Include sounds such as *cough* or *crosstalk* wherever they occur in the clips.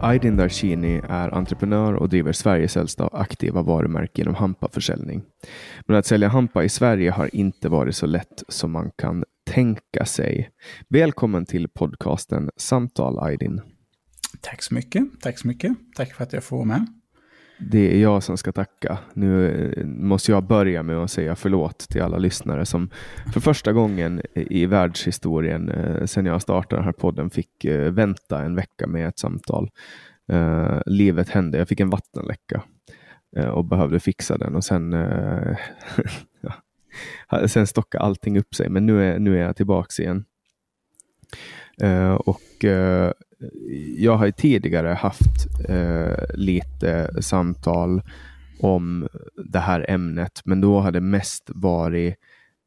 Aydin Darshini är entreprenör och driver Sveriges äldsta aktiva varumärke inom hampaförsäljning. Men att sälja hampa i Sverige har inte varit så lätt som man kan tänka sig. Välkommen till podcasten Samtal Aydin. Tack så mycket. Tack så mycket. Tack för att jag får vara med. Det är jag som ska tacka. Nu eh, måste jag börja med att säga förlåt till alla lyssnare som för första gången i världshistorien eh, sedan jag startade den här podden fick eh, vänta en vecka med ett samtal. Livet hände. Jag fick en vattenläcka och behövde fixa den och sen, *laughs* ja, sen stockade allting upp sig. Men nu är, nu är jag tillbaks igen. Och jag har ju tidigare haft eh, lite samtal om det här ämnet, men då har det mest varit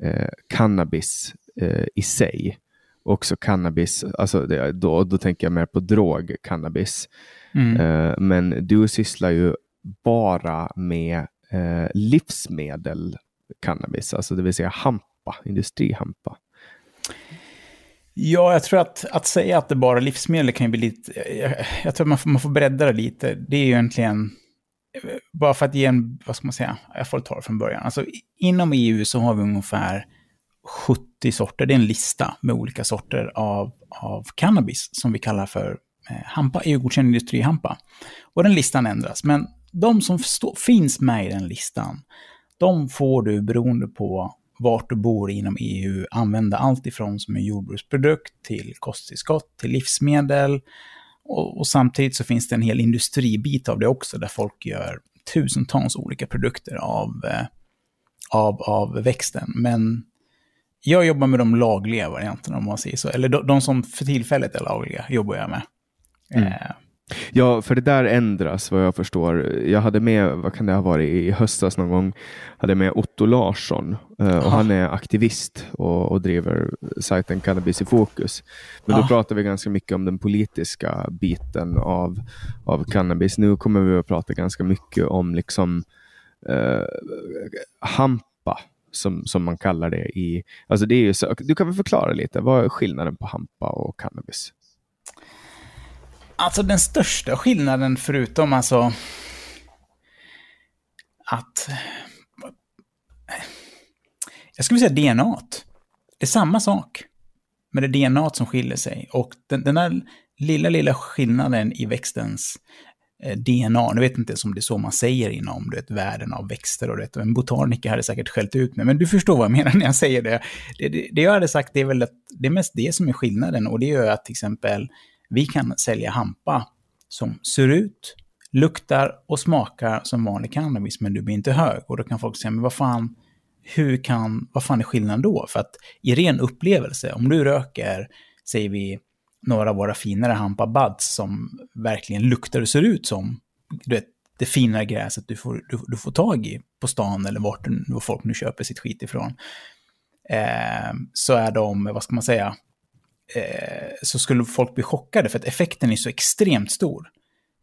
eh, cannabis eh, i sig. Också cannabis, alltså det, då, då tänker jag mer på drog cannabis. Mm. Eh, men du sysslar ju bara med eh, livsmedel cannabis, alltså det vill säga hampa, industrihampa. Ja, jag tror att, att säga att det bara är livsmedel kan ju bli lite... Jag, jag tror att man får, man får bredda det lite. Det är ju egentligen... Eh, bara för att ge en... Vad ska man säga? Jag får ta det från början. Alltså, inom EU så har vi ungefär 70 sorter. Det är en lista med olika sorter av, av cannabis som vi kallar för eh, hampa, EU-godkänd industrihampa. Och den listan ändras. Men de som stå, finns med i den listan, de får du beroende på vart du bor inom EU använda allt ifrån som en jordbruksprodukt till kosttillskott till livsmedel. Och, och samtidigt så finns det en hel industribit av det också där folk gör tusentals olika produkter av, eh, av, av växten. Men jag jobbar med de lagliga varianterna om man säger så. Eller de, de som för tillfället är lagliga jobbar jag med. Eh, Ja, för det där ändras vad jag förstår. Jag hade med, vad kan det ha varit, i höstas någon gång, hade med Otto Larsson eh, och Aha. han är aktivist och, och driver sajten Cannabis i fokus. Men då Ah. pratar vi ganska mycket om den politiska biten av, av cannabis. Nu kommer vi att prata ganska mycket om liksom eh, hampa som, som man kallar det i... Alltså det är så, du kan väl förklara lite, vad är skillnaden på hampa och cannabis? Alltså den största skillnaden förutom alltså att... Jag skulle säga DNA. -t. Det är samma sak. Men det är DNA som skiljer sig. Och den, den där lilla, lilla skillnaden i växtens eh, DNA, nu vet jag inte ens om det är så man säger inom du vet, världen av växter och det. En botaniker hade säkert skällt ut mig, men du förstår vad jag menar när jag säger det. Det, det, det jag hade sagt det är väl att det är mest det som är skillnaden och det gör att till exempel vi kan sälja hampa som ser ut, luktar och smakar som vanlig cannabis, men du blir inte hög. Och då kan folk säga, men vad fan, hur kan, vad fan är skillnaden då? För att i ren upplevelse, om du röker, säger vi, några av våra finare hampa buds som verkligen luktar och ser ut som, du vet, det fina gräset du får, du, du får tag i på stan eller vart var folk nu köper sitt skit ifrån. Eh, så är de, vad ska man säga, eh, så skulle folk bli chockade för att effekten är så extremt stor.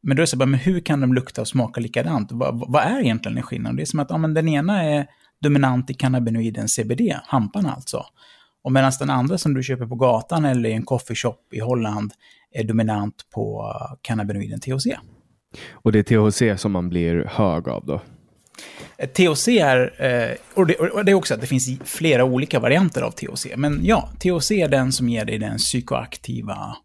Men då är det så bara, men hur kan de lukta och smaka likadant? Vad, vad är egentligen skillnaden? Det är som att ja, men den ena är dominant i cannabinoiden CBD, hampan alltså. Och medan den andra som du köper på gatan eller i en coffeeshop i Holland är dominant på eh, cannabinoiden THC. Och det är THC som man blir hög av då? THC är, eh, och det, och det är också att det finns flera olika varianter av THC. Men ja, THC är den som ger dig den psykoaktiva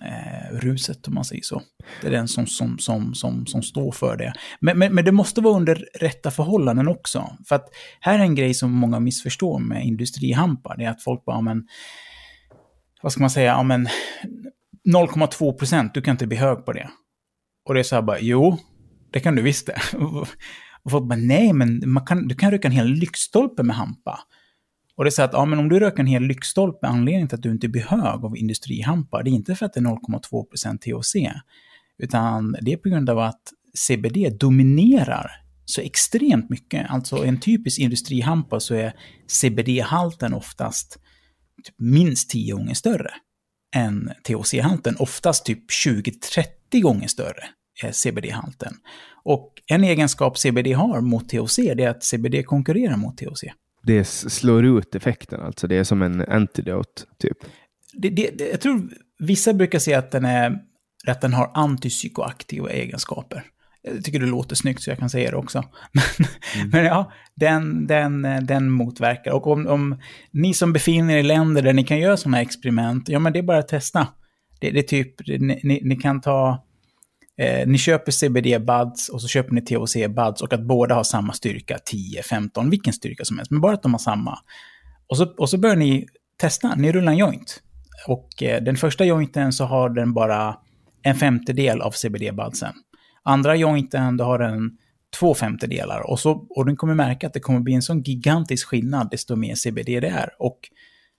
eh, ruset, om man säger så. Det är den som, som, som, som, som står för det. Men, men, men, det måste vara under rätta förhållanden också. För att här är en grej som många missförstår med industrihampar. Det är att folk bara, men, vad ska man säga, ja men 0,2 procent, du kan inte bli hög på det. Och det är så här bara, jo, det kan du visst det. Och folk bara, nej, men man kan, du kan röka en hel lyktstolpe med hampa. Och det är så att, ja men om du röker en hel lyktstolpe, anledningen till att du inte blir hög av industrihampa, det är inte för att det är 0,2% THC, utan det är på grund av att CBD dominerar så extremt mycket. Alltså en typisk industrihampa så är CBD-halten oftast typ minst 10 gånger större än THC-halten, oftast typ 20-30 gånger större CBD-halten. Och en egenskap CBD har mot THC är att CBD konkurrerar mot THC det slår ut effekten, alltså det är som en antidote, typ. Det, det, det, jag tror vissa brukar säga att den, är, att den har antipsykoaktiva egenskaper. Jag tycker det låter snyggt så jag kan säga det också. *laughs* Men, mm. men ja, den, den, den motverkar. Och om, om ni som befinner er i länder där ni kan göra sådana experiment, ja men det är bara att testa. Det, det är typ, ni, ni kan ta Eh, ni köper CBD-buds och så köper ni THC-buds och att båda har samma styrka, 10, 15, vilken styrka som helst, men bara att de har samma. Och så, och så börjar ni testa, ni rullar en joint. Och eh, den första jointen så har den bara en femtedel av CBD-budsen. Andra jointen, då har den två femtedelar. Och, så, och den kommer märka att det kommer bli en sån gigantisk skillnad desto mer CBD det är. Och,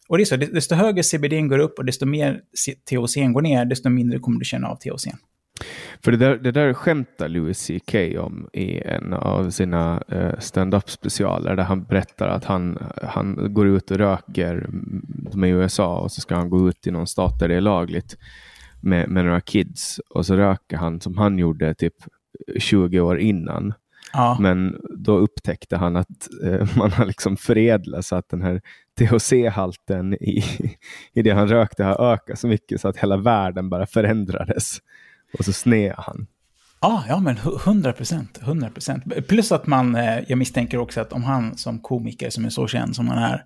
och det är så, desto högre CBD går upp och desto mer THC går ner, desto mindre kommer du känna av THC. För det där, det där skämtar Louis CK om i en av sina uh, stand-up specialer där han berättar att han, han går ut och röker, de är i USA och så ska han gå ut i någon stat där det är lagligt med, med några kids och så röker han som han gjorde typ 20 år innan. Ja. Men då upptäckte han att uh, *laughs* man har liksom förädlat så att den här THC-halten i, *laughs* i det han rökte har ökat så mycket så att hela världen bara förändrades. Och så snear han. Ah, ja, men 100 procent. 100 procent. Plus att man, eh, jag misstänker också att om han som komiker som är så känd som han är,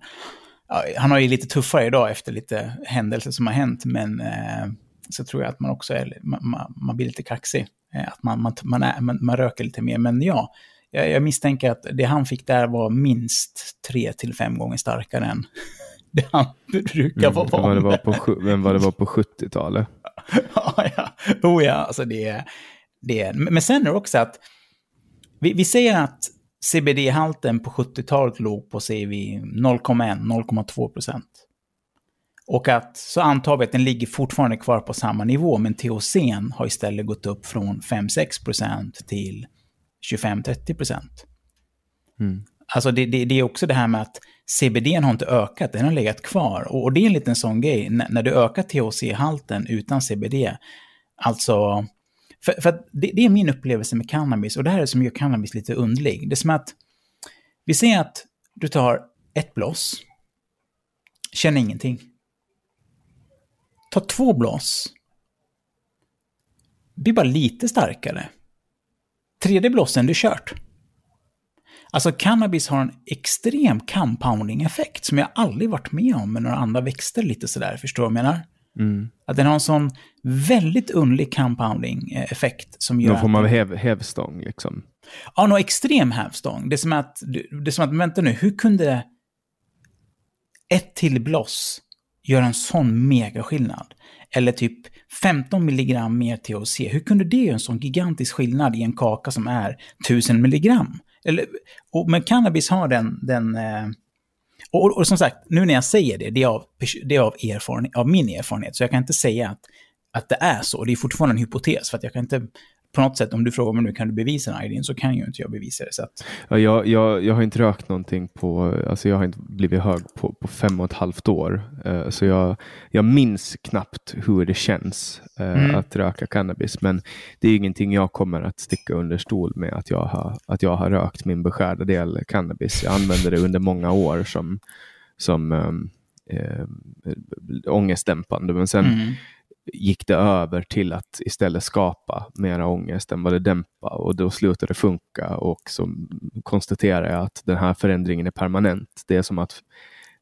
han har ju lite tuffare idag efter lite händelser som har hänt, men eh, så tror jag att man också är, man, man blir lite kaxig. Eh, att man, man, man, är, man, man röker lite mer. Men ja, jag, jag misstänker att det han fick där var minst tre till fem gånger starkare än *laughs* det han brukar vara mm, van med. Men vad det var på 70-talet? *laughs* ja, ja. *laughs* Oh ja, alltså det, det Men sen är det också att vi, vi säger att CBD-halten på 70-talet låg på, säger vi, 0,1-0,2 procent. Och att så antar vi att den ligger fortfarande kvar på samma nivå, men THC har istället gått upp från 5-6 procent till 25-30 procent. Mm. Alltså det, det, det, är också det här med att CBD har inte ökat, den har legat kvar. Och, och det är en liten sån grej, N när du ökar THC-halten utan CBD, alltså... För, för det, det, är min upplevelse med cannabis, och det här är det som gör cannabis lite underlig. Det är som att, vi säger att du tar ett blås, känner ingenting. Ta två blås, blir bara lite starkare. Tredje blåsen, du är kört. Alltså cannabis har en extrem compounding-effekt som jag aldrig varit med om med några andra växter lite sådär, förstår du vad jag menar? Mm. Att den har en sån väldigt underlig compounding-effekt som gör Någon form av häv, hävstång liksom? Ja, någon extrem hävstång. Det är som att, det är som att, vänta nu, hur kunde ett till bloss göra en sån megaskillnad? Eller typ 15 milligram mer THC, hur kunde det göra en sån gigantisk skillnad i en kaka som är 1000 milligram? Eller, och, men cannabis har den... den eh, och, och, och, som sagt, nu när jag säger det, det är, av, det är av, erfaren, av min erfarenhet, så jag kan inte säga att, att det är så. Det är fortfarande en hypotes, för att jag kan inte på något sätt, om du frågar mig nu kan du bevisa den idén, så kan ju inte jag bevisa det. Så att... ja, jag, jag, jag har inte rökt någonting på, alltså jag har inte blivit hög på, på fem och ett halvt år. Uh, så jag, jag minns knappt hur det känns uh, mm. att röka cannabis. Men det är ingenting jag kommer att sticka under stol med att jag har, att jag har rökt min beskärda del cannabis. Jag använde det under många år som, som um, eh, ångestdämpande. Men sen mm. Gick det över till att istället skapa mera ångest än vad det dämpade och då slutade det funka och så konstaterar jag att den här förändringen är permanent. Det är som att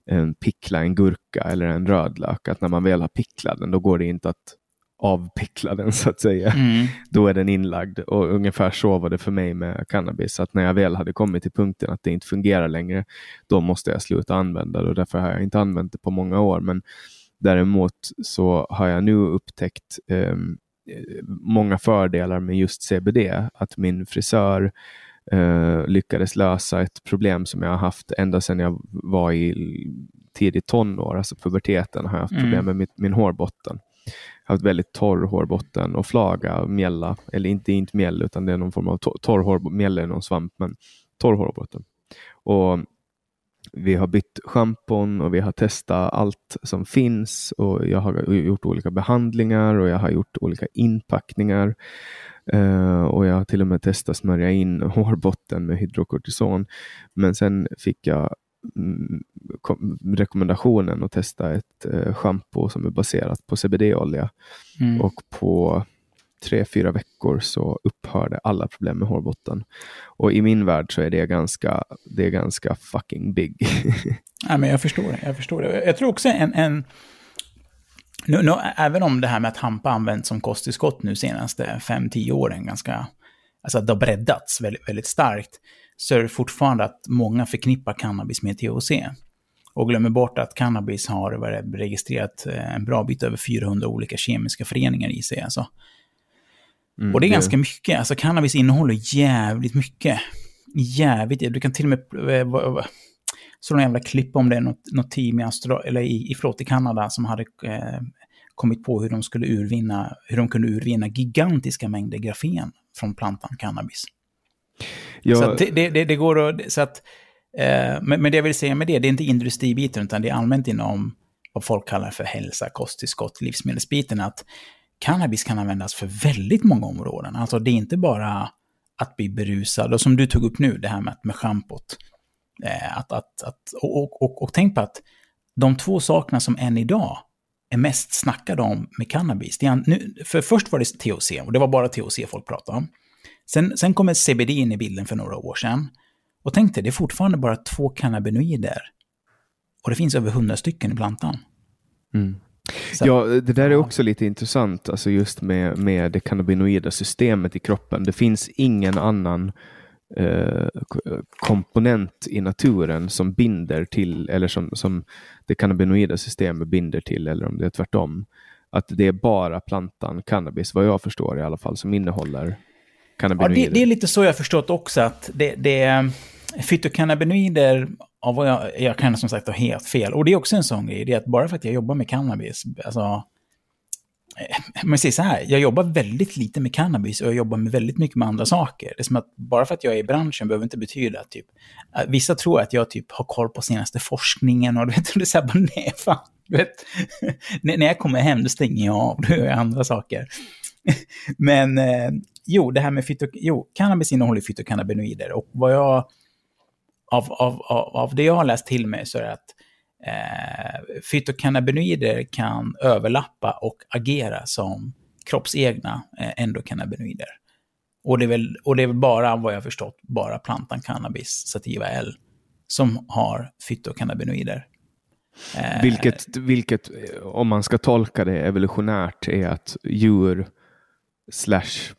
en pickla en gurka eller en rödlök, att när man väl har picklat den, då går det inte att avpickla den så att säga. Mm. Då är den inlagd och ungefär så var det för mig med cannabis. Att när jag väl hade kommit till punkten att det inte fungerar längre, då måste jag sluta använda det och därför har jag inte använt det på många år. Men däremot så har jag nu upptäckt eh, många fördelar med just CBD. Att min frisör eh, lyckades lösa ett problem som jag har haft ända sedan jag var i tidigt tonår, alltså puberteten, har jag haft mm. problem med mitt, min hårbotten haft väldigt torr hårbotten och flaga, mjälla, eller inte, inte mjäll utan det är någon form av torr hårbotten, mjäll är någon svamp, men torr hårbotten. Och vi har bytt schampon och vi har testat allt som finns och jag har gjort olika behandlingar och jag har gjort olika inpackningar. Uh, och jag har till och med testat smörja in *laughs* hårbotten med hydrokortison. Men sen fick jag Mm, rekommendationen att testa ett eh, schampo som är baserat på CBD-olja. Mm. Och på tre, fyra veckor så upphörde alla problem med hårbotten. Och i min värld så är det ganska, det är ganska fucking big. *laughs* ja, men jag förstår det. Jag förstår det. Jag tror också en... en nu, nu, även om det här med att hampa använts som kosttillskott nu senaste 5-10 åren, ganska, alltså att det har breddats väldigt, väldigt starkt, så är det fortfarande att många förknippar cannabis med THC. Och glömmer bort att cannabis har registrerat eh, en bra bit över 400 olika kemiska föreningar i sig. Alltså. Mm, och det är det... ganska mycket. Alltså cannabis innehåller jävligt mycket. Jävligt. Du kan till och med... Eh, så någon jävla klipp om det är något, något team i, Austra eller i, i, förlåt, i Kanada som hade eh, kommit på hur de skulle urvinna, hur de kunde urvinna gigantiska mängder grafen från plantan cannabis. Ja. Så det, det, det, går att... Så att, eh, men, men det jag vill säga med det, det är inte industribiten, utan det är allmänt inom vad folk kallar för hälsa, kosttillskott, livsmedelsbiten, att cannabis kan användas för väldigt många områden. Alltså det är inte bara att bli berusad, och som du tog upp nu, det här med, med schampot. Eh, att, att, att, och, och, och, och tänk på att de två sakerna som än idag är mest snackade om med cannabis, det är, nu, för först var det THC, och det var bara THC folk pratade om. Sen, sen kommer CBD in i bilden för några år sedan. Och tänk dig, det är fortfarande bara två cannabinoider. Och det finns över hundra stycken i plantan. Mm. Så, ja, det där är också lite intressant, alltså just med, med det cannabinoida systemet i kroppen. Det finns ingen annan eh, komponent i naturen som binder till, eller som, som det cannabinoida systemet binder till, eller om det är tvärtom. Att det är bara plantan cannabis, vad jag förstår i alla fall, som innehåller cannabinoider. Ja, det, det, är lite så jag förstått också att det, det fytokannabinoider, av vad jag, jag kan som sagt ha helt fel. Och det är också en sån grej, det är att bara för att jag jobbar med cannabis, alltså, eh, man säger så här, jag jobbar väldigt lite med cannabis och jag jobbar med väldigt mycket med andra saker. Det är som att bara för att jag är i branschen behöver inte betyda att typ, eh, vissa tror att jag typ har koll på senaste forskningen och du vet, *laughs* det är så här, bara, nej fan, du vet, *laughs* när jag kommer hem då stänger jag av, *laughs* då gör jag andra saker. Men eh, jo, det här med fyto, jo, cannabis innehåller fytokannabinoider och vad jag, av, av, av, av det jag har läst till mig så är det att eh, fytokannabinoider kan överlappa och agera som kroppsegna eh, endokannabinoider. Och det, är väl, och det är väl bara, vad jag har förstått, bara plantan cannabis sativa L som har fytokannabinoider. Eh, vilket, vilket, om man ska tolka det evolutionärt, är att djur slash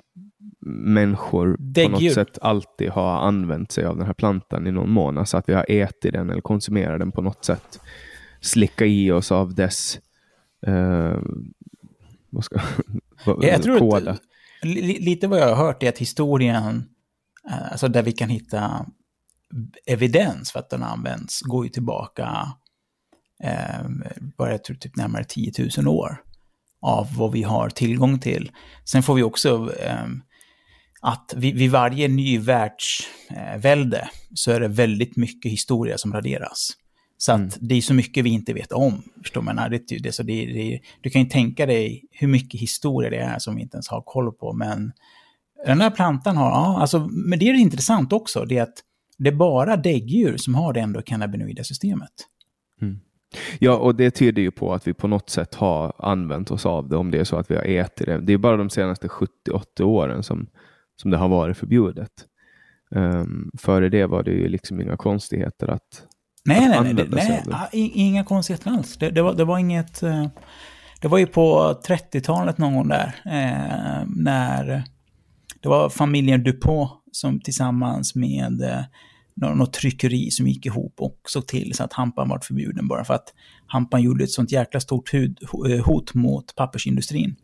människor på något sätt alltid har använt sig av den här plantan i någon mån. Alltså att vi har ätit den eller konsumerat den på något sätt. Slicka i oss av dess uh, vad ska, *laughs* jag tror koda. Att, lite vad jag har hört är att historien, eh, alltså där vi kan hitta evidens för att den används, går ju tillbaka, eh, bara jag tror typ närmare 10 000 år av vad vi har tillgång till. Sen får vi också eh, att vid, vid varje ny världsvälde så är det väldigt mycket historia som raderas. Så att Mm. det är så mycket vi inte vet om. Förstår man? Det, det, så det, det, du kan ju tänka dig hur mycket historia det är som vi inte ens har koll på. Men den här plantan har, ja, alltså, men det är intressant också, det är att det är bara däggdjur som har det endokannabinoida systemet. Ja, och det tyder ju på att vi på något sätt har använt oss av det, om det är så att vi har ätit det. Det är bara de senaste 70-80 åren som, som det har varit förbjudet. Um, före det var det ju liksom inga konstigheter att... Nej, Att nej, nej, nej, ja, i- inga konstigheter alls. Det, det, var, det var inget... eh, Det var ju på 30-talet någon gång där, eh, när det var familjen Dupont som tillsammans med eh, nå- något tryckeri som gick ihop och såg till så att hampan var förbjuden bara för att hampan gjorde ett sånt jäkla stort hud, ho- hot mot pappersindustrin.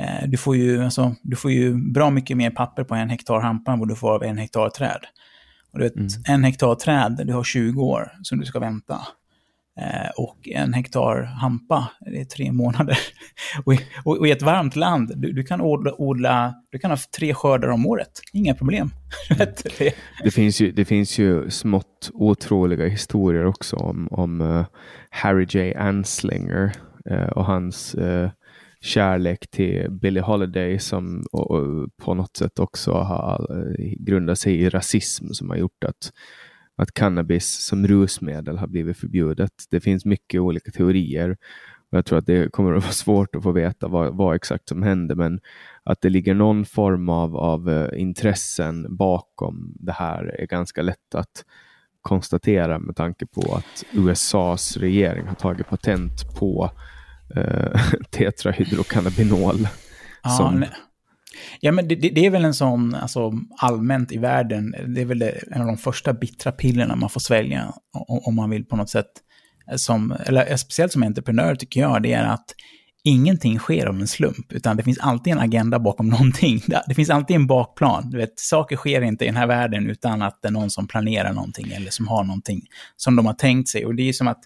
Eh, Du får, ju, alltså, du får ju bra mycket mer papper på en hektar hampa än vad du får av en hektar träd. Och du vet, en hektar träd, du har 20 år som du ska vänta. Eh, och en hektar hampa, det är tre *laughs* månader. och, i, och, och i ett varmt land, du, du kan odla, odla, du kan ha tre skördar om året. Inga problem. *laughs* Vet, det- Det finns ju, det finns ju smått otroliga historier också om, om eh, Harry J. Anslinger eh, och hans eh, kärlek till Billie Holiday som och, och på något sätt också har eh, grundat sig i rasism som har gjort att, att cannabis som rusmedel har blivit förbjudet. Det finns mycket olika teorier och jag tror att det kommer att vara svårt att få veta vad, vad exakt som hände, men att det ligger någon form av, av eh, intressen bakom det här är ganska lätt att konstatera med tanke på att USAs regering har tagit patent på eh, *laughs* tetrahydrocannabinol. Ja, som, nej. ja men det, det, är väl en sån, alltså allmänt i världen, det är väl en av de första bittra pillerna man får svälja om, om man vill på något sätt, eh, som, eller speciellt som entreprenör tycker jag, det är att ingenting sker av en slump, utan det finns alltid en agenda bakom *laughs* någonting. Det, det finns alltid en bakplan. Du vet, saker sker inte i den här världen utan att det är någon som planerar någonting eller som har någonting som de har tänkt sig. Och det är som att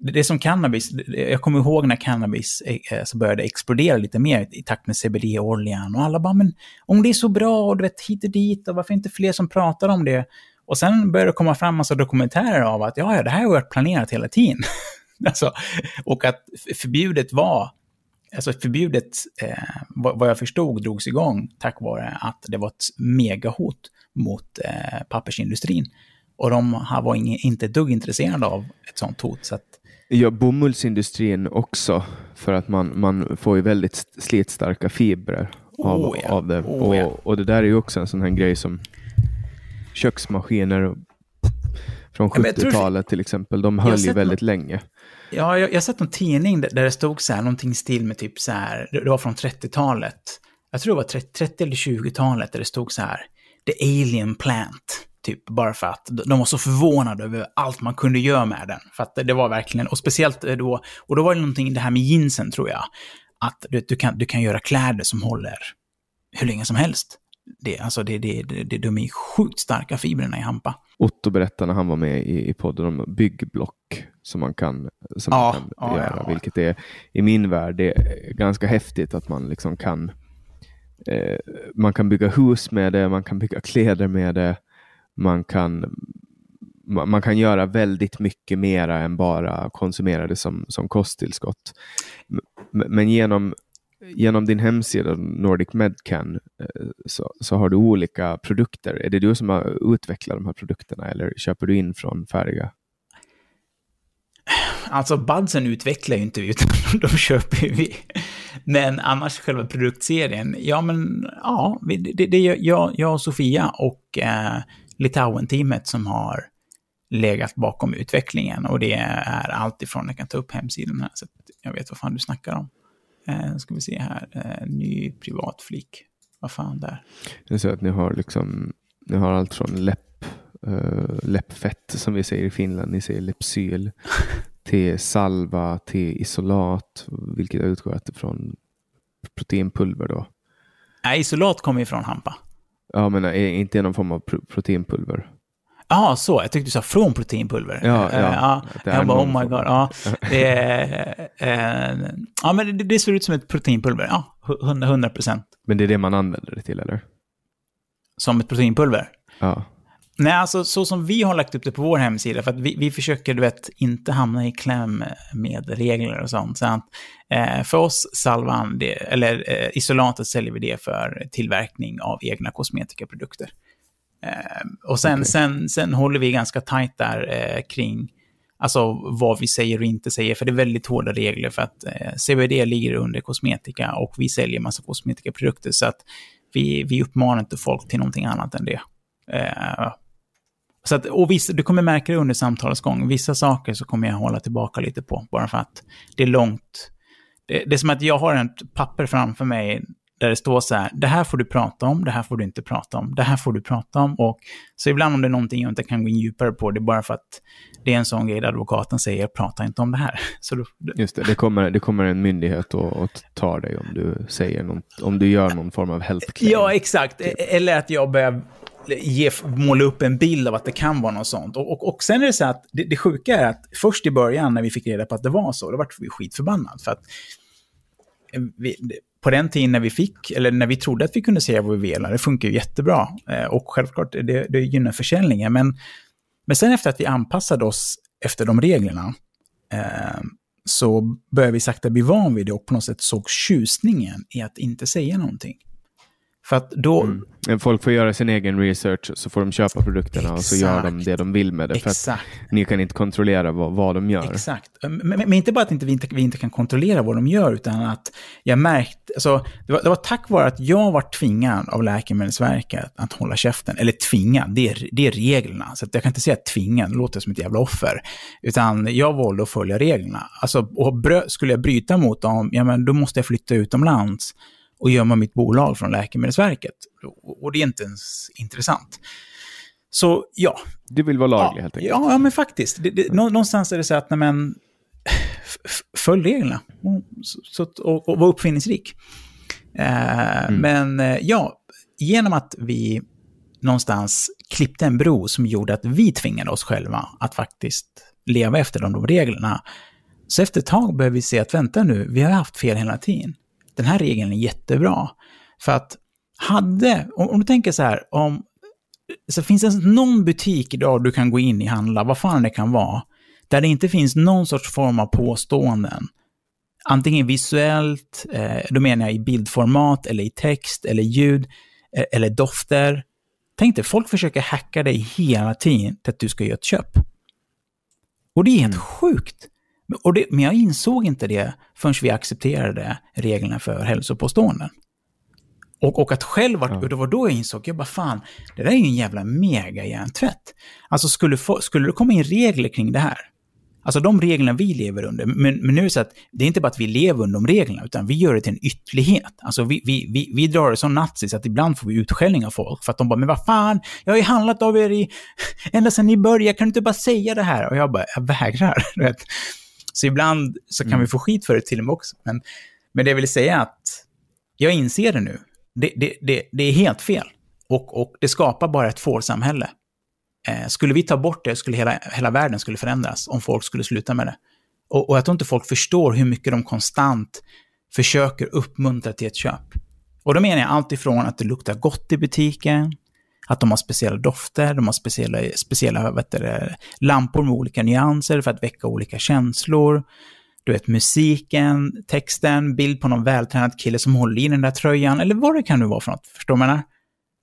det är som cannabis, jag kommer ihåg när cannabis eh, eh, så började explodera lite mer i takt med CBD-oljan och alla bara, men om det är så bra och du vet hit och dit och varför inte fler som pratar om det? Och sen började det komma fram massa dokumentärer av att ja, ja, det här har varit planerat hela tiden. *laughs* alltså, och att förbjudet var, alltså förbjudet, eh, vad, jag förstod, drogs igång tack vare att det var ett megahot mot eh, pappersindustrin. Och de här var inte ett dugg intresserade av ett sånt hot. Så att, Ja, bomullsindustrin också, för att man, man får ju väldigt slitstarka fibrer av, Oh ja, av det. oh ja. och, och det där är ju också en sån här grej som köksmaskiner från men jag tror- 70-talet till exempel, de höll ju väldigt länge. Ja, jag, har sett någon tidning där, där det stod så här, någonting stil med typ så här, det var från 30-talet. Jag tror det var 30, 30 eller 20-talet där det stod så här, the alien plant. Typ bara för att de var så förvånade över allt man kunde göra med den. För att det var verkligen, och speciellt då, och då var det någonting, det här med jeansen tror jag. Att du, du, kan, du kan göra kläder som håller hur länge som helst. Det, alltså det, det, det, det, de är sjukt starka fibrerna i hampa. Otto berättade när han var med i, i podden om byggblock som man kan, som Ja, man kan ja, göra. ja. Vilket är i min värld det är ganska häftigt att man liksom kan eh, man kan bygga hus med det, man kan bygga kläder med det, man kan man kan göra väldigt mycket mera än bara konsumera det som, som kosttillskott. Men genom, genom din hemsida Nordic Medcan eh, så, så har du olika produkter. Är det du som har utvecklat de här produkterna eller köper du in från färdiga? Alltså Budsen utvecklar ju inte vi, utan *laughs* de köper ju vi. Men annars själva produktserien, ja men ja, det, det är jag, jag och Sofia och eh, Litauen-teamet som har legat bakom utvecklingen. Och det är allt ifrån, jag kan ta upp hemsidan här så att jag vet vad fan du snackar om. Eh, ska vi se här, eh, ny privatflik. Vad fan där? Det är så att ni har liksom ni har allt från läpp, uh, läppfett som vi säger i Finland, ni säger Lepsyl, *laughs* till salva, till isolat, vilket jag utgår från proteinpulver då. Nej, isolat kommer ju från hampa. Ja, men är inte någon form av pro- proteinpulver. Ja, så. Jag tyckte du sa från proteinpulver. Ja, ja. Eh, ja. Det är Jag bara, oh my god. Ja, det, är, eh, ja men det, det ser ut som ett proteinpulver. Ja, 100 procent. Men det är det man använder det till, eller? som ett proteinpulver. Ja. Nej, alltså så som vi har lagt upp det på vår hemsida, för att vi, vi försöker, du vet, inte hamna i kläm med regler och sånt. Så att, eh, för oss, salvan, det, eller eh, isolatet säljer vi det för tillverkning av egna kosmetikaprodukter. Eh, och sen, Okej. sen, sen håller vi ganska tajt där eh, kring alltså, vad vi säger och inte säger, för det är väldigt hårda regler för att eh, CBD ligger under kosmetika och vi säljer massa kosmetikaprodukter, så att vi, vi uppmanar inte folk till någonting annat än det. Så att, och vissa, du kommer märka det under samtalets gång. Vissa saker så kommer jag hålla tillbaka lite på, bara för att det är långt. Det, det är som att jag har ett papper framför mig där det står så här, det här får du prata om, det här får du inte prata om, det här får du prata om. Och, så ibland om det är någonting jag inte kan gå in djupare på, det är bara för att det är en sån grej där advokaten säger, prata inte om det här. *laughs* Så då, Just det, det kommer, det kommer en myndighet och, och tar dig om du säger något, om du gör någon form av health claim. Ja, exakt. E- Eller att jag börjar ge, måla upp en bild av att det kan vara något sånt. Och, och, och sen är det så att det, det sjuka är att först i början när vi fick reda på att det var så, då var vi skitförbannade. För att eh, vi, på den tiden när vi fick, eller när vi trodde att vi kunde säga vad vi ville, det funkar ju jättebra. Eh, och självklart, det, det gynnar försäljningen. Men, men sen efter att vi anpassade oss efter de reglerna, eh, så började vi sakta bli van vid det och på något sätt såg tjusningen i att inte säga någonting. För att då... Mm. Folk får göra sin egen research, så får de köpa produkterna och så gör de Exakt. det de vill med det. För att Exakt. ni kan inte kontrollera vad, vad de gör. Exakt. Men, men, men inte bara att inte, vi, inte, vi inte kan kontrollera vad de gör, utan att jag märkte, alltså, det, var, det var tack vare att jag var tvingad av Läkemedelsverket att hålla käften, eller tvingad, det är, det är reglerna. Så att jag kan inte säga tvingad, det låter som ett jävla offer. Utan jag valde att följa reglerna. Alltså, och brö, skulle jag bryta mot dem, ja men då måste jag flytta utomlands och gömma mitt bolag från Läkemedelsverket. Och, det är inte ens intressant. Så ja, Du vill vara laglig ja, helt enkelt. Ja, ja, men faktiskt. Det, det, nå- någonstans är det så att, nej, men, följ reglerna och, så, och, och var uppfinningsrik. Eh, Men eh, ja, genom att vi någonstans klippte en bro som gjorde att vi tvingade oss själva att faktiskt leva efter de, de reglerna. Så efter ett tag började vi se att vänta nu, vi har haft fel hela tiden. Den här regeln är jättebra. För att hade, om, om du tänker så här, om så finns det någon butik idag du kan gå in i handla, vad fan det kan vara, där det inte finns någon sorts form av påståenden. Antingen visuellt, eh, då menar jag i bildformat, eller i text, eller ljud, eh, eller dofter. Tänk dig, folk försöker hacka dig hela tiden till att du ska göra ett köp. Och det är helt sjukt. Och det, men jag insåg inte det förrän vi accepterade reglerna för hälsopåståenden. Och, och att själv, var, och det var då jag insåg, jag bara fan, det där är ju en jävla mega hjärntvätt. Alltså skulle, få, skulle det komma in regler kring det här, alltså de reglerna vi lever under, men, men nu är det så att det är inte bara att vi lever under de reglerna, utan vi gör det till en ytterlighet. Alltså vi, vi, vi, vi drar det som nazis att ibland får vi utskällning av folk, för att de bara, men vad fan, jag har ju handlat av er i, *laughs* ända sedan ni började, kan du inte bara säga det här? Och jag bara, jag vägrar. *laughs* Vet. Så ibland så kan vi få skit för det till och med också. Men, men det jag vill säga är att jag inser det nu. Det, det, det, det är helt fel. Och, och det skapar bara ett fårsamhälle. Eh, skulle vi ta bort det skulle hela, hela världen skulle förändras om folk skulle sluta med det. Och, och jag tror inte folk förstår hur mycket de konstant försöker uppmuntra till ett köp. Och då menar jag allt ifrån att det luktar gott i butiken, att de har speciella dofter, de har speciella, speciella vet du, lampor med olika nyanser för att väcka olika känslor. Du vet, musiken, texten, bild på någon vältränad kille som håller i den där tröjan, eller vad det kan nu vara för något. Förstår man?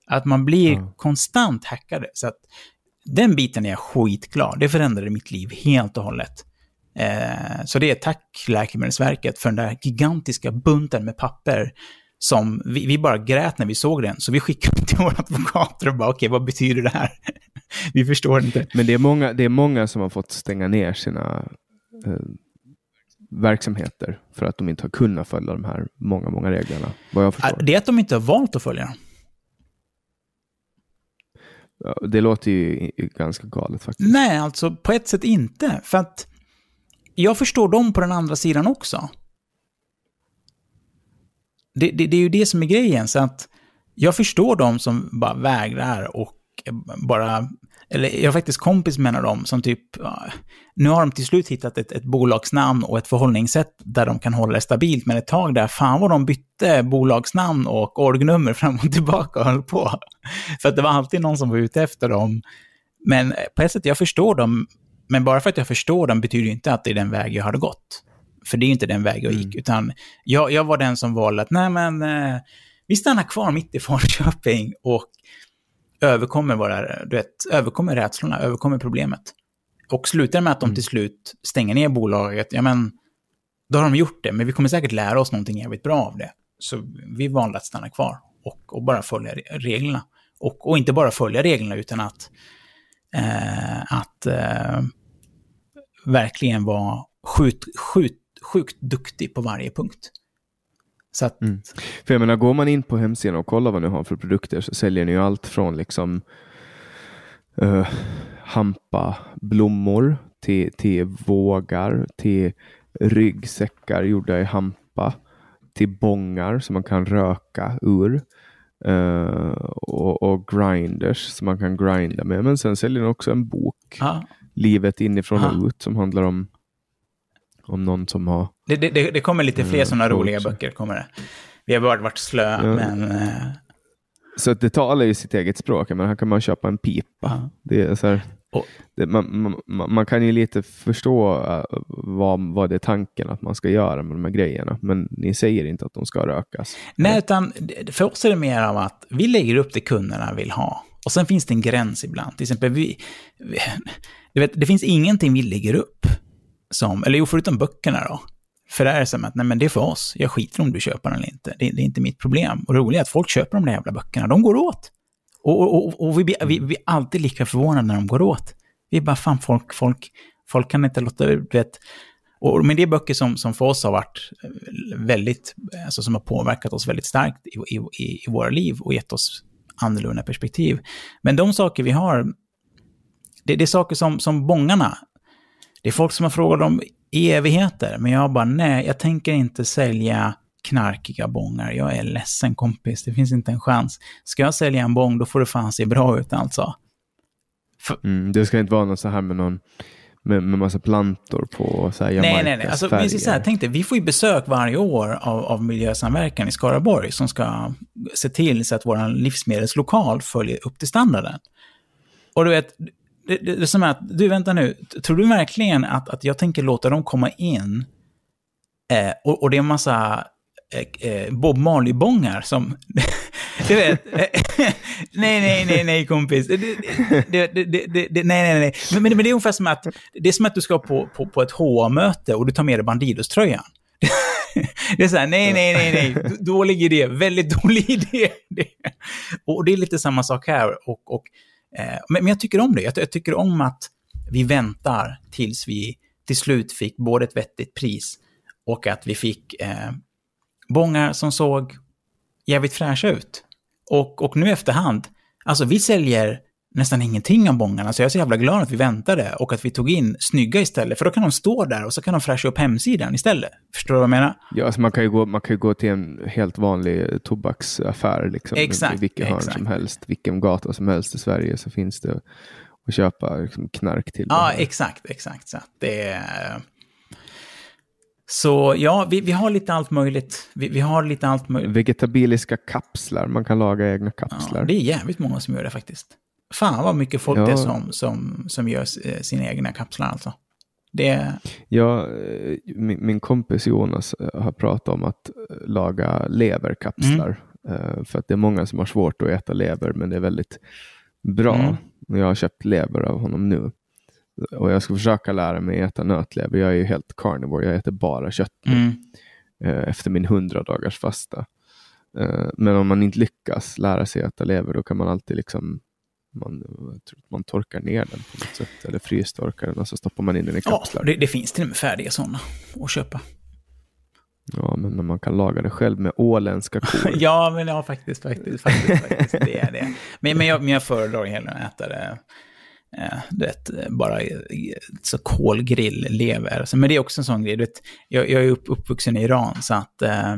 Att man blir Ja. konstant hackade. Så att den biten är jag skitglad. Det förändrade mitt liv helt och hållet. Eh, så det är tack Läkemedelsverket för den där gigantiska bunten med papper som vi, vi bara grät när vi såg den. Så vi skickade till våra advokater och bara okej, vad betyder det här? *laughs* vi förstår inte. Men det är, många, det är många som har fått stänga ner sina eh, verksamheter för att de inte har kunnat följa de här många, många reglerna. Vad jag förstår. Det är att de inte har valt att följa dem. Det låter ju ganska galet faktiskt. Nej, alltså på ett sätt inte. För att jag förstår dem på den andra sidan också. Det, det, det är ju det som är grejen. Så att jag förstår de som bara vägrar och bara, eller jag har faktiskt kompis med en av dem som typ, nu har de till slut hittat ett, ett bolagsnamn och ett förhållningssätt där de kan hålla det stabilt, men ett tag där, fan vad de bytte bolagsnamn och orgnummer *laughs* fram och tillbaka och höll på. För att det var alltid någon som var ute efter dem. Men på ett sätt, jag förstår dem, men bara för att jag förstår dem betyder ju inte att det är den väg jag hade gått. För det är ju inte den väg jag gick, utan jag, jag var den som valde att, nej men, eh, vi stannar kvar mitt i *laughs* Falköping och överkommer, våra, du vet, överkommer rädslorna, överkommer problemet. Och slutar med att de till slut stänger ner bolaget, ja men, då har de gjort det, men vi kommer säkert lära oss någonting jävligt bra av det. Så vi valde att stanna kvar och, och bara följa reglerna. Och, och inte bara följa reglerna, utan att, eh, att eh, verkligen vara sjukt, sjukt, sjukt duktig på varje punkt. Så att... Mm. För jag menar, går man in på hemsidan och kollar vad ni har för produkter så säljer ni ju allt från liksom uh, hampa blommor till, till vågar, till ryggsäckar gjorda i hampa, till bångar som man kan röka ur. Uh, och, och, grinders som man kan grinda med. Men sen säljer den också en bok, ah. Livet inifrån ah. och ut, som handlar om om någon som har... Det, det, det kommer lite fler mm, sådana roliga böcker, kommer det. Vi har bara varit slö, ja. men... Uh... Så det talar ju sitt eget språk, men här kan man köpa en pipa. Ja. Det är så här, och, det, man, man, man, kan ju lite förstå uh, vad, vad det är tanken att man ska göra med de här grejerna, men ni säger inte att de ska rökas. Nej, utan för oss är det mer av att vi lägger upp det kunderna vill ha. Och sen finns det en gräns ibland. Till exempel, vi, vi, vet, det finns ingenting vi lägger upp som, eller jo, förutom böckerna då. För där är det som att, nej men det är för oss. Jag skiter om du köper den eller inte. Det, det är inte mitt problem. Och det roliga är att folk köper de där jävla böckerna. De går åt. Och, och, och, och vi, blir, vi, vi blir alltid lika förvånade när de går åt. Vi är bara, fan, folk, folk, folk kan inte låta, vet, och, men det är böcker som, som för oss har varit eh, väldigt, eh, alltså som har påverkat oss väldigt starkt i, i, i våra liv och gett oss annorlunda perspektiv. Men de saker vi har, det, det är saker som, som bångarna det är folk som har frågat om i evigheter, men jag bara nej, jag tänker inte sälja knarkiga bångar. Jag är ledsen kompis, det finns inte en chans. Ska jag sälja en bång, då får det fan se bra ut alltså. För... Mm, det ska inte vara något så här med någon med, med massa plantor på så här Nej, nej, nej. Alltså, färger. så här, tänk dig, vi får ju besök varje år av, av Miljösamverkan i Skaraborg som ska se till så att vår livsmedelslokal följer upp till standarden. Och du vet, det, det, det som är att, du vänta nu, tror du verkligen att, att jag tänker låta dem komma in eh, och, och det är en massa eh, eh Bob Marley-bångar som... *laughs* du vet, *laughs* nej, nej, nej, nej, kompis. Det, det, det, nej, nej, nej. Men, men, men det är ungefär som att, det är som att du ska på, på, på ett HA-möte och du tar med dig Bandidos-tröjan. *laughs* Det är så här, nej, nej, nej, nej, dålig idé, väldigt dålig idé. Och det är lite samma sak här. Och, och Eh, men, jag tycker om det. Jag, tycker om att vi väntar tills vi till slut fick både ett vettigt pris och att vi fick eh, bongar som såg jävligt fräscha ut. Och, och nu efterhand, alltså vi säljer nästan ingenting av bångarna, så jag är så jävla glad att vi väntade och att vi tog in snygga istället, för då kan de stå där och så kan de fräscha upp hemsidan istället. Förstår du vad jag menar? Ja, alltså man kan ju gå, man kan gå till en helt vanlig tobaksaffär, liksom, exakt, i vilken hörn som helst, vilken gata som helst i Sverige så finns det att köpa liksom, knark till. Ja, exakt, exakt. Så det är... Så ja, vi, vi har lite allt möjligt. Vi, vi har lite allt möjligt. Vegetabiliska kapslar, man kan laga egna kapslar. Ja, det är jävligt många som gör det faktiskt. Fan vad mycket folk ja. det är som, som, som gör eh, sina egna kapslar alltså. Det... Ja, eh, min, min kompis Jonas eh, har pratat om att laga leverkapslar. Mm. För att det är många som har svårt att äta lever, men det är väldigt bra. Mm. Jag har köpt lever av honom nu. Och jag ska försöka lära mig äta nötlever. Jag är ju helt carnivore, jag äter bara kött mm. Efter min hundra dagars fasta. Men om man inte lyckas lära sig äta lever, då kan man alltid liksom man, man torkar ner den på något sätt, eller frystorkar den och så stoppar man in den i kapslar. Ja, det, det finns till och med färdiga sådana att köpa. Ja, men när man kan laga det själv med åländska kor. *laughs* ja, men ja, faktiskt, faktiskt, faktiskt, faktiskt det är det. Men, men, jag, men jag föredrar hellre att äta det, eh, du vet, bara så kolgrill, lever. men det är också en sån grej, du vet, jag, jag är upp, uppvuxen i Iran, så att eh,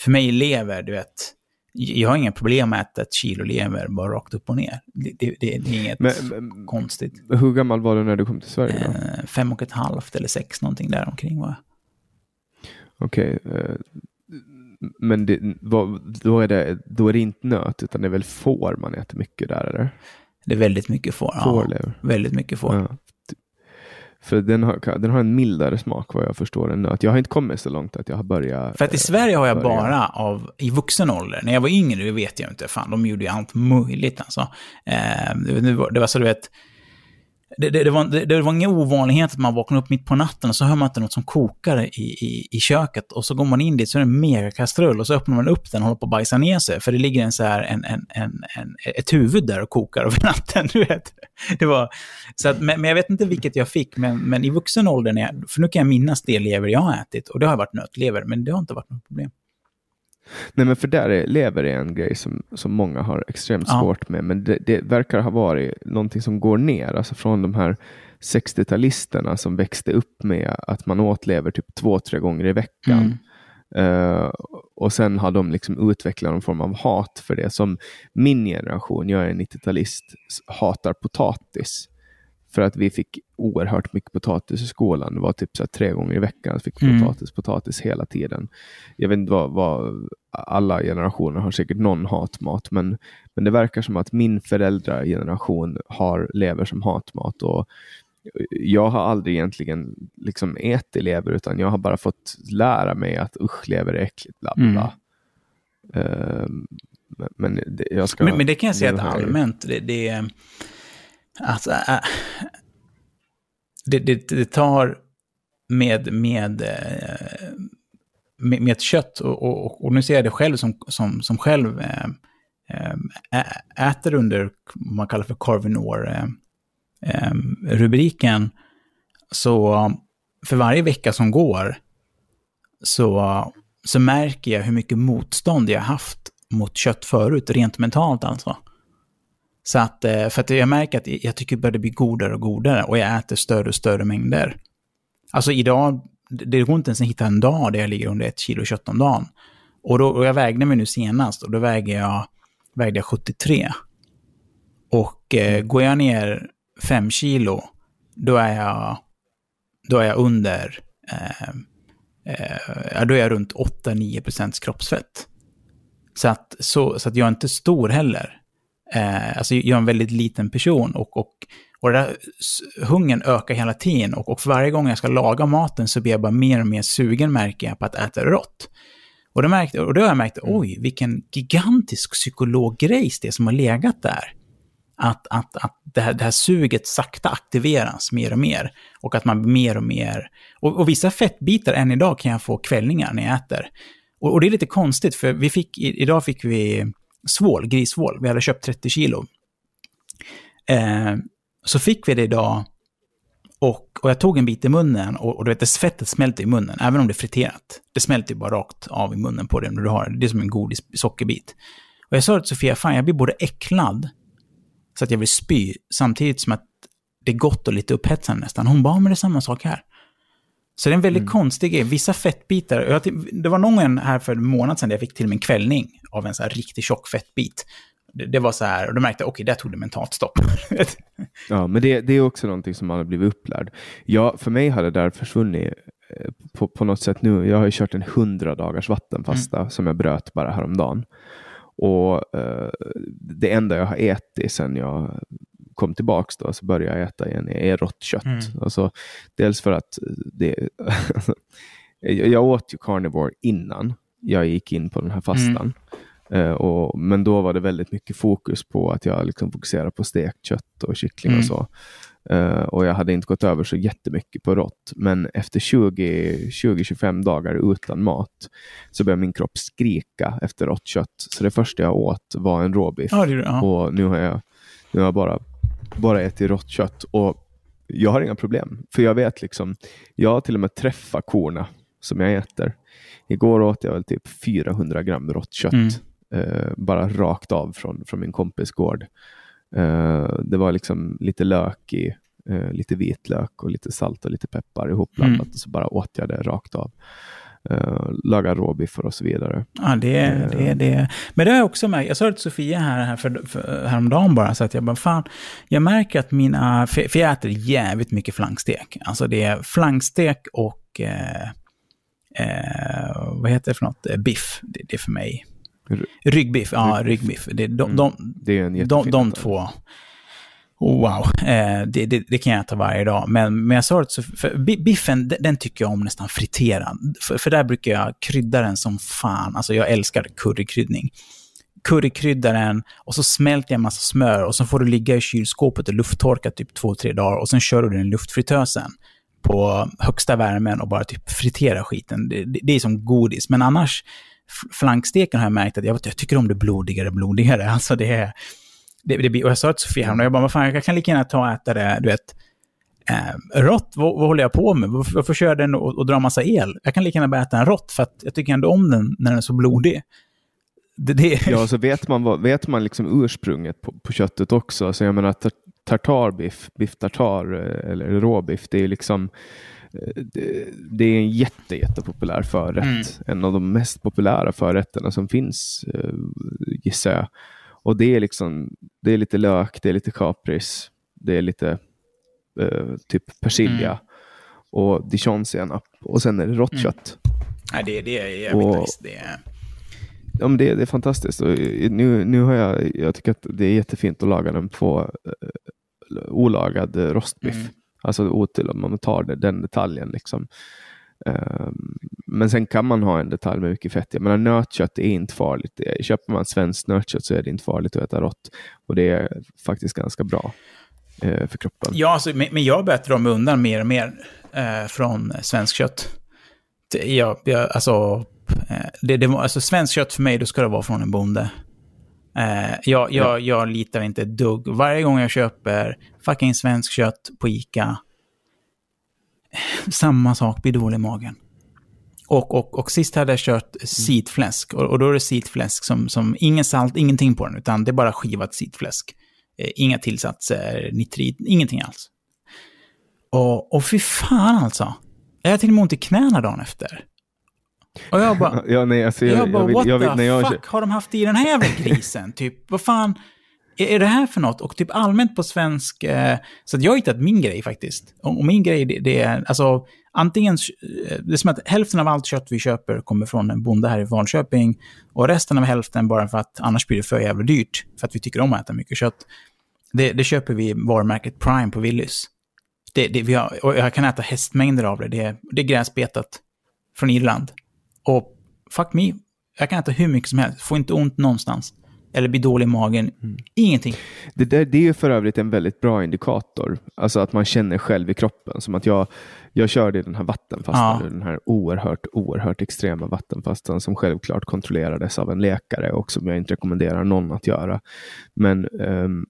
för mig lever, du vet, jag har inga problem med att ett kilo lever bara rakt upp och ner. Det, det, det är inget Men, men, konstigt. hur gammal var du när du kom till Sverige? Eh, fem och ett halvt eller sex, någonting där omkring var jag. Okej. eh, men det, vad, då, är det, då är det inte nöt, utan det är väl får man äter mycket där, eller? Det är väldigt mycket får. Ja, Fårlever. väldigt mycket får. Ja. För den har, den har en mildare smak vad jag förstår än nöt. Jag har inte kommit så långt att jag har börjat... För att i eh, Sverige har jag börja- bara av, i vuxen ålder, när jag var yngre, det vet jag inte, fan, de gjorde ju allt möjligt alltså. Eh, det, var, det var så du vet, det, det, det, var, det, det var ingen ovanlighet att man vaknar upp mitt på natten och så hör man inte något som kokar i, i, i köket och så går man in dit så är det en megakastrull och så öppnar man upp den och håller på att bajsa ner sig för det ligger en så här, en, en, en, en, ett huvud där och kokar över *laughs* natten, du vet. Det var, så att, men, men jag vet inte vilket jag fick, men, men i vuxen ålder, när jag, för nu kan jag minnas det lever jag har ätit och det har varit nötlever, men det har inte varit något problem. Nej, men för där är lever är en grej som, som många har extremt Ja. svårt med, men det, det verkar ha varit någonting som går ner, alltså från de här 60-talisterna som växte upp med att man åt lever typ två, tre gånger i veckan. Mm. Eh, och sen har de liksom utvecklat någon form av hat för det. Som min generation, jag är en 90-talist, s- hatar potatis. För att vi fick oerhört mycket potatis i skolan. Det var typ så tre gånger i veckan fick Mm. potatis, potatis hela tiden. Jag vet inte vad, vad alla generationer har säkert någon hatmat, men, men det verkar som att min föräldrageneration har lever som hatmat. Och jag har aldrig egentligen liksom ätit lever, utan jag har bara fått lära mig att usch, lever är äckligt, bla bla. bla. Ehm, men- men det, ska Men, men det kan jag säga att allmänt, det, det är... Alltså, äh, det, det, det tar med, med, eh, med, med, ett kött, och, och, och nu ser jag det själv som, som, som själv äh, äter under vad man kallar för Carvinor-rubriken. Så för varje vecka som går så, så märker jag hur mycket motstånd jag haft mot kött förut, rent mentalt alltså. Så att, eh, för att jag märker att jag tycker det börjar bli godare och godare och jag äter större och större mängder. Alltså idag, det går inte ens att hitta en dag där jag ligger under ett kilo kött om dagen. Och, då, och jag vägde mig nu senast och då väger jag, vägde jag 73. Och eh, går jag ner 5 kilo, då är jag, då är jag under, eh, eh, ja, då är jag runt 8-9 kroppsfett. Så att, så, så att jag är inte stor heller. Eh, alltså jag är en väldigt liten person och, och, och där, hungern ökar hela tiden och, och för varje gång jag ska laga maten så blir jag bara mer och mer sugen märker jag på att äta rått. Och då, märkte, och då har jag märkt, oj, vilken gigantisk psykologgrej det är som har legat där. Att, att, att det, här, det här suget sakta aktiveras mer och mer. Och att man mer och mer... Och, och vissa fettbitar än idag kan jag få kvällningar när jag äter. Och, och det är lite konstigt, för vi fick, idag fick vi svål, grissvål. Vi hade köpt 30 kilo. Eh, så fick vi det idag och, och jag tog en bit i munnen och, och du vet, fettet smälter i munnen, även om det är friterat. Det smälter ju bara rakt av i munnen på det när du har det. Det är som en godis sockerbit. Och jag sa till Sofia, fan jag blir både äcklad, så att jag vill spy, samtidigt som att det är gott och lite upphetsande nästan. Hon bara, men det är samma sak här. Så det är en väldigt konstig grej. Vissa fettbitar, jag, det var någon gång här för en månad sedan där jag fick till mig en kvällning av en så här riktigt tjock fettbit. Det, det var så här, och då märkte jag, okej, där tog det mentalt stopp. *laughs* Ja, men det, det är också någonting som man har blivit upplärd. Ja, för mig har det där försvunnit eh, på, på något sätt nu. Jag har ju kört en 100 dagars vattenfasta som jag bröt bara häromdagen. Och eh, det enda jag har ätit sedan jag kom tillbaks då, så började jag äta igen, är rått kött. Mm. Alltså, dels för att det, *laughs* jag åt ju carnivore innan jag gick in på den här fastan. Eh, och, men då var det väldigt mycket fokus på att jag liksom fokuserade på stekt kött och kyckling Mm. och så. Eh, och jag hade inte gått över så jättemycket på rått. Men efter 20 20-25 dagar utan mat så började min kropp skrika efter rått kött. Så det första jag åt var en råbiff. ja, det, ja. Och nu har jag, nu har jag bara, bara ätit rått kött. Och jag har inga problem. För jag vet liksom, jag har till och med träffat korna som jag äter. Igår åt jag väl typ 400 gram rått kött. Mm. Eh, bara rakt av från, från min kompis gård. Eh, det var liksom lite lök i, eh, lite vitlök och lite salt och lite peppar ihopblandat. Mm. Och så bara åt jag det rakt av. Uh, laga råbiffar och så vidare. Ja, det, är det, det. Men det har jag också märkt. Jag sa till Sofia här, här för, för, häromdagen bara, så att jag bara, fan, jag märker att mina, för, för jag äter jävligt mycket flankstek. Alltså det är flankstek och, eh, eh, vad heter det för något, biff. Det, det är för mig. Ryggbiff, ja, ryggbiff. Det, de, mm. de, det är en de, de två. Oh, wow, eh, det, det, det, kan jag äta varje dag. Men, men jag sa det så, för biffen, den, den, tycker jag om nästan friterad. För, för där brukar jag krydda den som fan. Alltså jag älskar currykryddning. Currykrydda den och så smälter jag en massa smör och så får du ligga i kylskåpet och lufttorka typ två, tre dagar och sen kör du den i luftfritösen på högsta värmen och bara typ fritera skiten. Det, det, det är som godis. Men annars, flanksteken har jag märkt att jag, jag tycker om det blodigare, blodigare. *laughs* Alltså det är det, det, och jag sa till Sofia och jag bara, vad fan, jag kan lika gärna ta och äta det, du vet, eh, rått, vad, vad, håller jag på med? Varför, varför kör den och, och drar massa el? Jag kan lika gärna bara äta den rått, för att jag tycker ändå om den när den är så blodig. Det, det... Ja, så vet man, vad, vet man liksom ursprunget på, på köttet också. Alltså jag menar tartarbiff, biff tartar eh, eller råbiff, det är liksom eh, det, det är en jätte, jättepopulär förrätt. Mm. En av de mest populära förrätterna som finns, eh, gissar jag. Och det är liksom, det är lite lök, det är lite kapris, det är lite uh, typ persilja mm. och dijonsenap och sen är det rått mm. kött. Nej, det, det är jävligt och, nice. Det är... Ja, men det, det är fantastiskt. Och nu, nu har jag, jag tycker att det är jättefint att laga den på uh, olagad rostbiff. Mm. Alltså otill om man tar det, den detaljen. Liksom. Ehm, men sen kan man ha en detalj med mycket fett. Jag menar, nötkött är inte farligt. Köper man svenskt nötkött så är det inte farligt att äta rått. Och det är faktiskt ganska bra eh, för kroppen. Ja, alltså, men jag börjar dra mig undan mer och mer eh, från svenskt kött. Jag, jag, alltså, eh, det, det, alltså, svenskt kött för mig, då ska det vara från en bonde. Eh, jag, jag, ja. jag litar inte ett dugg. Varje gång jag köper fucking svenskt kött på Ica, samma sak, blir dålig i magen. Och, och, och sist hade jag kört sitfläsk. Och, och då är det sitfläsk som, som, ingen salt, ingenting på den, utan det är bara skivat sitfläsk. Eh, inga tillsatser, nitrit, ingenting alls. Och, och fy fan alltså. Jag har till och med ont i knäna dagen efter. Och jag bara, *laughs* ja, nej, alltså, jag, jag bara, jag vill, what jag vill, the jag fuck har de haft i den här jävla grisen? typ, vad fan är, är det här för något? Och typ allmänt på svensk, eh, så att jag har hittat min grej faktiskt. Och, och min grej, det, det, är, alltså, antingen, eh, det är som att hälften av allt kött vi köper kommer från en bonde här i Falköping, och resten av hälften bara för att annars blir det för jävla dyrt, för att vi tycker om att äta mycket kött. Det, det köper vi varumärket Prime på Willys. Det, det, vi har, och jag kan äta hästmängder av det. Det är, det är gräsbetat från Irland. Och fuck me, jag kan äta hur mycket som helst, får inte ont någonstans eller blir dålig i magen. Mm. Ingenting. Det, där, det är ju för övrigt en väldigt bra indikator. Alltså att man känner själv i kroppen. Som att jag, jag körde den här vattenfastan, ja. den här oerhört, oerhört extrema vattenfastan som självklart kontrollerades av en läkare och som jag inte rekommenderar någon att göra. Men um,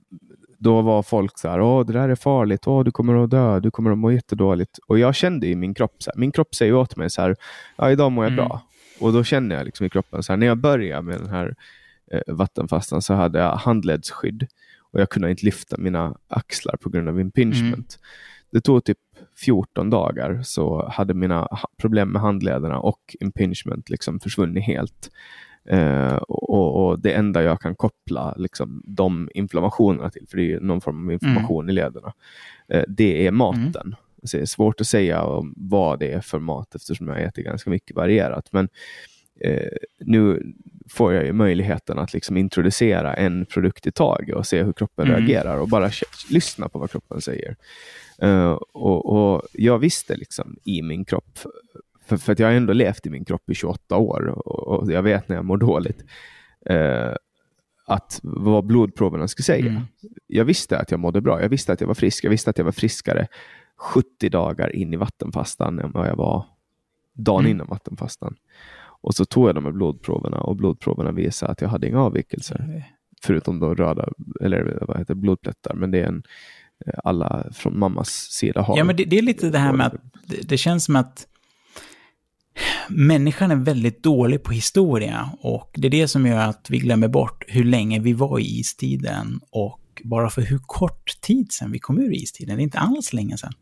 då var folk så här, åh det där är farligt, åh du kommer att dö, du kommer att må jättedåligt. Och jag kände i min kropp, så här, min kropp säger åt mig så här, ja idag mår jag mm. bra. Och då känner jag liksom i kroppen, så här, när jag börjar med den här vattenfastan så hade jag handledsskydd och jag kunde inte lyfta mina axlar på grund av impingement. Mm. Det tog typ 14 dagar så hade mina problem med handlederna och impingement liksom försvunnit helt. Uh, och, och, Det enda jag kan koppla liksom, de inflammationerna till, för det är någon form av inflammation mm. i lederna, uh, det är maten. Mm. Så det är svårt att säga vad det är för mat eftersom jag äter ganska mycket varierat. Men uh, nu får jag ju möjligheten att liksom introducera en produkt i taget och se hur kroppen mm. reagerar och bara lyssna på vad kroppen säger. Uh, och, och, Jag visste liksom i min kropp, för, för att jag har ändå levt i min kropp i 28 år och, och jag vet när jag mår dåligt, uh, att vad blodproverna skulle säga. Mm. Jag visste att jag mådde bra, jag visste att jag var frisk, jag visste att jag var friskare 70 dagar in i vattenfastan än vad jag var dagen mm. innan vattenfastan. Och så tog jag de här blodproverna och blodproverna visade att jag hade inga avvikelser. Nej. Förutom då röda, eller vad heter blodplättar. Men det är en, eh, alla från mammas sida har. Ja, men det, det är lite det här med att det, det känns som att människan är väldigt dålig på historia. Och det är det som gör att vi glömmer bort hur länge vi var i istiden. Och bara för hur kort tid sedan vi kom ur istiden. Det är inte alls länge sedan.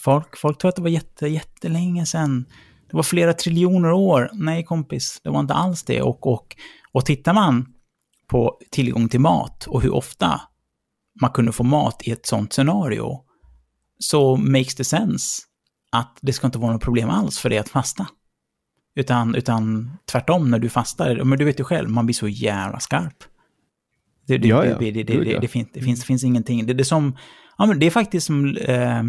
Folk, folk tror att det var jätte, jättelänge sedan Det var flera triljoner år. Nej, kompis, det var inte alls det. Och, och, och tittar man på tillgång till mat och hur ofta man kunde få mat i ett sånt scenario, så makes det sense att det ska inte vara något problem alls för dig att fasta. Utan, utan tvärtom, när du fastar, men du vet ju själv, man blir så jävla skarp. Det, det, Ja, ja. det, det, det, det, finns, det, finns, det finns ingenting. Det, det, är som, ja, men det är faktiskt som eh,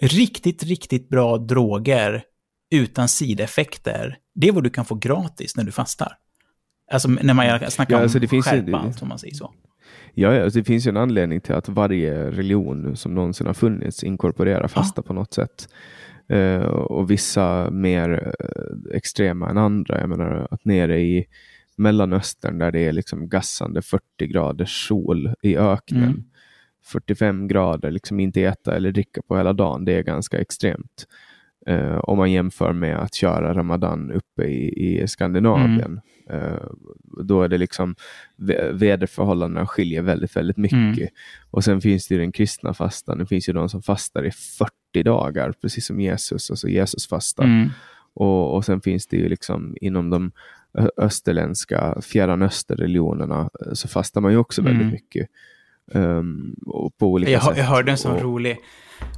riktigt, riktigt bra droger utan sideffekter. Det är vad du kan få gratis när du fastar. Alltså när man snackar Ja, om alltså, det finns ju- skärpa, allt, som man säger så. Ja, ja, alltså det finns ju en anledning till att varje religion som någonsin har funnits inkorporerar fasta på något sätt. Eh, och vissa mer eh, extrema än andra. Jag menar att nere i Mellanöstern där det är liksom gassande 40 graders sol i öknen. Mm. 45 grader, liksom inte äta eller dricka på hela dagen. Det är ganska extremt. Eh, om man jämför med att köra Ramadan uppe i, i Skandinavien. Eh, då är det liksom vä- väderförhållandena skiljer väldigt, väldigt mycket. Mm. Och sen finns det ju den kristna fastan. Det finns ju de som fastar i 40 dagar, precis som Jesus, alltså Jesus fastar. Mm. Och, och sen finns det ju liksom inom de österländska fjärran österreligionerna eh, så fastar man ju också Mm. väldigt mycket. Ehm, och på olika Jag, sätt. jag hörde en sån och, rolig,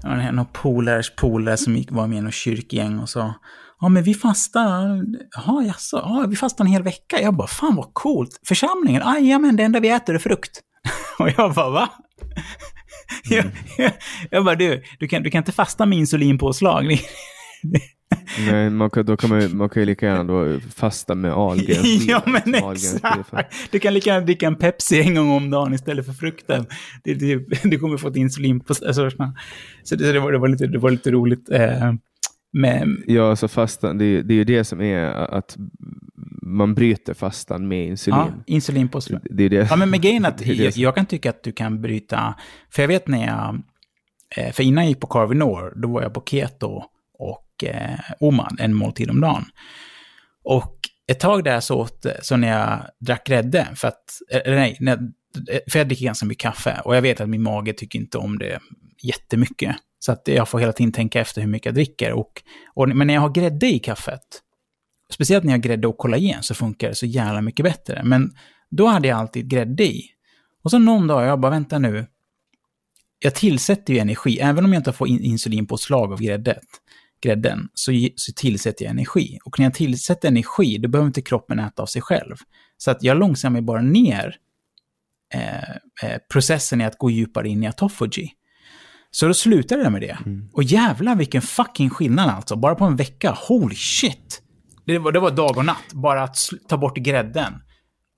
en polares polare som gick, var med i något kyrkgäng och sa Ja, men vi fastar, jaha, jaså, ja, vi fastar en hel vecka. Jag bara, fan vad coolt. Församlingen, men det enda vi äter är frukt. *laughs* Och jag bara, va? *laughs* Jag, jag, jag bara, du, du kan, du kan inte fasta med insulinpåslag. *laughs* *laughs* Nej, man kan, då kan man, man kan ju lika gärna då fasta med Ahlgrens *laughs* ja, men exakt. Du kan lika gärna dricka en Pepsi en gång om dagen istället för frukten. Det, det, *laughs* du kommer få ett insulin på... Alltså, så det, det, var, det, var lite, det var lite roligt. Eh, med, Ja, så fastan, det, är- det är ju det som är att man bryter fastan med insulin. ja, insulinpåslag. Det är det. Ja, men med grejen att jag, jag kan tycka att du kan bryta... För jag vet när jag... eh, För innan jag gick på Carvinor, då var jag på keto och eh, Oman, en måltid om dagen. Och ett tag där så åt, så när jag drack grädde, för att, eh, eller nej, när, eh, för jag dricker ganska mycket kaffe och jag vet att min mage tycker inte om det jättemycket. Så att jag får hela tiden tänka efter hur mycket jag dricker. Och, och, men när jag har grädde i kaffet, speciellt när jag har grädde och kollagen, så funkar det så jävla mycket bättre. Men då hade jag alltid grädde i. Och så någon dag, jag bara vänta nu, jag tillsätter ju energi, även om jag inte får in insulinpåslag av gräddet, grädden, så, så tillsätter jag energi. Och när jag tillsätter energi, då behöver inte kroppen äta av sig själv. Så att jag långsammar bara ner eh, eh, processen i att gå djupare in i autophagy. Så då slutade jag med det. Och jävlar vilken fucking skillnad alltså. Bara på en vecka. Holy shit! Det var, det var dag och natt. Bara att ta bort grädden.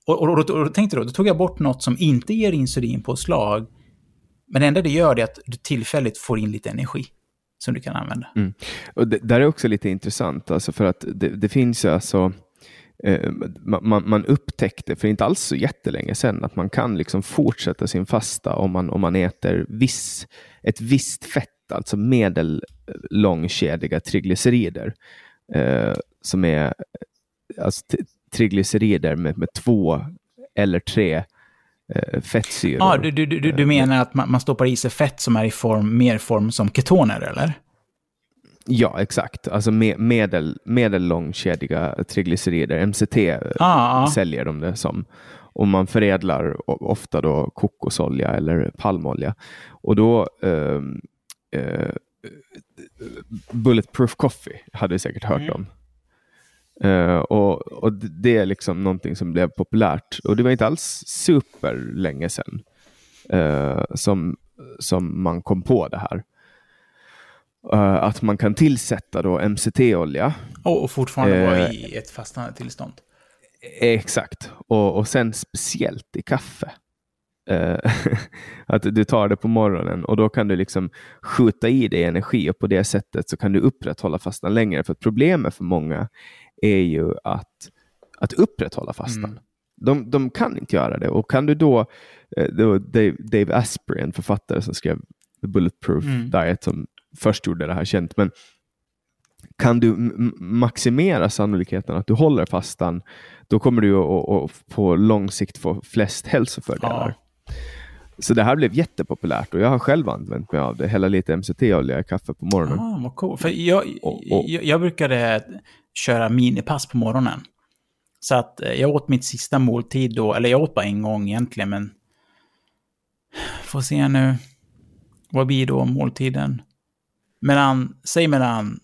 Och, och, och, och, och tänkte då, då tog jag bort något som inte ger insulinpåslag. Men det enda det gör är att du tillfälligt får in lite energi. Som du kan använda. Mm. Och det, där är också lite intressant, alltså för att det, det finns ju alltså eh, man, man- upptäckte för inte alls så jättelänge sedan att man kan liksom fortsätta sin fasta om man, om man äter viss, ett visst fett, alltså medellångkedjiga triglycerider. Eh, som är alltså, triglycerider med, med två eller tre fettsyror. Ja, du, du, du, du menar att man, man stoppar i sig fett som är i form, mer form som ketoner, eller? Ja, exakt. Alltså me- medel, medellångkedjiga triglycerider, MCT eh, Ja, ja. säljer de det som. Och man förädlar ofta då kokosolja eller palmolja. Och då ehm, eh, Bulletproof coffee hade du säkert hört Mm. om. Eh, och, och det är liksom någonting som blev populärt. Och det var inte alls super länge sedan eh, som, som man kom på det här. Eh, att man kan tillsätta då MCT-olja. Och, och fortfarande vara i ett fastande tillstånd. Exakt. Och, och sen speciellt i kaffe. *laughs* Att du tar det på morgonen och då kan du liksom skjuta i dig energi och på det sättet så kan du upprätthålla fastan längre. För problemet för många är ju att, att upprätthålla fastan. Mm. De, de kan inte göra det. Och kan du då, eh, det var Dave, Dave Asprey, en författare som skrev The Bulletproof Mm. Diet, som först gjorde det här känt, men kan du maximera sannolikheten att du håller fastan, då kommer du att, att, att på lång sikt få flest hälsofördelar. Så det här blev jättepopulärt och jag har själv använt mig av det. Hälla lite MCT-olja i kaffe på morgonen. Ah, vad cool. För jag, Och- och- jag, jag brukade köra minipass på morgonen. Så att eh, jag åt mitt sista måltid då, eller jag åt bara en gång egentligen, men... Får se nu. Vad blir då måltiden? Mellan, säg mellan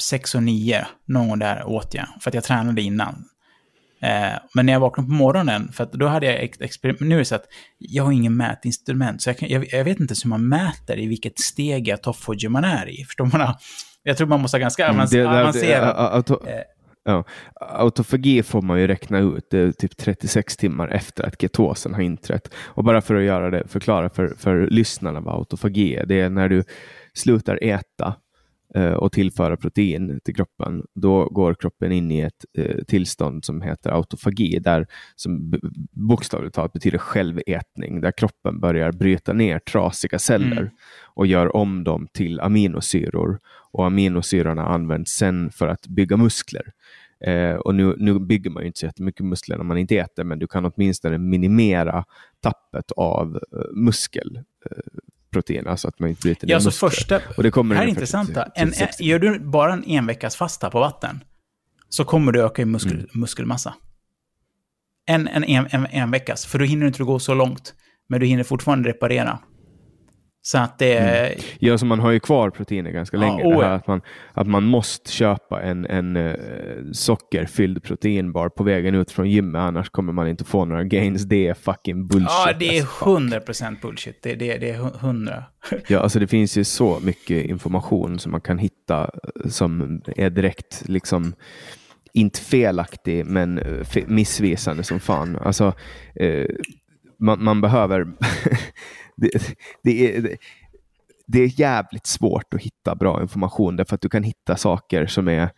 6 och 9, någon gång där åt jag. För att jag tränade innan. Eh, men när jag vaknade på morgonen, för då hade jag ex- experiment... Nu är det så att jag har ingen mätinstrument, så jag, kan, jag, jag vet inte hur man mäter i vilket steg Toffoge man är i. *laughs* Förstår man? Jag tror man måste ha ganska det- avancerat... eh, ja. Autofagi får man ju räkna ut. Det är typ 36 timmar efter att ketosen har inträtt. Och bara för att göra det, förklara för, för lyssnarna vad autofagi är. Det är när du slutar äta och tillföra protein till kroppen. Då går kroppen in i ett eh, tillstånd som heter autofagi, där som bokstavligt talat betyder självätning, där kroppen börjar bryta ner trasiga celler Mm. och gör om dem till aminosyror. Och aminosyrorna används sen för att bygga muskler. Eh, och nu, nu bygger man ju inte så jättemycket muskler när man inte äter, men du kan åtminstone minimera tappet av eh, muskelprotein, alltså att man inte bryter ner Ja, så muskler. första... Och det kommer här är intressanta. En, 60. gör du bara en enveckasfasta på vatten, så kommer du öka i muskel, Mm. muskelmassa. En, en, en, en, en veckas, för då hinner du inte gå så långt. Men du hinner fortfarande reparera. Så att det är... Ja, så man har ju kvar proteiner ganska Ja, länge. oh det ja. här att, man, att man måste köpa en, en eh, sockerfylld proteinbar på vägen ut från gymmet, annars kommer man inte få några gains. Det är fucking bullshit. Ja, det är as fuck. 100% bullshit. Det, det, det är hu- 100. *laughs* Ja, alltså det finns ju så mycket information som man kan hitta eh, som är direkt liksom inte felaktig men eh, missvisande som fan. Alltså, eh, man, man behöver... *laughs* det, det, är, det, är jävligt svårt att hitta bra information därför att du kan hitta saker som är,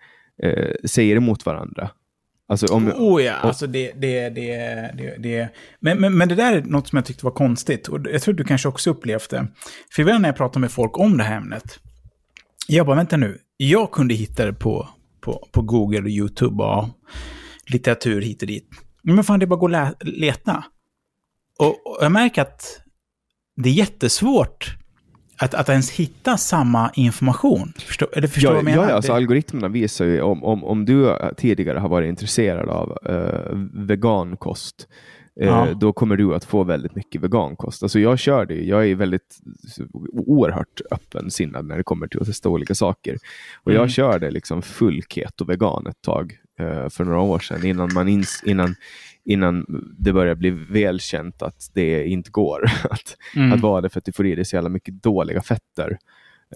eh, säger emot varandra. Alltså om, Oh ja, alltså det, det, det, det. Men, men, men det där är något som jag tyckte var konstigt. Och jag tror du kanske också upplevt det. För ibland när jag pratar med folk om det här ämnet. Jag bara, vänta nu. Jag kunde hitta det på, på, på Google och YouTube och litteratur hit och dit. Men fan, det är bara att gå och leta. Och, och jag märker att det är jättesvårt att, att ens hitta samma information. Förstår, eller förstår Ja, vad jag menar? ja, alltså algoritmerna visar ju om, om, om du tidigare har varit intresserad av eh, vegankost, eh, Ja. då kommer du att få väldigt mycket vegankost. Alltså jag kör det, jag är väldigt oerhört öppensinnad när det kommer till att testa olika saker. Och jag Mm. körde liksom full keto vegan ett tag eh, för några år sedan innan, man ins, innan, innan det började bli välkänt att det inte går *laughs* att, Mm. att vara det för att du får i dig så jävla mycket dåliga fetter.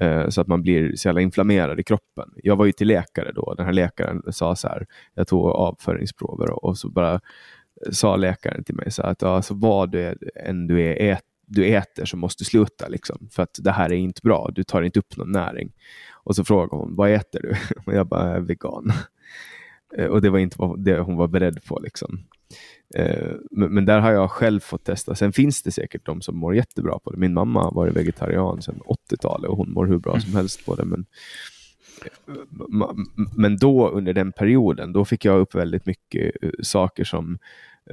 eh, Så att man blir så jävla inflammerad i kroppen. Jag var ju till läkare då. Den här läkaren sa så här, jag tog avföringsprover och, och så bara sa läkaren till mig så att ja, alltså vad du är, än du, är, ät, du äter så måste du sluta. Liksom, för att det här är inte bra. Du tar inte upp någon näring. Och så frågade hon, vad äter du? *laughs* Och jag bara, "Jag är vegan. Eh, Och det var inte vad det hon var beredd på. Liksom. Eh, Men, där har jag själv fått testa. Sen finns det säkert de som mår jättebra på det. Min mamma har varit vegetarian sedan 80-talet och hon mår hur bra som helst på det. Men, eh, men då under den perioden, då fick jag upp väldigt mycket eh, saker som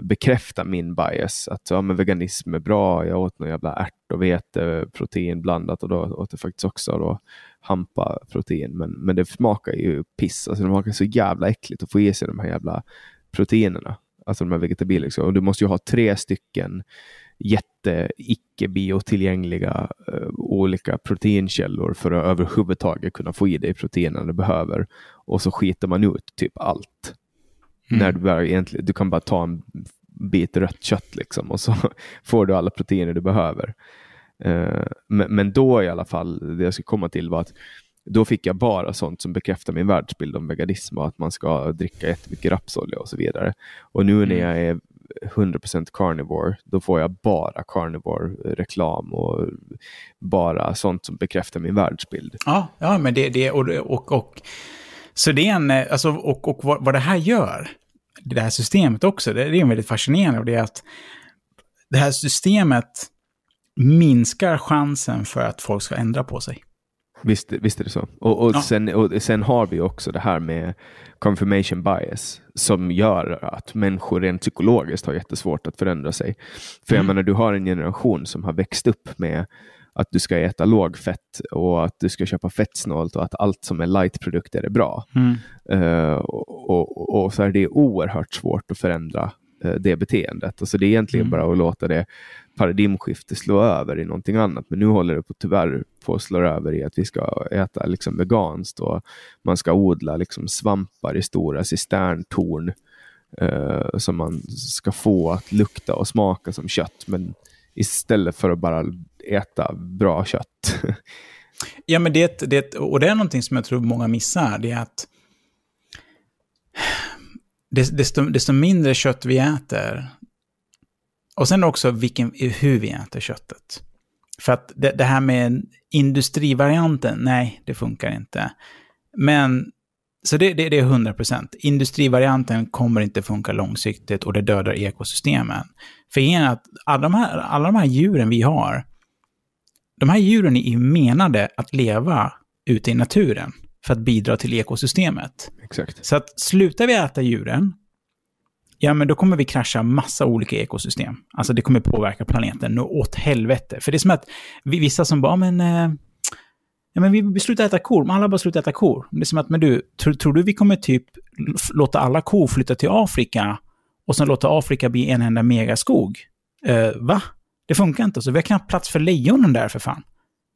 bekräftar min bias. Att ja, men veganism är bra. Jag åt någon jävla ärt och veteprotein blandat och då åt jag faktiskt också då hampaprotein. Men, men det smakar ju piss. Alltså, det smakar så jävla äckligt att få i sig de här jävla proteinerna. Alltså de här vegetabiliska. Och du måste ju ha tre stycken jätte icke biotillgängliga eh, olika proteinkällor för att överhuvudtaget kunna få i dig proteinen du behöver. Och så skiter man ut typ allt. Mm. När du, egentligen, du kan bara ta en bit rött kött liksom och så *laughs* får du alla proteiner du behöver. Eh, men, men då i alla fall, det jag ska komma till var att då fick jag bara sånt som bekräftar min världsbild om veganism och att man ska dricka jättemycket rapsolja och så vidare. Och nu när Mm. jag är 100% carnivore, då får jag bara carnivore-reklam och bara sånt som bekräftar min världsbild. Ja, ja men det, det och, och, och så det är en, eh, alltså, och, och vad, vad det här gör, det här systemet också, det, det är väldigt fascinerande och det är att det här systemet minskar chansen för att folk ska ändra på sig. Visst, visst är det så. Och, och, Ja. sen, och sen har vi också det här med confirmation bias som gör att människor rent psykologiskt har jättesvårt att förändra sig. För jag Mm. menar, du har en generation som har växt upp med att du ska äta lågfett och att du ska köpa fettsnålt och att allt som är lightprodukter är bra. Mm. Eh, och, och, och så är det oerhört svårt att förändra eh, det beteendet. Alltså det är egentligen Mm. bara att låta det paradigmskifte slå över i någonting annat. Men nu håller det på, tyvärr på att slå över i att vi ska äta liksom veganskt och man ska odla liksom svampar i stora cisterntorn eh, som man ska få att lukta och smaka som kött. Men istället för att bara äta bra kött. Ja, men det, det, och det är någonting som jag tror många missar, det är att *sighs* desto, desto mindre kött vi äter, och sen också vilken, hur vi äter köttet. För att det, det här med industrivarianten, nej, det funkar inte. Men, så det, det, det är 100%. Industrivarianten kommer inte funka långsiktigt och det dödar ekosystemen. För igen att alla de, här, alla de här djuren vi har, de här djuren är ju menade att leva ute i naturen för att bidra till ekosystemet. Exakt. Så att slutar vi äta djuren, ja men då kommer vi krascha massa olika ekosystem. Alltså det kommer påverka planeten åt helvete. För det är som att vi, vissa som bara, men, eh, ja, men vi, beslutar slutar äta kor, men alla bara slutar äta kor. Det är som att, men du, tror, tror du vi kommer typ låta alla kor flytta till Afrika och sen låta Afrika bli en enda megaskog? Eh, va? Det funkar inte så. Vi har knappt plats för lejonen där för fan.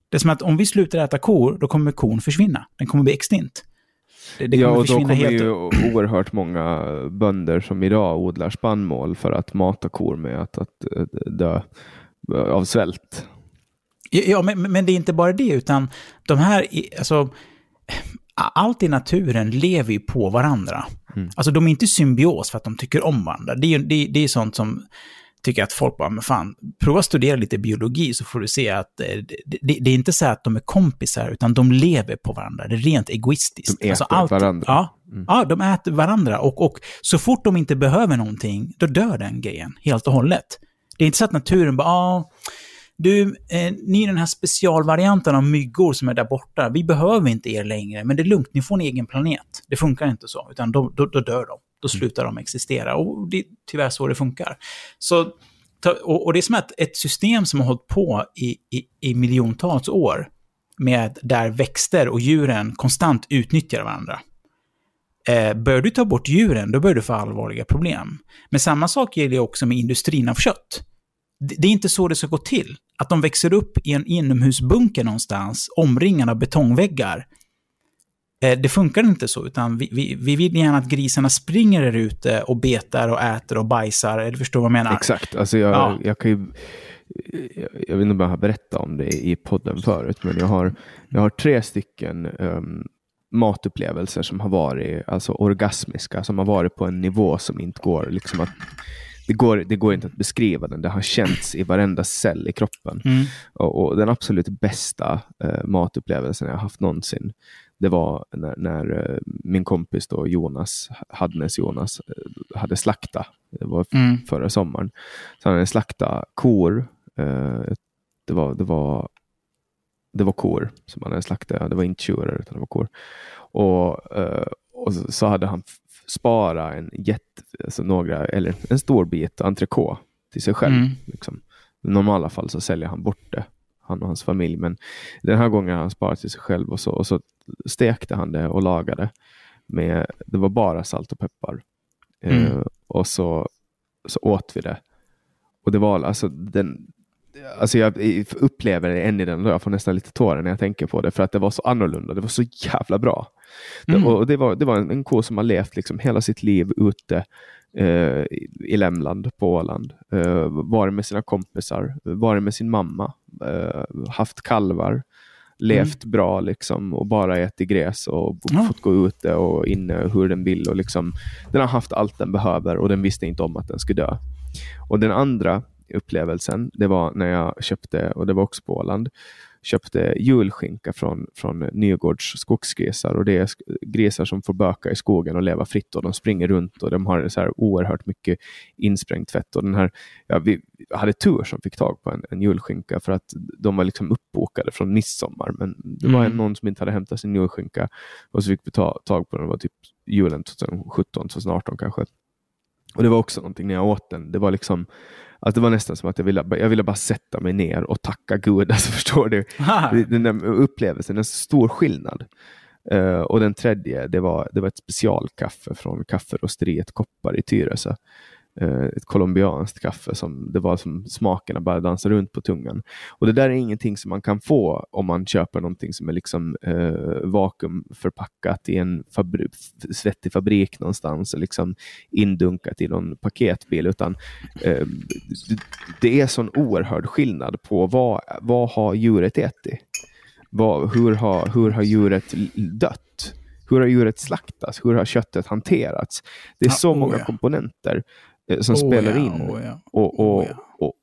Det är som att om vi slutar äta kor, då kommer kon försvinna. Den kommer bli extint. Det, det ja, och då kommer helt. ju oerhört många bönder som idag odlar spannmål för att mata kor med att, att eh, dö av svält. Ja, men, men det är inte bara det, utan de här, alltså, allt i naturen lever ju på varandra. Alltså de är inte symbios för att de tycker om varandra. Det är, ju- det, det är sånt som tycker att folk bara, men fan, prova att studera lite biologi så får du se att eh, det, det, det är inte så att de är kompisar, utan de lever på varandra. Det är rent egoistiskt. De äter varandra. Ja, ja, de äter varandra. Och, och så fort de inte behöver någonting, då dör den grejen helt och hållet. Det är inte så att naturen bara, ah, du, eh, ni är den här specialvarianten av myggor som är där borta. Vi behöver inte er längre, men det är lugnt, ni får en egen planet. Det funkar inte så, utan då, då, då dör de. Då slutar de existera. Och det är tyvärr så det funkar. Så, och, och det är som att ett system som har hållit på i, i, i miljontals år, med där växter och djuren konstant utnyttjar varandra. Eh, bör du ta bort djuren, då bör du få allvarliga problem. Men samma sak gäller också med industrin av kött. Det det är inte så det ska gå till. Att de växer upp i en inomhusbunker någonstans, omringade av betongväggar. Eh, Det funkar inte så, utan vi, vi, vi vill gärna att grisarna springer där ute och betar och äter och bajsar. Eller förstår vad jag menar? Exakt. Alltså jag, Ja. jag kan ju... Jag, vet inte om jag har berättat om det i podden förut, men jag har, jag har tre stycken um, matupplevelser som har varit alltså orgasmiska, som har varit på en nivå som inte går liksom att det går, det går inte att beskriva den. Det har känts i varenda cell i kroppen. Mm. Och, och den absolut bästa eh, matupplevelsen jag haft någonsin, det var när, när eh, min kompis då, Jonas, Hadnes Jonas, eh, hade slakta. Det var Mm. förra sommaren. Så han hade slakta kor. Eh, det, var, det, var, det var kor som han hade slaktat. Det var inte tjurar utan det var kor. Och, och så, hade han sparat en jätte, alltså några, eller en stor bit entrecote till sig själv. Mm. Liksom. I normala fall så säljer han bort det, han och hans familj. Men den här gången har han sparat till sig själv och så, och så stekte han det och lagade. Med, det var bara salt och peppar. Mm. Eh, och så, så åt vi det. Och det var alltså den, Alltså jag upplever det än i den jag får nästan lite tårar när jag tänker på det för att det var så annorlunda. Det var så jävla bra. Mm. Det, och det, var, det var en, en ko som har levt liksom hela sitt liv ute eh, i- Lämland på Åland. Eh, varit med sina kompisar, varit med sin mamma, eh, haft kalvar, levt bra liksom och bara ätit gräs och Ja. fått gå ute och inne hur den vill. Och liksom, den har haft allt den behöver och den visste inte om att den skulle dö. Och den andra upplevelsen, det var när jag köpte, och det var också på Åland, köpte julskinka från, från Nygårds skogsgrisar och det är grisar som får böka i skogen och leva fritt och de springer runt och de har så här oerhört mycket insprängt fett. Och den här, ja, vi hade tur som fick tag på en, en julskinka för att de var liksom uppbokade från midsommar men det var mm. någon som inte hade hämtat sin julskinka och så fick vi ta, tag på den. Det var typ julen 2017, 2018 kanske. Och det var också någonting när jag åt den. Det var liksom Alltså det var nästan som att jag ville, jag ville bara sätta mig ner och tacka Gud. *laughs* Alltså förstår du? Den där upplevelsen, en stor skillnad. Uh, och den tredje, det var, det var ett specialkaffe från kafferosteriet Koppar i Tyresö. Eh, ett colombianskt kaffe som det var som smakerna bara dansar runt på tungan. Och det där är ingenting som man kan få om man köper någonting som är liksom eh, vakuumförpackat i en fabri svettig fabrik någonstans och liksom indunkat i någon paketbil. Utan eh, det, är sån oerhörd skillnad på vad, vad har djuret ätit? Vad, hur, har, hur har djuret dött? Hur har djuret slaktats? Hur har köttet hanterats? Det är så oh, många ja. komponenter som oh, spelar ja, in. Oh, ja. Och, och, oh, ja. och,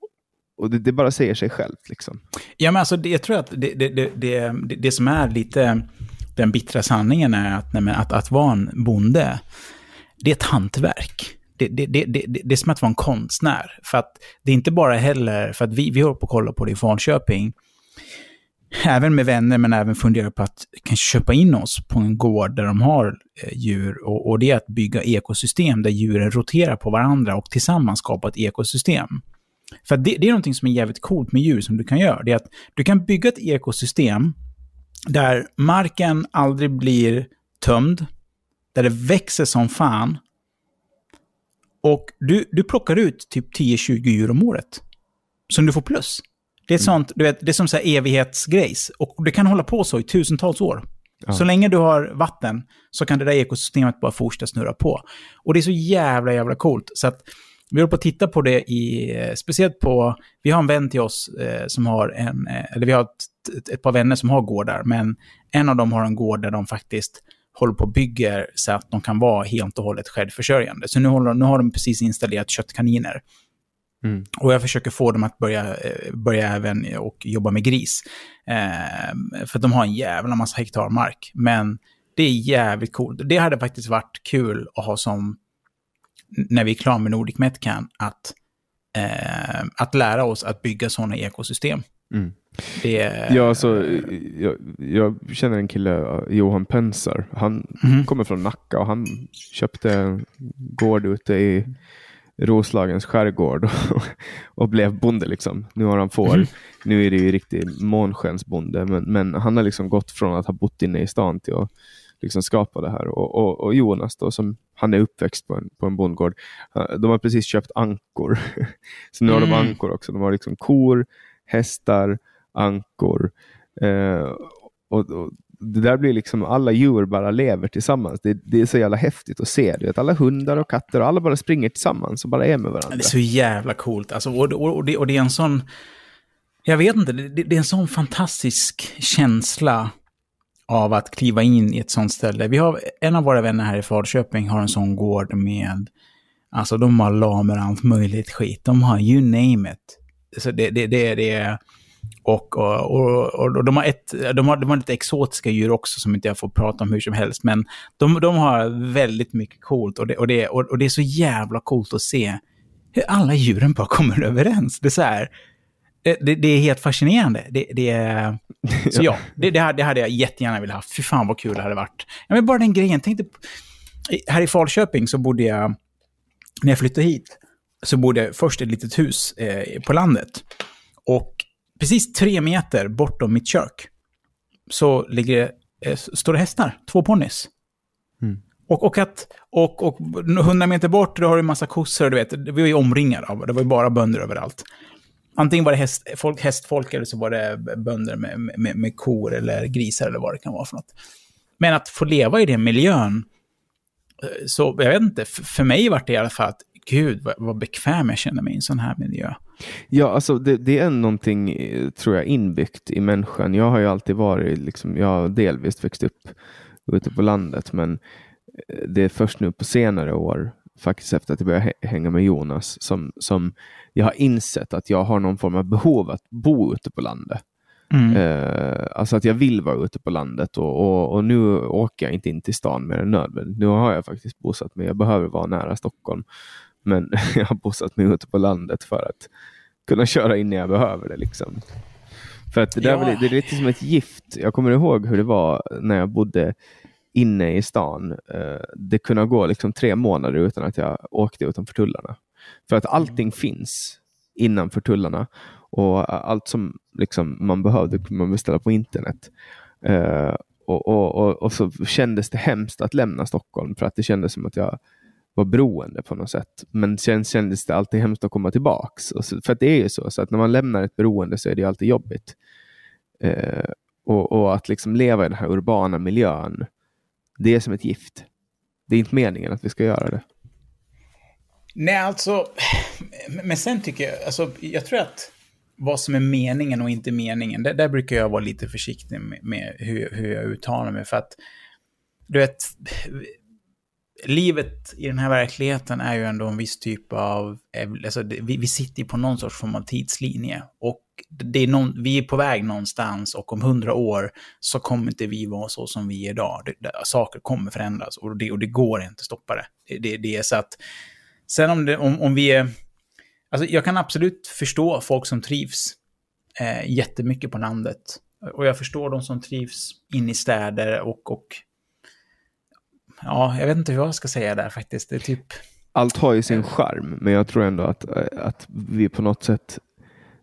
och det, det, bara säger sig självt. Liksom. Ja, men alltså, det, jag tror att det, det, det, det, som är lite den bittra sanningen är att, nej, att, att vara en bonde, det är ett hantverk. Det, det, det, det, det är som att vara en konstnär. För att det är inte bara heller, för att vi, vi håller på att kolla på det i Falköping, *laughs* även med vänner, men även funderar på att kanske köpa in oss på en gård där de har eh, djur. Och, och, det är att bygga ekosystem där djuren roterar på varandra och tillsammans skapa ett ekosystem. För det, det, är någonting som är jävligt coolt med djur som du kan göra. Det är att du kan bygga ett ekosystem där marken aldrig blir tömd, där det växer som fan. Och du, du plockar ut typ 10-20 djur om året. Som du får plus. Det är, sånt, du vet, det är som så här evighetsgrejs. Och det kan hålla på så i tusentals år. Ja. Så länge du har vatten så kan det där ekosystemet bara fortsätta snurra på. Och det är så jävla, jävla coolt. Så att vi håller på att titta på det i, eh, speciellt på, vi har en vän till oss eh, som har en, eh, eller vi har ett, ett, ett, par vänner som har gårdar, men en av dem har en gård där de faktiskt håller på och bygger så att de kan vara helt och hållet självförsörjande. Så nu, håller, nu har de precis installerat köttkaniner. Mm. Och jag försöker få dem att börja, eh, börja även och jobba med gris. Eh, för de har en jävla massa hektar mark. Men det är jävligt coolt. Det hade faktiskt varit kul att ha som, när vi är klara med Nordic Metcan, att, eh, att lära oss att bygga sådana ekosystem. Mm. Det... Ja, alltså, jag, jag, känner en kille, Johan Pensar. Han mm. kommer från Nacka och han köpte gård ute i Roslagens skärgård *laughs* och, och blev bonde. Liksom. Nu har han får. Mm. Nu är det ju riktig månskensbonde, men, men han har liksom gått från att ha bott inne i stan till att liksom skapa det här. Och, och, och Jonas, då, som han är uppväxt på en, på en bondgård, de har precis köpt ankor. *laughs* Så nu har mm. de ankor också. De har liksom kor, hästar, ankor. Eh, och, och, det där blir liksom, alla djur bara lever tillsammans. Det, det är så jävla häftigt att se. Du vet, alla hundar och katter och alla bara springer tillsammans och bara är med varandra. Det är så jävla coolt. Alltså, och, och, och, det, och det är en sån... Jag vet inte, det, det är en sån fantastisk känsla av att kliva in i ett sånt ställe. Vi har, en av våra vänner här i Falköping har en sån gård med, alltså de har lamer och allt möjligt skit. De har you name it. Så det, det, det, det är och, och, och, de, har ett, de, har, de har lite exotiska djur också som inte jag får prata om hur som helst. Men de, de har väldigt mycket coolt och det, och, det, och, det är så jävla coolt att se hur alla djuren bara kommer *laughs* överens. Det är så här, det, det, är helt fascinerande. Det, det är, *laughs* så ja, det, det, hade jag jättegärna velat ha. Fy fan vad kul det hade varit. Ja, men bara den grejen. Tänkte, här i Falköping så bodde jag, när jag flyttade hit, så bodde jag först i ett litet hus eh, på landet. Och precis tre meter bortom mitt kök så ligger, eh, står det hästar, två ponnys. Mm. Och, och, att, och, och 100 meter bort då har du en massa kossor, du vet, vi var ju omringade av, det var ju bara bönder överallt. Antingen var det häst, folk, hästfolk eller så var det bönder med, med, med kor eller grisar eller vad det kan vara för något. Men att få leva i den miljön, eh, så jag vet inte, för mig var det i alla fall att gud vad, vad bekväm jag känner mig i en sån här miljö. Ja, alltså det, det, är någonting, tror jag, inbyggt i människan. Jag har ju alltid varit, liksom, jag har delvis växt upp ute på landet, men eh, det är först nu på senare år, faktiskt efter att jag började hänga med Jonas, som, som jag har insett att jag har någon form av behov att bo ute på landet. Mm. Eh, alltså att jag vill vara ute på landet och, och, och, nu åker jag inte in till stan mer än nödvändigt. Nu har jag faktiskt bosatt mig. Jag behöver vara nära Stockholm. Men *laughs* jag har bosatt mig ute på landet för att kunna köra in när jag behöver det. Liksom. För att det, där Ja. li- det är lite som ett gift. Jag kommer ihåg hur det var när jag bodde inne i stan. Eh, det kunde gå liksom tre månader utan att jag åkte utanför tullarna. För att allting finns innanför tullarna och allt som liksom man behövde kunde man beställa på internet. Eh, och, och, och, och så kändes det hemskt att lämna Stockholm för att det kändes som att jag var beroende på något sätt. Men sen kändes det alltid hemskt att komma tillbaks. För att det är ju så, så att när man lämnar ett beroende så är det ju alltid jobbigt. Eh, och, och att liksom leva i den här urbana miljön, det är som ett gift. Det är inte meningen att vi ska göra det. Nej, alltså... Men sen tycker jag, alltså, jag tror att vad som är meningen och inte meningen, där, där brukar jag vara lite försiktig med, med hur, hur jag uttalar mig. För att, du vet, livet i den här verkligheten är ju ändå en viss typ av, alltså, vi, vi sitter ju på någon sorts form av tidslinje. Och det är någon, vi är på väg någonstans och om hundra år så kommer inte vi vara så som vi är idag. Det, det, saker kommer förändras och det, och det går inte att stoppa det. Det, det, det är så att Sen om, det, om, om vi är... Alltså jag kan absolut förstå folk som trivs eh, jättemycket på landet. Och jag förstår de som trivs in i städer och, och... Ja, jag vet inte hur jag ska säga där faktiskt. Det är typ... Allt har ju sin charm, men jag tror ändå att, att vi på något sätt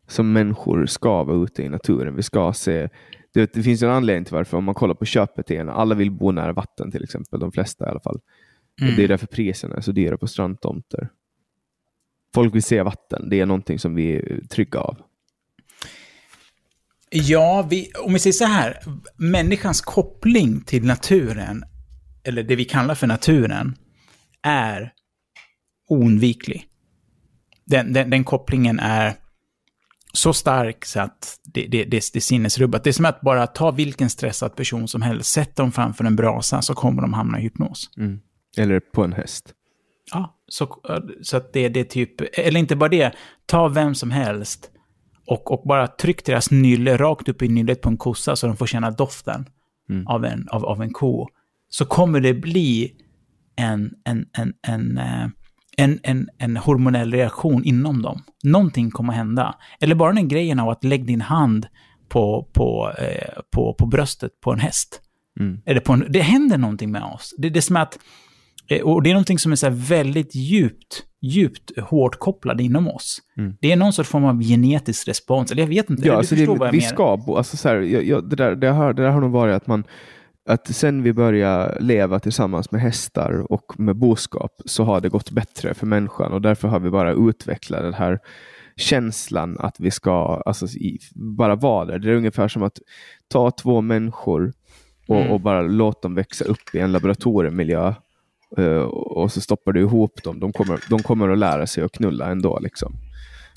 som människor ska vara ute i naturen. Vi ska se det, det finns en anledning till varför, om man kollar på köpbeteenden, alla vill bo nära vatten till exempel, de flesta i alla fall. Mm. Det är därför priserna är så dyra på strandtomter. Folk vill se vatten, det är någonting som vi är trygga av. Ja, vi, om vi säger så här. Människans koppling till naturen, eller det vi kallar för naturen, är oundviklig. Den, den, den kopplingen är så stark så att det, det, det, det är sinnesrubbat. Det är som att bara ta vilken stressad person som helst, sätt dem framför en brasa så kommer de hamna i hypnos. Eller på en häst. Ja, så, så att det, det är typ, eller inte bara det, ta vem som helst och, och bara tryck deras nylle rakt upp i nyllet på en kossa så de får känna doften av, en, av, av en ko. Så kommer det bli en, en, en, en, eh, en, en, en hormonell reaktion inom dem. Någonting kommer hända. Eller bara den grejen av att lägga din hand på, på, eh, på, på bröstet på en häst. Eller på en, det händer någonting med oss. Det, det är som att Eh, Och det är någonting som är så här väldigt djupt, djupt hårt kopplad inom oss. Det är någon sorts form av genetisk respons. Eller jag vet inte, Ja, alltså det, vi ska alltså så här, jag, jag, det, där, det, har, det där har nog varit att man att sen vi började leva tillsammans med hästar och med boskap så har det gått bättre för människan och därför har vi bara utvecklat den här känslan att vi ska alltså, i, bara vara där. Det är ungefär som att ta två människor och, Mm. och bara låta dem växa upp i en laboratoriemiljö eh, och så stoppar du ihop dem. De kommer, de kommer att lära sig att knulla ändå. Liksom.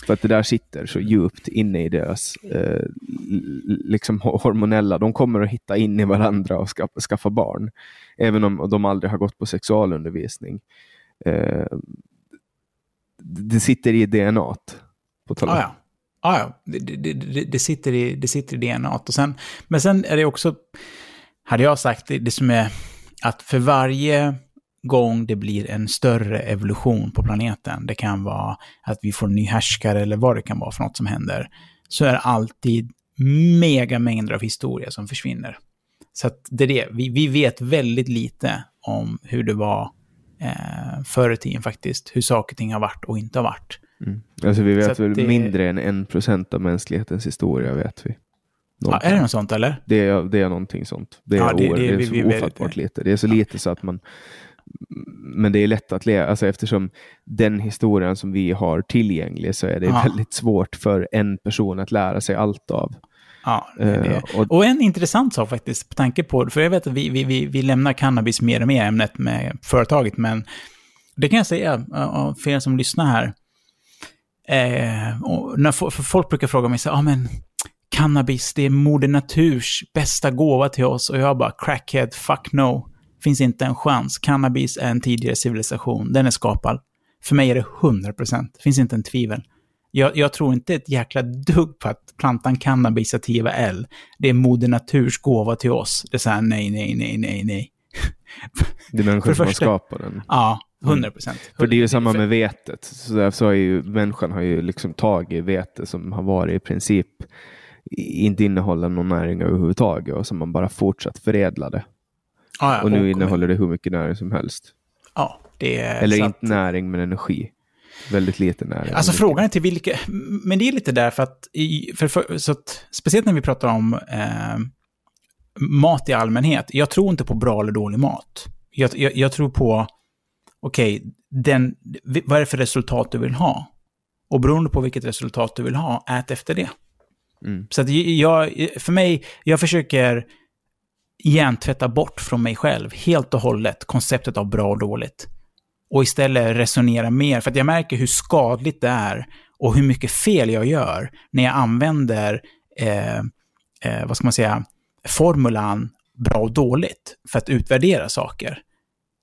För att det där sitter så djupt inne i deras eh, liksom hormonella. De kommer att hitta in i varandra och skaffa, skaffa barn. Även om de aldrig har gått på sexualundervisning. Eh, det sitter i DNA. På Ah, ja. Ah, ja. Det, det, det, det, sitter i, det sitter i DNA. Och sen, men sen är det också, hade jag sagt, det, det som är att för varje gång det blir en större evolution på planeten, det kan vara att vi får en ny härskare eller vad det kan vara för något som händer, så är det alltid mega mängder av historia som försvinner. Så att det är det, vi, vi vet väldigt lite om hur det var eh, förr i tiden faktiskt, hur saker och ting har varit och inte har varit. Alltså vi vet väl det- mindre än en procent av mänsklighetens historia. vet vi. Ja, är det något sånt eller? Det är, det är någonting sånt. Det är, Ja, det- det- det är så vi ofattbart lite. Det är så lite så att man... Men det är lätt att leva, alltså eftersom den historien som vi har tillgänglig så är det Ja. väldigt svårt för en person att lära sig allt av. Ja, det är det. Eh, och- Och en intressant sak faktiskt, på tanke på, för jag vet att vi, vi, vi, vi lämnar cannabis mer och mer ämnet med företaget, men det kan jag säga för er som lyssnar här. Eh, och när, folk brukar fråga mig så ja ah, men cannabis, det är Moder Naturs bästa gåva till oss. Och jag bara, crackhead, fuck no. Finns inte en chans. Cannabis är en tidigare civilisation, den är skapad. För mig är det 100%, finns inte en tvivel. Jag, jag tror inte ett jäkla dugg på att plantan cannabis sativa L, det är moder naturs gåva till oss. Det är så här, nej, nej, nej, nej, nej. Det är människan som har skapat den. Ja, 100 procent. Mm. För det är ju samma med vetet. Så därför har ju människan har ju liksom tagit vete som har varit i princip inte innehåller någon näring överhuvudtaget och som man bara fortsatt förädlade. Ja, ja, och nu innehåller det hur mycket näring som helst. Ja, det är... Eller inte näring, men energi. Väldigt lite näring. Alltså frågan är till vilka... Men det är lite därför att, i, för, för, så att speciellt när vi pratar om eh, mat i allmänhet, jag tror inte på bra eller dålig mat. Jag, jag, jag tror på, okej, den, vad är det för resultat du vill ha? Och beroende på vilket resultat du vill ha, ät efter det. Mm. Så att jag, för mig, jag försöker hjärntvätta bort från mig själv helt och hållet konceptet av bra och dåligt. Och istället resonera mer, för att jag märker hur skadligt det är och hur mycket fel jag gör när jag använder, eh, eh, vad ska man säga, formulan bra och dåligt för att utvärdera saker.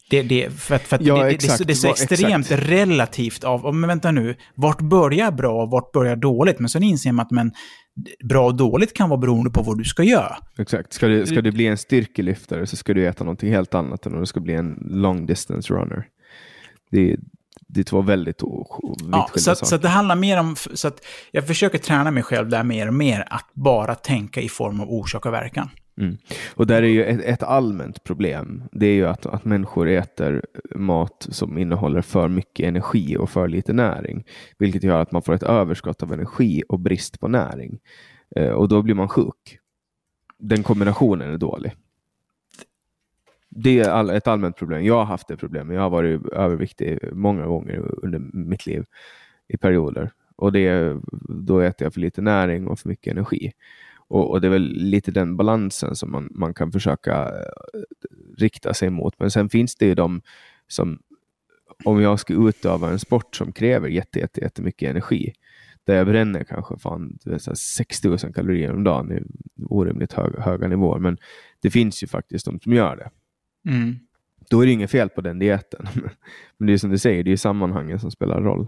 Det, det, för att, för att Ja, det, exakt. det, det är så extremt exakt. relativt av, men vänta nu, vart börjar bra och vart börjar dåligt? Men sen inser man att men, bra och dåligt kan vara beroende på vad du ska göra. Exakt. Ska du, ska du bli en styrkelyftare så ska du äta någonting helt annat än om du ska bli en long distance runner. Det är, det är två väldigt Ja, så, saker. så det handlar mer om, så att jag försöker träna mig själv där mer och mer, att bara tänka i form av orsak och verkan. Mm. Och där är ju ett, ett allmänt problem. Det är ju att, att människor äter mat som innehåller för mycket energi och för lite näring. Vilket gör att man får ett överskott av energi och brist på näring. Eh, och då blir man sjuk. Den kombinationen är dålig. Det är all, ett allmänt problem. Jag har haft det problemet. Jag har varit överviktig många gånger under mitt liv i perioder. Och det, då äter jag för lite näring och för mycket energi. Och, och det är väl lite den balansen som man, man kan försöka eh, rikta sig mot. Men sen finns det ju de som, om jag ska utöva en sport som kräver jätte, jätte, jättemycket energi, där jag bränner kanske fan, du vet, så här 6000 kalorier om dagen, är orimligt höga, höga nivåer, men det finns ju faktiskt de som gör det. Mm. Då är det inget fel på den dieten. *laughs* Men det är som du säger, det är sammanhangen som spelar roll.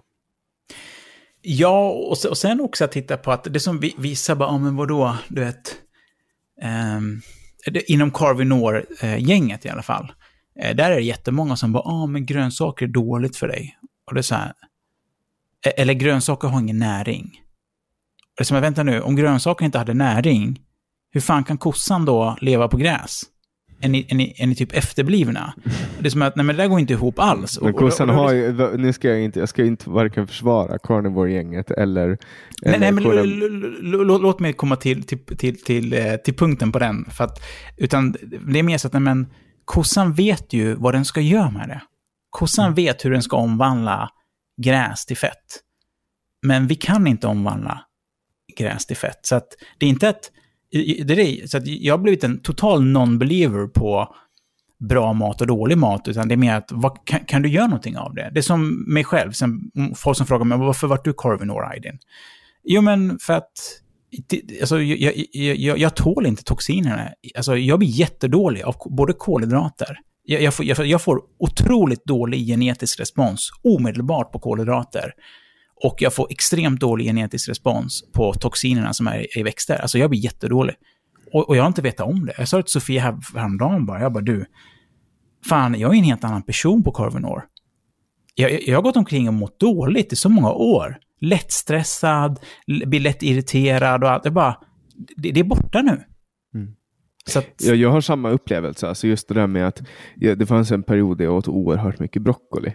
Ja, och, och sen också att titta på att det som vi, visar bara, ja men vadå, du vet, eh, det, inom Carvinor-gänget i alla fall, eh, där är det jättemånga som bara, ja men grönsaker är dåligt för dig. Och det är så här, e-, eller grönsaker har ingen näring. Och det är som, vänta nu, om grönsaker inte hade näring, hur fan kan kossan då leva på gräs? Är ni, är ni, är ni typ efterblivna? Det är som att, nej men det där går inte ihop alls. Men kossan har ju, nu ska jag inte, jag ska inte varken försvara carnivore-gänget eller... Nej, nej men låt mig komma till, till, till, till, eh, till punkten på den. För att, utan det är mer så att nej, men, kossan vet ju vad den ska göra med det. Kossan Mm. vet hur den ska omvandla gräs till fett. Men vi kan inte omvandla gräs till fett. Så att det är inte att... Det är det, så att jag har blivit en total non-believer på bra mat och dålig mat, utan det är mer att vad, kan, kan du göra någonting av det? Det är som mig själv, sen, folk som frågar mig varför vart du Carvinor Aydin? Jo, men för att alltså, jag, jag, jag, jag, tål inte toxinerna. Alltså, jag blir jättedålig av både kolhydrater. Jag, jag, får, jag, får- jag får otroligt dålig genetisk respons omedelbart på kolhydrater. Och jag får extremt dålig genetisk respons på toxinerna som är i växter. Alltså jag blir jättedålig. Och, och jag har inte vetat om det. Jag sa det till Sofia här- häromdagen bara. Jag bara, du, fan, jag är en helt annan person på Carvinor. Jag, jag, jag har gått omkring och mått dåligt i så många år. Lättstressad, blir lätt irriterad och allt. Det är bara, det, det är borta nu. Mm. Att, Jag, jag har samma upplevelse, alltså just det där med att ja, det fanns en period där jag åt oerhört mycket broccoli.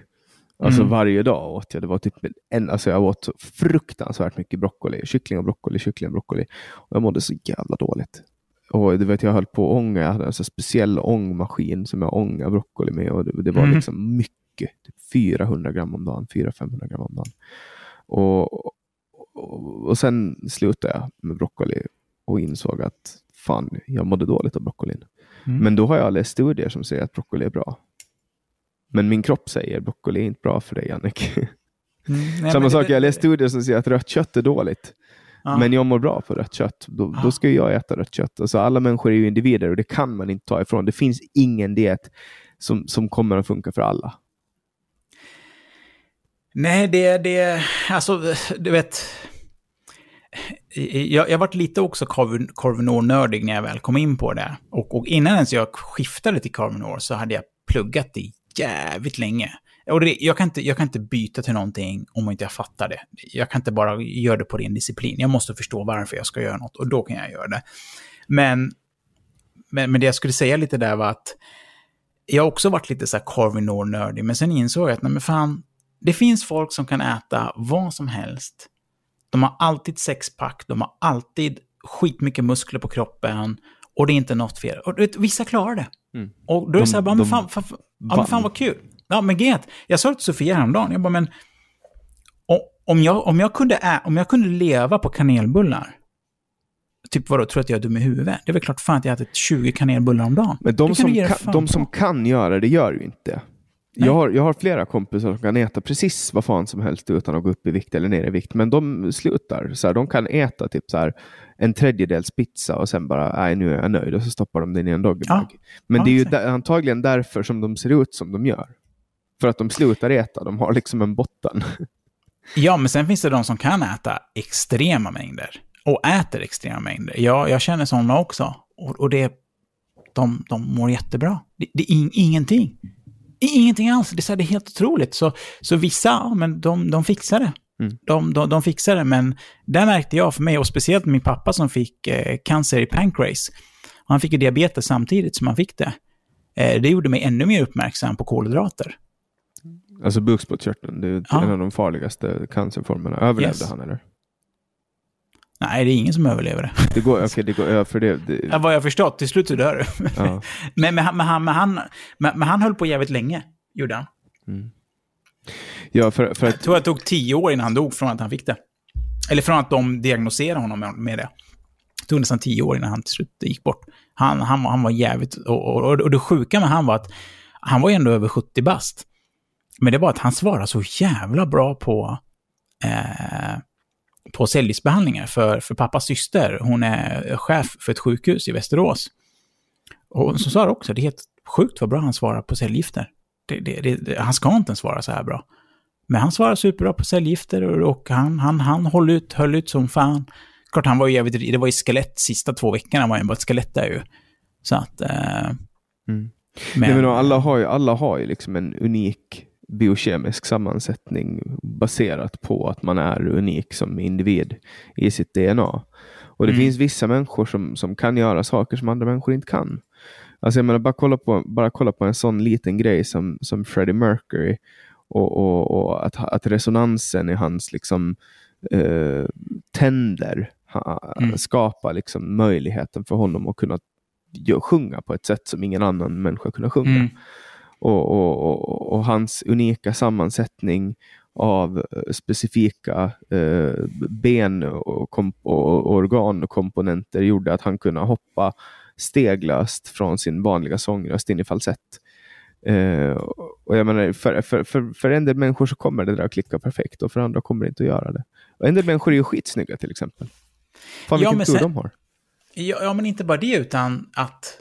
Alltså Mm. varje dag åt jag. Det var typ en, alltså jag åt fruktansvärt mycket broccoli. Kyckling och broccoli, kyckling och broccoli. Och jag mådde så jävla dåligt. Och du vet, jag höll på att ånga. Jag hade en speciell ångmaskin som jag ångade broccoli med. Och det, det var Mm. liksom mycket. Typ 400 gram om dagen. 400-500 gram om dagen. Och, och, och sen slutade jag med broccoli och insåg att fan, jag mådde dåligt av broccolin. Mm. Men då har jag läst studier som säger att broccoli är bra. Men min kropp säger broccoli är inte bra för dig, Jannik. *laughs* Mm, nej, Samma sak, det- jag har läst studier som säger att rött kött är dåligt. Ja. Men jag mår bra på rött kött. Då, Ja. då ska jag äta rött kött. Alltså, alla människor är ju individer och det kan man inte ta ifrån. Det finns ingen diet som, som kommer att funka för alla. Nej, det, det, alltså, du vet. Jag, jag varit lite också Corvinor-nördig när jag väl kom in på det. Och, och innan ens jag skiftade till Corvinor så hade jag pluggat det jävligt länge. Och det, jag, kan inte, jag kan inte byta till någonting om inte jag fattar det. Jag kan inte bara göra det på ren disciplin. Jag måste förstå varför jag ska göra något och då kan jag göra det. Men, men, men det jag skulle säga lite där var att jag har också varit lite så här Corvinor-nördig, men sen insåg jag att nej men fan, det finns folk som kan äta vad som helst. De har alltid sexpack, de har alltid skitmycket muskler på kroppen och det är inte något fel. Och vet, vissa klarar det. Mm. Och då är det så här, bara, men fan, fan, fan, ja, men fan vad kul. Ja, men get. Jag sa till Sofia häromdagen, jag bara, men om jag, om, jag kunde ä, om jag kunde leva på kanelbullar, typ vadå, tror att jag är dum i huvudet? Det är väl klart fan att jag ätit 20 kanelbullar om dagen. Men de, som kan, de som kan göra det gör ju inte. Jag har, jag har flera kompisar som kan äta precis vad fan som helst utan att gå upp i vikt eller ner i vikt. Men de slutar. Så här, de kan äta typ så här, en tredjedels pizza och sen bara, nej nu är jag nöjd och så stoppar de den i en doggebag. Ja. Men ja, det är ju där, antagligen därför som de ser ut som de gör. För att de slutar äta, de har liksom en botten. Ja, men sen finns det de som kan äta extrema mängder. Och äter extrema mängder. Ja, jag känner sådana också. Och, och det, de, de mår jättebra. Det, det är in, ingenting. Ingenting alls. Det är, här, det är helt otroligt. Så, så vissa, ja, men de, de fixar det. Mm. De, de, de fixar det, men där märkte jag för mig, och speciellt min pappa som fick eh, cancer i pancreas. Han fick ju diabetes samtidigt som han fick det. Eh, det gjorde mig ännu mer uppmärksam på kolhydrater. Alltså bukspottkörteln, det är ja. en av de farligaste cancerformerna. Överlevde yes. han eller? Nej, det är ingen som överlever det. Det går, okay, det går för det, det... Ja, vad jag förstått, till slut så dör du. Ja. *laughs* men, men, men, han, men, han, men, men han höll på jävligt länge, gjorde han. Mm. Ja, för, för att... Jag tror att det tog tio år innan han dog från att han fick det. Eller från att de diagnoserade honom med det. Det tog nästan tio år innan han till slut gick bort. Han, han, han var jävligt... Och, och, och det sjuka med han var att han var ju ändå över 70 bast. Men det var att han svarade så jävla bra på... Eh, på cellgiftsbehandlingar. För, för pappas syster, hon är chef för ett sjukhus i Västerås. Och så sa också, det är helt sjukt vad bra han svarar på cellgifter. Det, det, det, han ska inte svara så här bra. Men han svarar superbra på cellgifter och, och han, han, han höll ut, höll ut som fan. Klart, han var ju jävligt, det var ju skelett sista två veckorna, var ju bara ett skelett där ju. Så att... Eh, mm. Men, Nej, men alla har ju, alla har ju liksom en unik biokemisk sammansättning baserat på att man är unik som individ i sitt DNA. Och det mm. finns vissa människor som, som kan göra saker som andra människor inte kan. Alltså jag menar, bara kolla på, bara kolla på en sån liten grej som, som Freddie Mercury och, och, och att, att resonansen i hans liksom, eh, tänder ha, mm. skapar liksom möjligheten för honom att kunna sjunga på ett sätt som ingen annan människa kunde sjunga. Mm. Och, och, och, hans unika sammansättning av eh, specifika eh, ben och, och organkomponenter gjorde att han kunde hoppa steglöst från sin vanliga sångröst in i falsett. Eh, och jag menar, för, för, för, för en del människor så kommer det där att klicka perfekt och för andra kommer det inte att göra det. Och en del människor är ju skitsnygga till exempel. Fan vilken ja, tur de har. Ja, ja, men inte bara det, utan att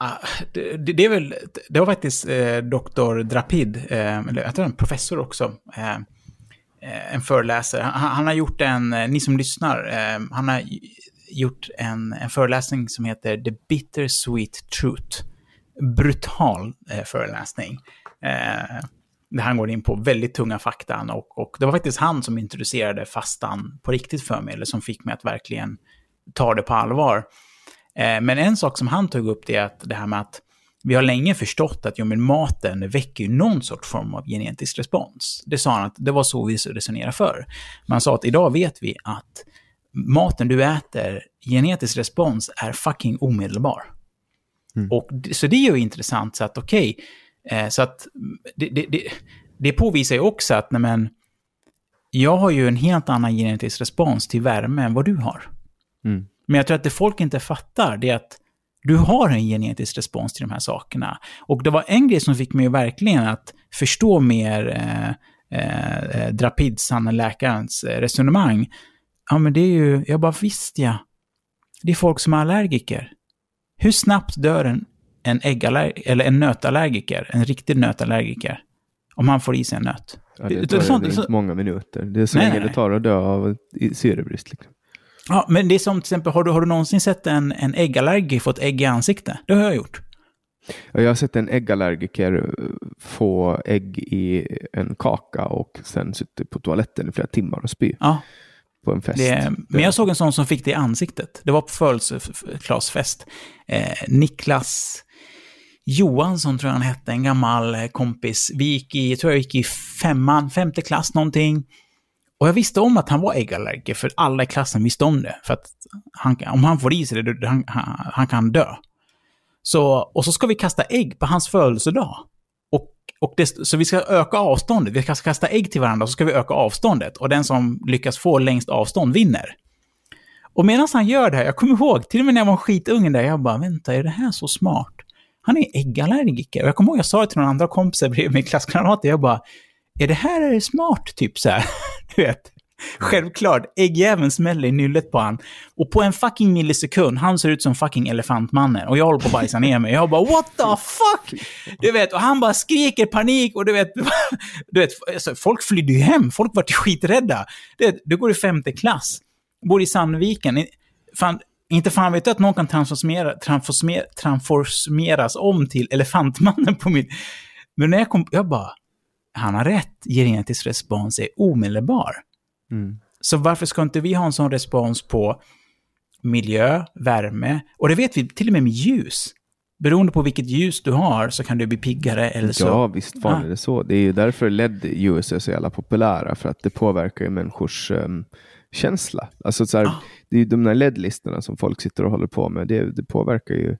Ah, det, det, är väl, det var faktiskt eh, doktor Drapid, eh, eller jag tror en professor också, eh, eh en föreläsare. Han, han, har gjort en, eh, ni som lyssnar, eh, han har gjort en, en föreläsning som heter The Bitter Sweet Truth. Brutal eh, föreläsning. där han går in på väldigt tunga fakta och, och det var faktiskt han som introducerade fastan på riktigt för mig, eller som fick mig att verkligen ta det på allvar. Eh, men en sak som han tog upp det är att det här med att vi har länge förstått att jo, men maten väcker någon sorts form av genetisk respons. Det sa han att det var så vi resonerade för. Man sa att idag vet vi att maten du äter, genetisk respons, är fucking omedelbar. Mm. Och, så det är ju intressant, så att okej, okay, eh, så att det, det, det, det, påvisar ju också att, nej men, jag har ju en helt annan genetisk respons till värme än vad du har. Mm. Men jag tror att det folk inte fattar, det är att du har en genetisk respons till de här sakerna. Och det var en grej som fick mig verkligen att förstå mer eh, eh, Drapids, han läkarens eh, resonemang. Ja, men det är ju, jag bara visst ja. Det är folk som är allergiker. Hur snabbt dör en, en, äggallerg eller en nötallergiker, en riktig nötallergiker, om han får i sig en nöt? Ja, Det- det det- tar sånt- inte så- många minuter. Det är så Nej, länge nej, det tar att dö av syrebrist. Liksom. Ja, men det är som till exempel, har du, har du någonsin sett en, en äggallergiker få ett ägg i ansikte? Det har jag gjort. Ja, Jag har sett en äggallergiker få ägg i en kaka och sen suttit på toaletten i flera timmar och spy Ja, på en fest. det, men jag såg en sån som fick det i ansiktet. Det var på födelsedagsfest. Eh, Niklas Johansson tror jag han hette, en gammal eh, kompis. Vi gick i, tror jag gick i femman, femte klass någonting. Och jag visste om att han var äggallergiker, för alla i klassen visste om det. För att han, om han får i sig det, han, han, han kan dö. Så, och så ska vi kasta ägg på hans födelsedag. Och, och det, så vi ska öka avståndet. Vi ska kasta ägg till varandra, så ska vi öka avståndet. Och den som lyckas få längst avstånd vinner. Och medan han gör det här, jag kommer ihåg, till och med när jag var skitungen där, jag bara, vänta, är det här så smart? Han är äggallergiker. Och jag kommer ihåg, jag sa det till några andra kompisar bredvid min klasskamrater, jag bara, är det här smart? Typ så här. *laughs* Du vet. Självklart, äggjäveln smäller i nyllet på han. Och på en fucking millisekund, han ser ut som fucking elefantmannen. Och jag håller på att bajsa ner mig. Jag bara what the fuck? Du vet, och han bara skriker panik och du vet, *laughs* du vet alltså, folk flydde ju hem. Folk var skiträdda. Du, vet, du går i femte klass, bor i Sandviken. Fan, inte fan vet du att någon kan transformera, transformera, transformeras om till elefantmannen på mitt... Men när jag kom, jag bara, han har rätt, genetisk respons är omedelbar. Mm. Så varför ska inte vi ha en sån respons på miljö, värme, och det vet vi till och med med ljus. Beroende på vilket ljus du har så kan du bli piggare eller så. Ja, visst fan Ah. är det så. Det är ju därför LED-ljus är så jävla populära, för att det påverkar ju människors um, känsla. Alltså, så här, Ah. Det är ju de där LED-listorna som folk sitter och håller på med, det, det påverkar ju.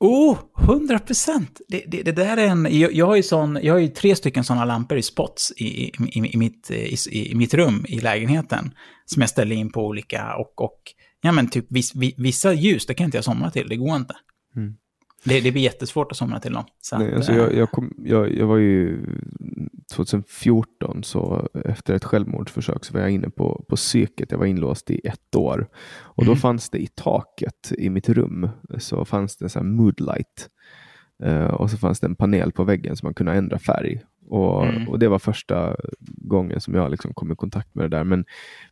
Oh, 100 procent! Det, det, det där är en... Jag, jag, har ju sån, jag har ju tre stycken sådana lampor i spots i, i, i, i, mitt, eh, i, i mitt rum i lägenheten. Som jag ställer in på olika och... och ja, men typ vis, vissa ljus, det kan inte jag somna till. Det går inte. Mm. Det, det blir jättesvårt att somna till dem. Så Nej, att, alltså eh, jag, jag, kom, jag, jag var ju 2014, så efter ett självmordsförsök så var jag inne på, på psyket. Jag var inlåst i ett år. Och då Mm. fanns det i taket i mitt rum, så fanns det så här moodlight. Eh, och så fanns det en panel på väggen som man kunde ändra färg. Och, Mm. och det var första gången som jag liksom kom i kontakt med det där. Men,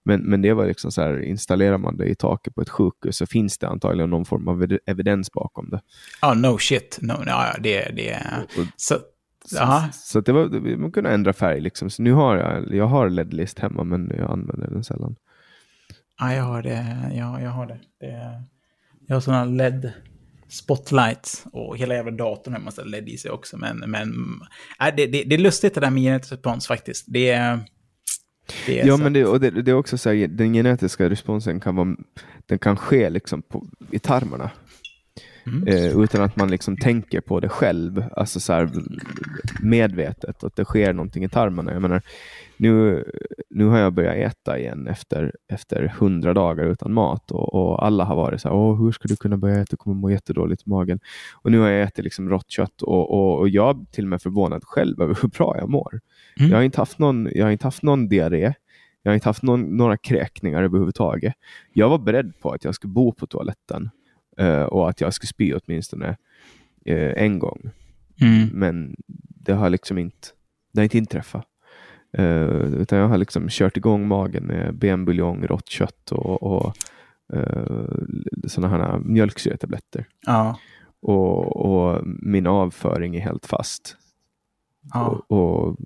men, men det var liksom så här, installerar man det i taket på ett sjukhus så finns det antagligen någon form av ev- evidens bakom det. Ja, no shit. No, ja, ja, det, det... Och- Så... Så, så att det var, man kunde ändra färg. Liksom. Så nu har jag, jag har LED-list hemma, men jag använder den sällan. ja, jag har det. Ja, jag har det. det jag har sådana LED spotlights och hela jävla datorn har en massa LED i sig också. Men, men äh, det, det, det är lustigt det där med genetisk respons faktiskt. Det är... Det är Ja, men det, och det, det är också så här, den genetiska responsen kan, vara, den kan ske liksom på, i tarmarna. Mm. Eh, utan att man liksom tänker på det själv, alltså så här, medvetet, att det sker någonting i tarmarna. Jag menar, nu, nu har jag börjat äta igen efter, efter hundra dagar utan mat och, och alla har varit så här, Åh, hur ska du kunna börja äta? Du kommer må jättedåligt i magen. Och nu har jag ätit liksom rått kött och, och, och jag är till och med förvånad själv över hur bra jag mår. Mm. Jag har inte haft någon, jag har inte haft någon diarré. Jag har inte haft någon, några kräkningar överhuvudtaget. Jag var beredd på att jag skulle bo på toaletten eh, och att jag skulle spy åtminstone eh, en gång. Mm. Men det har liksom inte, det har inte inträffat. Eh, utan jag har liksom kört igång magen med benbuljong, rått kött och, och uh, sådana här mjölksyretabletter. Ja. Och, och min avföring är helt fast. ja. Och, och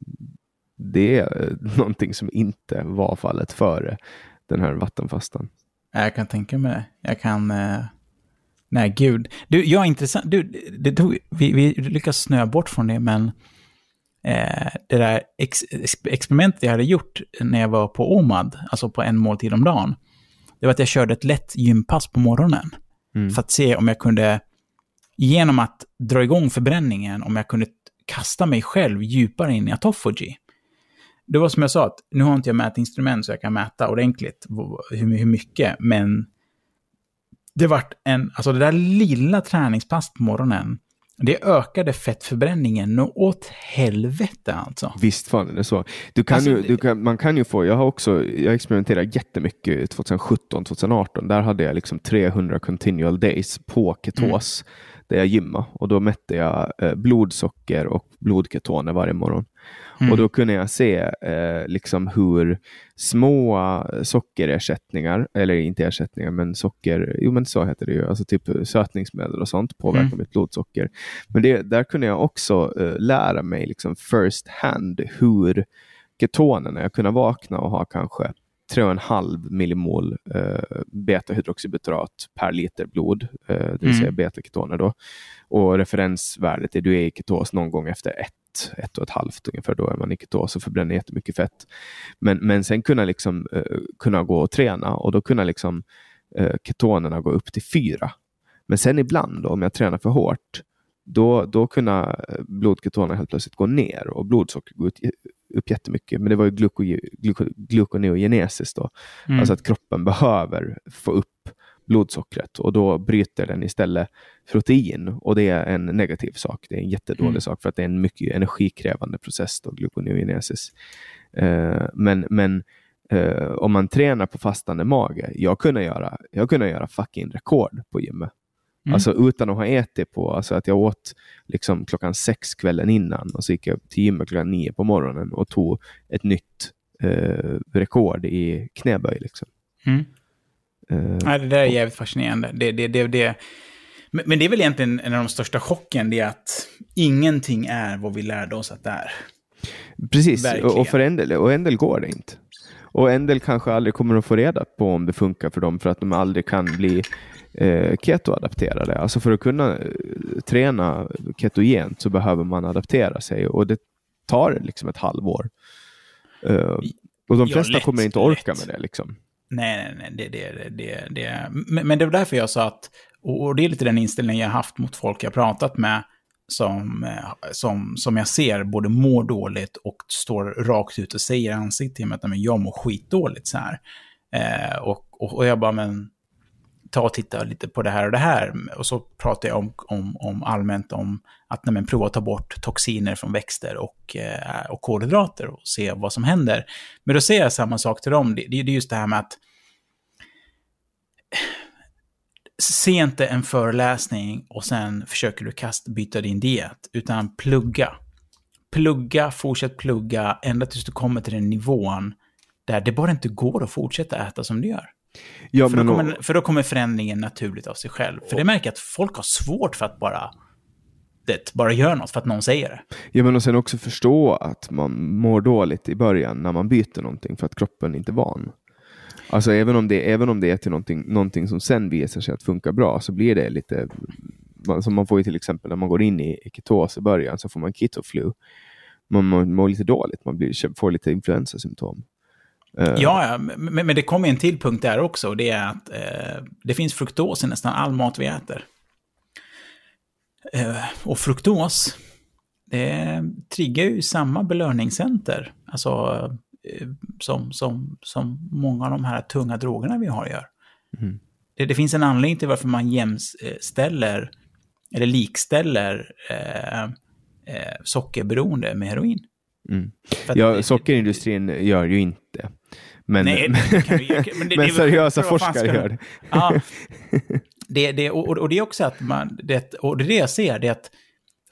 det är någonting som inte var fallet före den här vattenfastan. Jag kan tänka mig det. Jag kan... Eh... Nej, gud. Du, jag är intressant. Du, det tog, vi, vi lyckas snöa bort från det, men eh, det där ex, ex- experimentet jag hade gjort när jag var på OMAD, alltså på en måltid om dagen, det var att jag körde ett lätt gympass på morgonen. Mm. För att se om jag kunde, genom att dra igång förbränningen, om jag kunde kasta mig själv djupare in i autophagy. Det var som jag sa, att nu har inte jag mätinstrument så jag kan mäta ordentligt hur mycket, men det vart en, alltså det där lilla träningspass på morgonen, det ökade fettförbränningen nå åt helvete alltså. Visst fan är det så. Du kan Alltså, ju, du kan, man kan ju få, jag har också, jag experimenterade jättemycket 2017, 2018. Där hade jag liksom 300 continual days på ketos. där jag gymmade och då mätte jag eh, blodsocker och blodketoner varje morgon. Mm. Och då kunde jag se eh, liksom hur små sockerersättningar, eller inte ersättningar, men socker, jo men så heter det ju, alltså typ sötningsmedel och sånt påverkar Mm. mitt blodsocker. Men det, där kunde jag också eh, lära mig liksom first hand hur ketonerna, jag kunde vakna och ha kanske 3,5 millimol eh, beta-hydroxybutyrat per liter blod, eh, det vill Mm. säga beta-ketoner då. Och referensvärdet är du är i ketos någon gång efter ett, ett och ett halvt ungefär, då är man i ketos och förbränner jättemycket fett. Men, men sen kunna, liksom, eh, kunna gå och träna och då kunna liksom, eh, ketonerna gå upp till fyra. Men sen ibland då, om jag tränar för hårt, då, då kunna eh, blodketonerna helt plötsligt gå ner och blodsocker gå ut, upp jättemycket. Men det var ju gluko, gluko, gluconeogenesis då. Mm. Alltså att kroppen behöver få upp blodsockret och då bryter den istället protein och det är en negativ sak. Det är en jättedålig Mm. sak för att det är en mycket energikrävande process, då, gluconeogenesis. Eh, men men eh, om man tränar på fastande mage, jag kunde göra, jag kunde göra fucking rekord på gymmet. Mm. Alltså utan att ha ätit på, alltså att jag åt liksom klockan sex kvällen innan och så gick jag till gymmet klockan nio på morgonen och tog ett nytt eh, rekord i knäböj. Liksom. Mm. Eh, Nej, det där är jävligt fascinerande. Det, det, det, det, men, det är väl egentligen en av de största chocken, det är att ingenting är vad vi lärde oss att det är. Precis, Verkligen. och, och för en del, och en del går det inte. Och en del kanske aldrig kommer att få reda på om det funkar för dem för att de aldrig kan bli eh, ketoadapterade. Alltså för att kunna eh, träna ketogent så behöver man adaptera sig och det tar liksom ett halvår. Eh, och de Ja, flesta lätt, kommer inte orka lätt. med det. Liksom. Nej, nej, nej. Det, det, det, det, men, men det var därför jag sa att, och det är lite den inställningen jag haft mot folk jag pratat med, som, eh, som, som jag ser både mår dåligt och står rakt ut och säger i ansiktet till mig att men jag mår skitdåligt så här. Eh, och, och, och jag bara, men ta och titta lite på det här och det här. Och så pratar jag om, om, om allmänt om att nej, men, prova att ta bort toxiner från växter och, eh, och kolhydrater och se vad som händer. Men då säger jag samma sak till dem. Det, det, det är just det här med att se inte en föreläsning och sen försöker du kast, byta din diet, utan plugga. Plugga, fortsätt plugga, ända tills du kommer till den nivån där det bara inte går att fortsätta äta som du gör. Ja, För då, kommer, för då kommer förändringen naturligt av sig själv. För det märker jag att folk har svårt för att bara, det, bara göra något för att någon säger det. ja, men och sen också förstå att man mår dåligt i början när man byter någonting för att kroppen inte är van. Alltså även om det, även om det är till någonting, någonting som sen visar sig att funka bra så blir det lite, man, som man får ju till exempel när man går in i, i ketos i början så får man ketoflu. Man mår, mår lite dåligt, man blir, får lite influensasymptom. Eh, Ja, men, men det kommer en till punkt där också. och Det är att eh, det finns fruktos i nästan all mat vi äter. Eh, och fruktos, det triggar ju samma belöningscenter. Alltså eh, som, som, som många av de här tunga drogerna vi har gör. Mm. Det, det finns en anledning till varför man jämställer, eller likställer eh, eh, sockerberoende med heroin. Mm. Ja, det- sockerindustrin gör ju inte. Men, Nej, *laughs* men, det vi- men det- men det seriösa forskare ska- gör det. Ja. *laughs* Det, det, och, och det är också att man, det, och det är det jag ser, det är att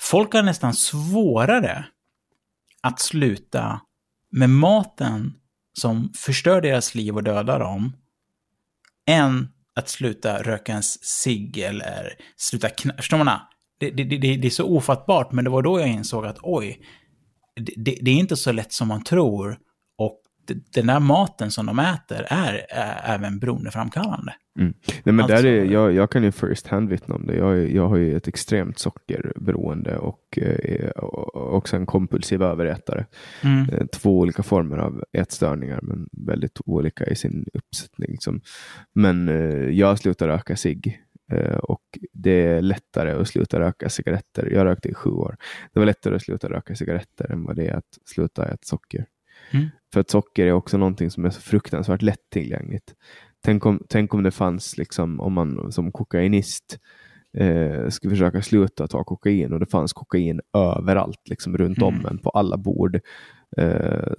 folk har nästan svårare att sluta med maten som förstör deras liv och dödar dem, än att sluta röka en cigg eller sluta knä... Förstår man? Det, det, det, det är så ofattbart, men det var då jag insåg att oj, det, det, är inte så lätt som man tror. Och den där maten som de äter är, är även beroendeframkallande. Mm. Nej, men Alltså- där är, jag, jag kan ju first hand vittna om det. Jag, jag har ju ett extremt sockerberoende och eh, också en kompulsiv överätare. Mm. Eh, Två olika former av ätstörningar, men väldigt olika i sin uppsättning. Liksom. Men eh, jag slutar röka cigg och det är lättare att sluta röka cigaretter. Jag rökte i sju år. Det var lättare att sluta röka cigaretter än vad det är att sluta äta socker. Mm. För att socker är också någonting som är så fruktansvärt lättillgängligt. Tänk om, tänk om det fanns, liksom, om man som kokainist eh, skulle försöka sluta ta kokain och det fanns kokain överallt, liksom runt om Mm. en, på alla bord. Eh,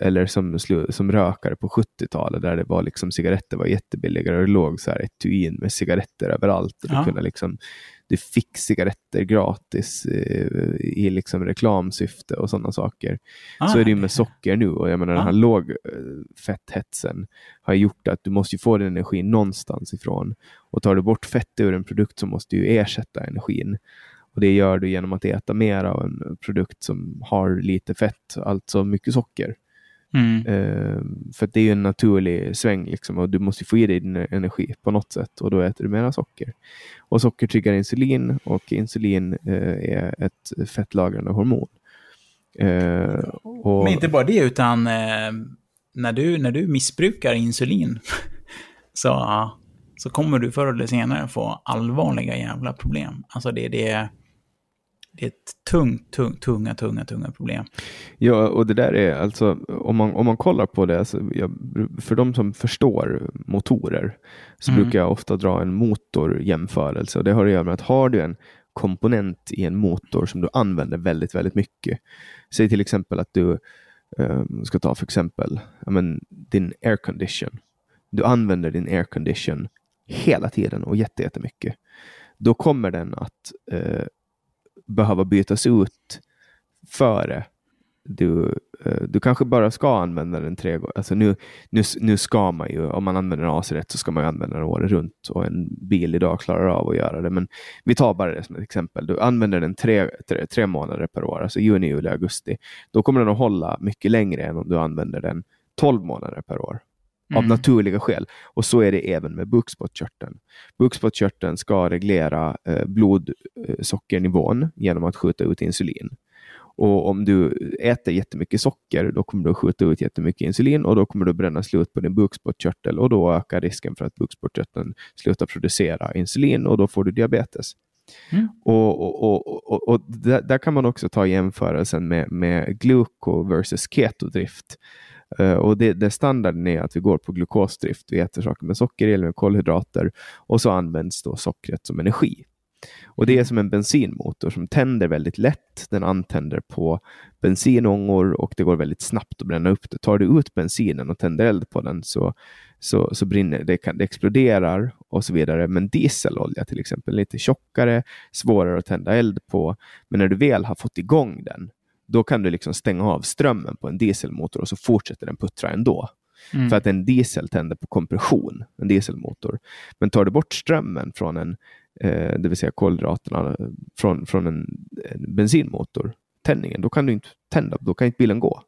eller som, som rökare på 70-talet där det var liksom cigaretter var jättebilligare och det låg så här etui med cigaretter överallt. Och ja. du, kunde liksom, du fick cigaretter gratis eh, i liksom reklamsyfte och sådana saker. Ah, så är det ju med socker nu och jag menar ah. den här lågfetthetsen har gjort att du måste få din energi någonstans ifrån. Och tar du bort fett ur en produkt så måste du ersätta energin. Och Det gör du genom att äta mer av en produkt som har lite fett, alltså mycket socker. Mm. Uh, för det är ju en naturlig sväng liksom, och du måste få i dig din energi på något sätt och då äter du mera socker. Och socker triggar insulin och insulin uh, är ett fettlagrande hormon. Uh, och... Men inte bara det, utan när, du, när du missbrukar insulin *laughs* så, så kommer du förr eller senare få allvarliga jävla problem. Alltså det, det, det är ett tungt, tungt, tunga, tunga, tunga problem. Ja, och det där är alltså, om man, om man kollar på det, alltså, jag, för de som förstår motorer, så mm. brukar jag ofta dra en motorjämförelse. Och det har att göra med att har du en komponent i en motor som du använder väldigt, väldigt mycket. Säg till exempel att du eh, ska ta för exempel men, din aircondition. Du använder din aircondition hela tiden och jättemycket. Då kommer den att eh, behöva bytas ut före du, eh, du kanske bara ska använda den tre gånger. Alltså nu, nu, nu ska man ju, om man använder en AC rätt så ska man använda den året runt och en bil idag klarar av att göra det. Men vi tar bara det som ett exempel. Du använder den tre, tre, tre månader per år, alltså juni, juli, augusti. Då kommer den att hålla mycket längre än om du använder den 12 månader per år. Mm. Av naturliga skäl. Och så är det även med bukspottkörteln. Bukspottkörteln ska reglera eh, blodsockernivån genom att skjuta ut insulin. Och om du äter jättemycket socker, då kommer du skjuta ut jättemycket insulin och då kommer du bränna slut på din bukspottkörtel och då ökar risken för att bukspottkörteln slutar producera insulin och då får du diabetes. Mm. Och, och, och, och, där, där, kan man också ta jämförelsen med, med gluko versus ketodrift. Uh, och det, det standarden är att vi går på glukosdrift. Vi äter saker med socker eller med kolhydrater och så används då sockret som energi. Och Det är som en bensinmotor som tänder väldigt lätt. Den antänder på bensinångor och det går väldigt snabbt att bränna upp det. Tar du ut bensinen och tänder eld på den så, så, så brinner det, kan, det exploderar och så vidare. Men dieselolja till exempel, lite tjockare, svårare att tända eld på. Men när du väl har fått igång den, då kan du liksom stänga av strömmen på en dieselmotor och så fortsätter den puttra ändå. Mm. För att en diesel tänder på kompression, en dieselmotor. Men tar du bort strömmen från en, eh, det vill säga kolhydraterna, från, från en, en bensinmotor, tändningen, då kan du inte tända, då kan inte bilen gå.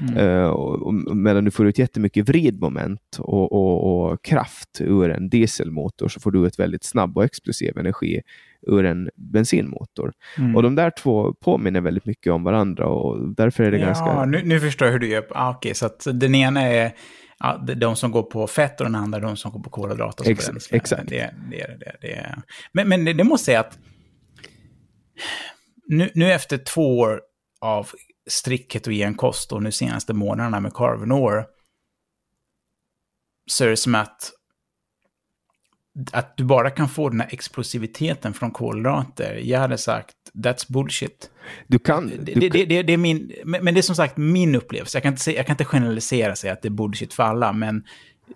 Mm. Uh, och, medan du får ut jättemycket vridmoment och, och, och, kraft ur en dieselmotor så får du ut väldigt snabb och explosiv energi ur en bensinmotor. Mm. Och de där två påminner väldigt mycket om varandra och därför är det ja, ganska... Nu, nu förstår jag hur du gör. Ah, Okej, okay, så att den ena är ja, de som går på fett och den andra de som går på kolhydrater. Ex exakt. Det, det, det, det, Men, men det måste säga att nu, nu efter två år av strikt ketogen kost och nu senaste månaderna med Carvenor så är det som att att du bara kan få den här explosiviteten från kolhydrater. Jag hade sagt, that's bullshit. Du kan... Du det, det, det, det, är min, men det är som sagt min upplevelse. Jag kan inte, jag kan inte generalisera sig att det är bullshit för alla, men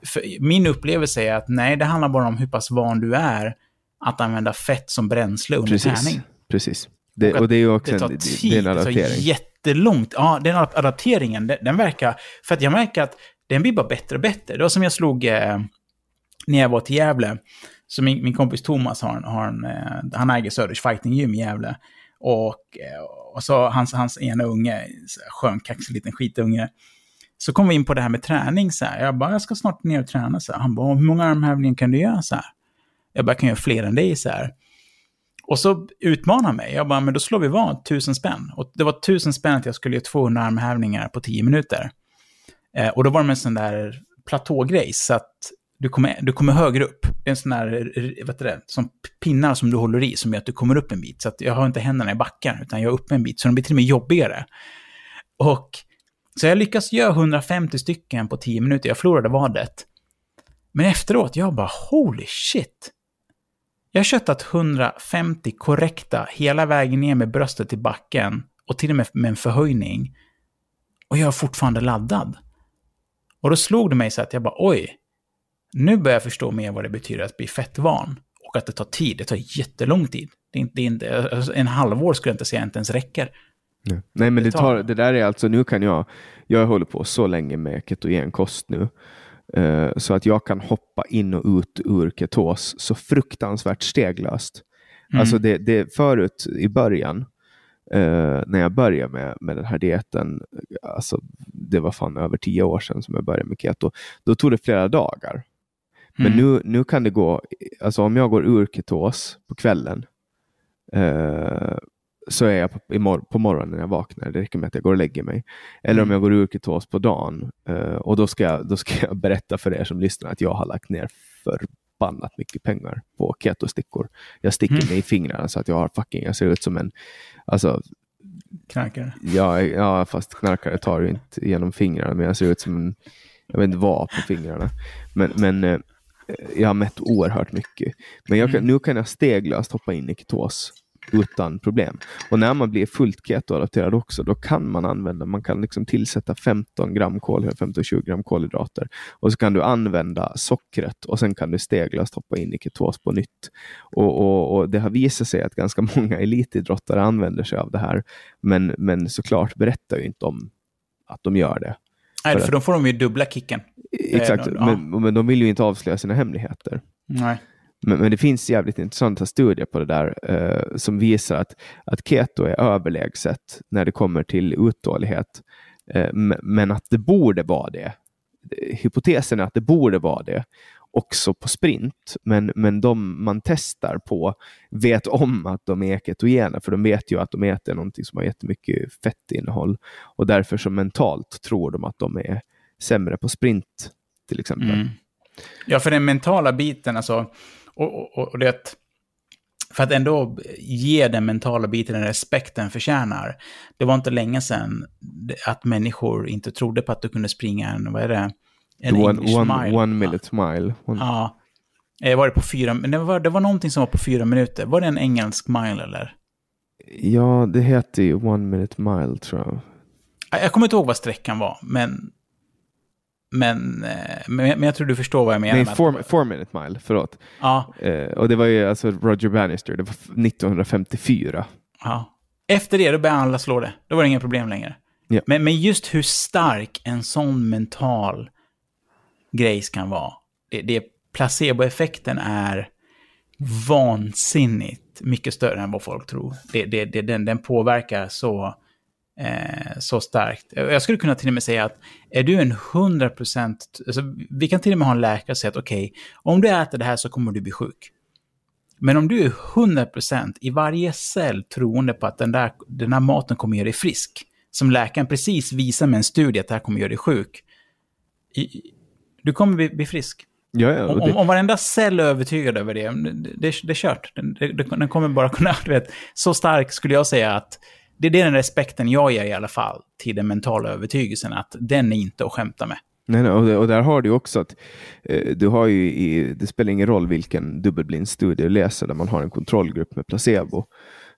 för min upplevelse är att nej, det handlar bara om hur pass van du är att använda fett som bränsle under precis, träning. Precis. Det, och, det är ju också det tar tid, en, det, det tar jättelångt. Ja, den adapteringen, den, den, verkar... För att jag märker att den blir bara bättre och bättre. Det var som jag slog... Eh, när jag var till Gävle, så min, min kompis Thomas har, har en, eh, han äger Söders Fighting Gym i Gävle. Och, eh, och så hans, hans ena unge, skön, kaxig liten skitunge. Så kom vi in på det här med träning så här. Jag bara, jag ska snart ner och träna så här. Han bara, hur många armhävningar kan du göra så här? Jag bara, jag kan göra fler än dig så här. Och så utmanar han mig. Jag bara, men då slår vi vad, tusen spänn. Och det var tusen spänn att jag skulle göra 200 armhävningar på tio minuter. Eh, och då var det en sån där platågrej, så att du kommer, du kommer högre upp. Det är en sån där, vet du det, som pinnar som du håller i som gör att du kommer upp en bit. Så att jag har inte händerna i backen, utan jag är uppe en bit. Så de blir till och med jobbigare. Och så jag lyckas göra 150 stycken på 10 minuter. Jag förlorade vadet. Men efteråt, jag bara holy shit. Jag har köttat 150 korrekta hela vägen ner med bröstet till backen och till och med med en förhöjning. Och jag är fortfarande laddad. Och då slog det mig så att jag bara, oj, nu börjar jag förstå mer vad det betyder att bli fettvan. Och att det tar tid, det tar jättelång tid. Det är inte, alltså en halvår skulle jag inte säga inte ens räcker. Nej, Nej men Det tar, det där är alltså, nu kan jag, jag håller på så länge med ketogen kost nu, så att jag kan hoppa in och ut ur ketos så fruktansvärt steglöst. Mm. Alltså det, det förut i början, eh, när jag började med, med den här dieten, alltså det var fan över tio år sedan som jag började med keto, då tog det flera dagar. Men Mm. nu, nu kan det gå, alltså om jag går ur ketos på kvällen, eh, så är jag på, imor- på morgonen när jag vaknar. Det räcker med att jag går och lägger mig. Eller om Mm. jag går ur ketos på dagen. eh, och då ska, jag, då ska jag berätta för er som lyssnar att jag har lagt ner förbannat mycket pengar på ketostickor. Jag sticker Mm. mig i fingrarna så att jag har fucking, jag ser ut som en, alltså Knarkare. Ja, ja, fast knarkare tar ju inte genom fingrarna, men jag ser ut som en, jag vet inte vad på fingrarna. Men, men eh, jag har mätt oerhört mycket. Men kan, nu kan jag steglöst hoppa in i ketos utan problem. Och när man blir fullt keto-adapterad också, då kan man använda, man kan liksom tillsätta 15 gram kolhydrater, 15-20 gram kolhydrater. Och så kan du använda sockret och sen kan du steglöst hoppa in i ketos på nytt. Och, och, och det har visat sig att ganska *laughs* många elitidrottare använder sig av det här. Men, men såklart berättar ju inte om att de gör det. Nej, För för att- då får de ju dubbla kicken. Exakt, ja. men, men de vill ju inte avslöja sina hemligheter. Nej. Men, men det finns jävligt intressanta studier på det där eh, som visar att, att keto är överlägset när det kommer till uthållighet. Eh, men att det borde vara det. Hypotesen är att det borde vara det också på sprint. Men, men de man testar på vet om att de är ketogena, för de vet ju att de äter någonting som har jättemycket fettinnehåll. Och därför så mentalt tror de att de är sämre på sprint, till exempel. Mm. Ja, för den mentala biten, alltså, och, och, och det, för att ändå ge den mentala biten den respekt den förtjänar. Det var inte länge sedan att människor inte trodde på att du kunde springa en, vad är det? En one, English one, mile. one minute mile. One, Ja. Var det på fyra, det var, det var någonting som var på fyra minuter. Var det en engelsk mile eller? Ja, det heter ju One Minute Mile tror jag. Jag jag kommer inte ihåg vad sträckan var, men... Men, eh, men, jag tror du förstår vad jag menar. Nej, four, four Minute Mile, förlåt. Ja, Eh, och det var ju alltså Roger Bannister, det var f- 1954. ja. Efter det, då började alla slå det. Då var det inga problem längre. Ja. Men, men just hur stark en sån mental grej kan vara. Det, det, placeboeffekten är vansinnigt mycket större än vad folk tror. Det, det, det, den, den påverkar så, eh, så starkt. Jag skulle kunna till och med säga att är du en 100%, alltså, vi kan till och med ha en läkare säga att okej, om du äter det här så kommer du bli sjuk. Men om du är 100% i varje cell troende på att den, där, den här maten kommer göra dig frisk, som läkaren precis visar med en studie att det här kommer göra dig sjuk, i, du kommer bli, bli frisk. Ja, ja, Om, det, om varenda cell är övertygad över det, det, det, det är kört. Den, den kommer bara kunna, *laughs* vet, så stark skulle jag säga att det är den respekten jag ger i alla fall till den mentala övertygelsen, att den är inte att skämta med. nej, nej, och, och där har du också att eh, du har ju i, det spelar ingen roll vilken dubbelblindstudie du läser där man har en kontrollgrupp med placebo.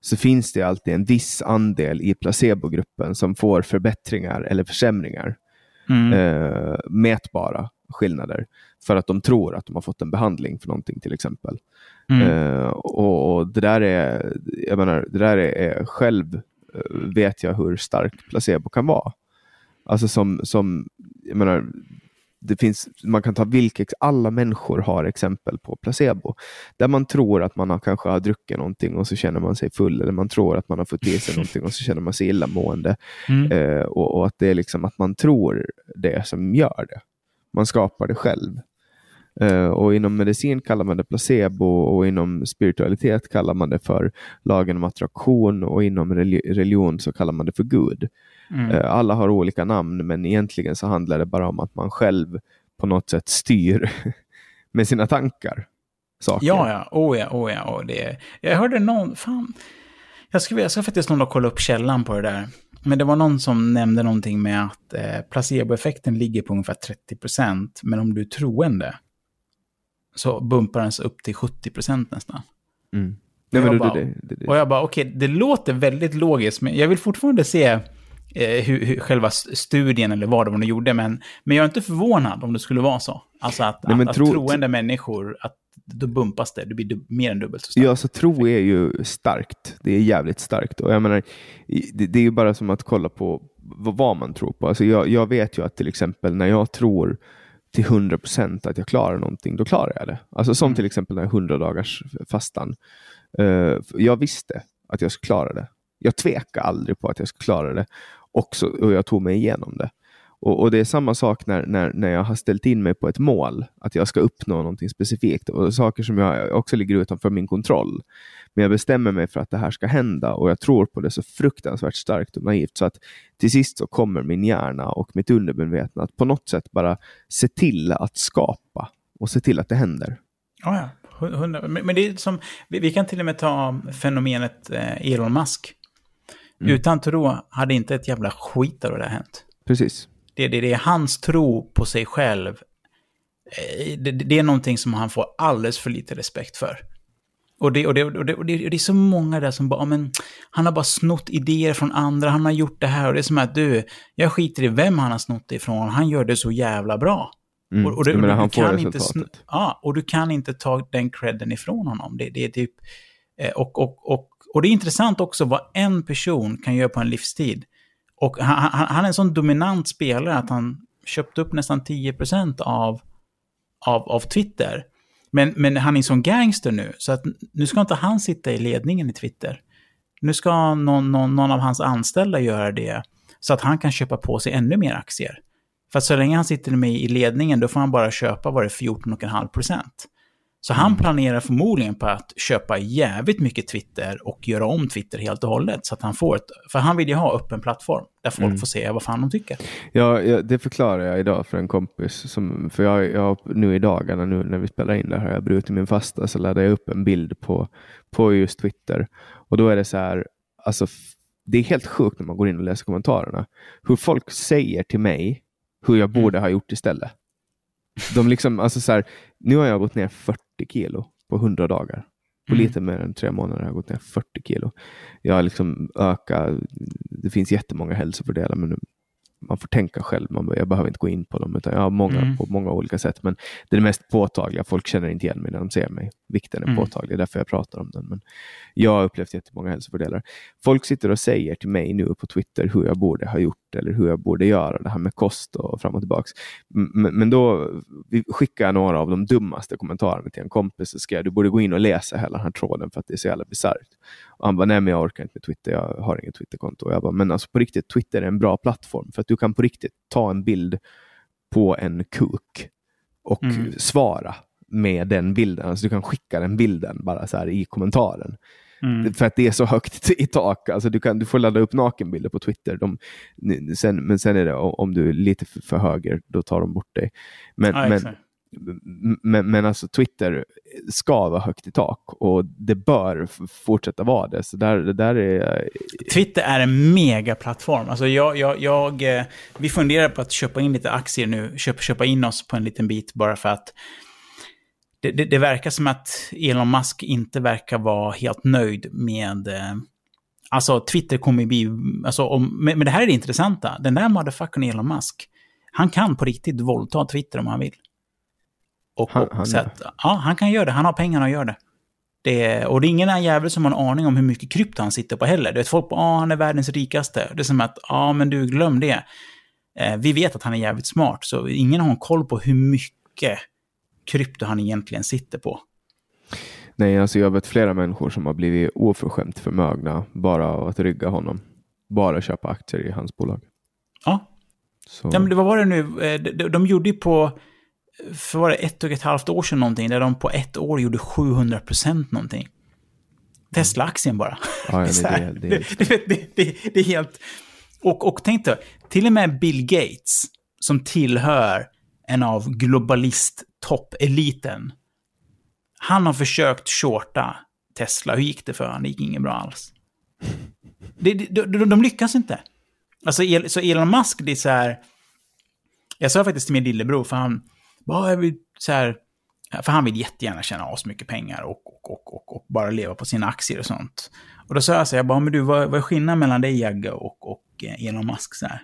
Så finns det alltid en viss andel i placebogruppen som får förbättringar eller försämringar. Mm. eh, mätbara skillnader för att de tror att de har fått en behandling för någonting till exempel. Mm. Eh, och, och det där är, jag menar, det där är, är själv vet jag hur stark placebo kan vara. Alltså som, som jag menar, det finns, man kan ta vilka, alla människor har exempel på placebo. Där man tror att man har, kanske har druckit någonting och så känner man sig full. Eller man tror att man har fått i sig någonting och så känner man sig illamående. Mm. Eh, och, och att det är liksom att man tror det som gör det. Man skapar det själv. Eh, och inom medicin kallar man det placebo och inom spiritualitet kallar man det för lagen om attraktion och inom reli- religion så kallar man det för Gud. Mm. Eh, alla har olika namn men egentligen så handlar det bara om att man själv på något sätt styr *laughs* med sina tankar. Saker. Ja, ja. Oh ja, oh ja. Oh, det. Jag hörde någon... Fan. Jag ska, jag ska faktiskt nog kolla upp källan på det där. Men det var någon som nämnde någonting med att eh, placeboeffekten ligger på ungefär 30%. Men om du är troende så bumpar den sig upp till 70% nästan. Mm. Nej, Jag men bara- det, det, det. Och jag bara, okej, det låter väldigt logiskt, men jag vill fortfarande se eh, hur, hur, själva studien eller vad det var de gjorde, men, men jag är inte förvånad om det skulle vara så. Alltså att, Nej, att, tro, att troende människor, att då bumpas det, det blir mer än dubbelt så starkt. Ja, så tro är ju starkt. Det är jävligt starkt. Och jag menar, det, det är ju bara som att kolla på vad man tror på. Alltså jag, jag vet ju att till exempel när jag tror till 100 procent att jag klarar någonting, då klarar jag det. Alltså som mm. till exempel den här 100 dagars fastan. Uh, jag visste att jag skulle klara det. Jag tvekade aldrig på att jag skulle klara det också, och jag tog mig igenom det. Och, och, Det är samma sak när, när, när jag har ställt in mig på ett mål, att jag ska uppnå någonting specifikt och saker som jag också ligger utanför min kontroll. Men jag bestämmer mig för att det här ska hända och jag tror på det så fruktansvärt starkt och naivt så att till sist så kommer min hjärna och mitt undermedvetna att på något sätt bara se till att skapa och se till att det händer. Oh ja. Men det är som, vi kan till och med ta fenomenet eh, Elon Musk. Mm. Utan tro hade inte ett jävla skit av det där hänt. Precis. Det, det, det är hans tro på sig själv. Eh, det, det, är någonting som han får alldeles för lite respekt för. Och det, och det, och det, och det, är så många där som bara, men han har bara snott idéer från andra, han har gjort det här och det är som att du, jag skiter i vem han har snott det ifrån, han gör det så jävla bra. Mm. Och, och, det, menar, han får kan resultatet. Inte, ja, och du kan inte ta den credden ifrån honom. Det, det är typ, eh, och, och, och, och det är intressant också vad en person kan göra på en livstid. Och han, han, han är en sån dominant spelare att han köpte upp nästan 10% av, av, av Twitter. Men, men han är en sån gangster nu, så att nu ska inte han sitta i ledningen i Twitter. Nu ska någon, någon, någon av hans anställda göra det, så att han kan köpa på sig ännu mer aktier. För att så länge han sitter med i ledningen, då får han bara köpa, var det 14,5 procent. Så han mm. planerar förmodligen på att köpa jävligt mycket Twitter och göra om Twitter helt och hållet. Så att han får ett, för han vill ju ha öppen plattform där folk mm. får se vad fan de tycker. Ja, ja, det förklarar jag idag för en kompis. Som, för jag, jag, nu i dagarna, nu när vi spelar in det här, jag brutit min fasta, så laddade jag upp en bild på, på just Twitter. Och då är det så här, alltså det är helt sjukt när man går in och läser kommentarerna. Hur folk säger till mig hur jag borde mm. ha gjort istället. De liksom, alltså så här, nu har jag gått ner 40 kilo på 100 dagar. På mm. lite mer än tre månader har jag gått ner 40 kilo. Jag har liksom ökat, det finns jättemånga hälsofördelar, men man får tänka själv. Man, jag behöver inte gå in på dem, utan jag har många mm. på många olika sätt. Men det är det mest påtagliga. Folk känner inte igen mig när de ser mig. Vikten är mm. påtaglig, därför jag pratar om den. Men jag har upplevt jättemånga hälsofördelar. Folk sitter och säger till mig nu på Twitter hur jag borde ha gjort eller hur jag borde göra det här med kost och fram och tillbaks. Men, men då skickar jag några av de dummaste kommentarerna till en kompis och skrev du borde gå in och läsa hela den här tråden för att det är så jävla bisarrt. han bara, nej men jag orkar inte med Twitter, jag har inget Twitterkonto. Jag bara, men alltså på riktigt, Twitter är en bra plattform för att du kan på riktigt ta en bild på en kuk och mm. svara med den bilden. Alltså du kan skicka den bilden bara så här i kommentaren. Mm. För att det är så högt *laughs* i tak. Alltså du, kan, du får ladda upp nakenbilder på Twitter. De, sen, men sen är det om du är lite för, höger, då tar de bort dig. Men, ja, men, men, men alltså Twitter ska vara högt i tak och det bör fortsätta vara det. Så där, det där är... Twitter är en megaplattform. Alltså jag, jag, jag, eh, vi funderar på att köpa in lite aktier nu, köpa, köpa in oss på en liten bit bara för att det, det, det, verkar som att Elon Musk inte verkar vara helt nöjd med... Eh, alltså Twitter kommer bli... Alltså, om, men, det här är det intressanta. Den där motherfuckern Elon Musk, han kan på riktigt våldta Twitter om han vill. Och, han, och, han, så att, ja, han kan göra det. Han har pengarna att göra det. det och det är ingen jävel som har en aning om hur mycket krypto han sitter på heller. Det är folk på, ja, han är världens rikaste. Det är som att, ja, men du, glöm det. Eh, vi vet att han är jävligt smart, så ingen har en koll på hur mycket krypto han egentligen sitter på. Nej, alltså jag vet flera människor som har blivit oförskämt förmögna bara av att rygga honom. Bara köpa aktier i hans bolag. Ja. Så. ja men vad var det nu? Eh, de, de gjorde ju på, för var det ett och ett halvt år sedan någonting, där de på ett år gjorde 700 procent någonting. Tesla-aktien bara. Ja, ja, *laughs* det, det, är helt... Och, och tänk dig, till och med Bill Gates, som tillhör en av Toppeliten. Han har försökt shorta Tesla. Hur gick det för honom? Det gick inget bra alls. De, de, de, de lyckas inte. Alltså, så Elon Musk, det är så här... Jag sa faktiskt till min lillebror, för han... Bara, jag vill, så här, för han vill jättegärna tjäna oss mycket pengar och, och, och, och, och bara leva på sina aktier och sånt. Och då sa jag så här, jag bara, men du, vad, vad är skillnaden mellan dig Jagge och, och eh, Elon Musk så här.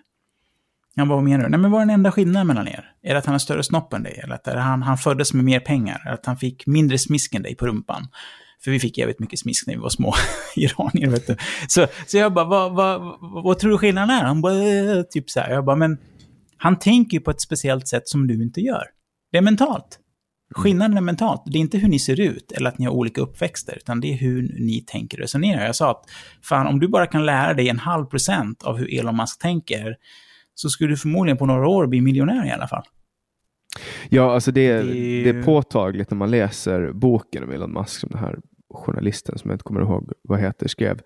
Han bara, vad menar du? Nej, men vad är den enda skillnaden mellan er? Är det att han har större snopp än dig? Eller att han, han föddes med mer pengar? Eller att han fick mindre smisk än dig på rumpan? För vi fick jävligt mycket smisk när vi var små *laughs* iranier, vet du. Så, så jag bara, vad, vad, vad, vad tror du skillnaden är? Han bara, eh", typ så här. Jag bara, men han tänker ju på ett speciellt sätt som du inte gör. Det är mentalt. Skillnaden är mentalt. Det är inte hur ni ser ut eller att ni har olika uppväxter, utan det är hur ni tänker och resonerar. Jag sa att, fan, om du bara kan lära dig en halv procent av hur Elon Musk tänker, så skulle du förmodligen på några år bli miljonär i alla fall. Ja, alltså det, är, Det är- det är påtagligt när man läser boken om Elon Musk som den här journalisten som jag inte kommer ihåg vad heter skrev.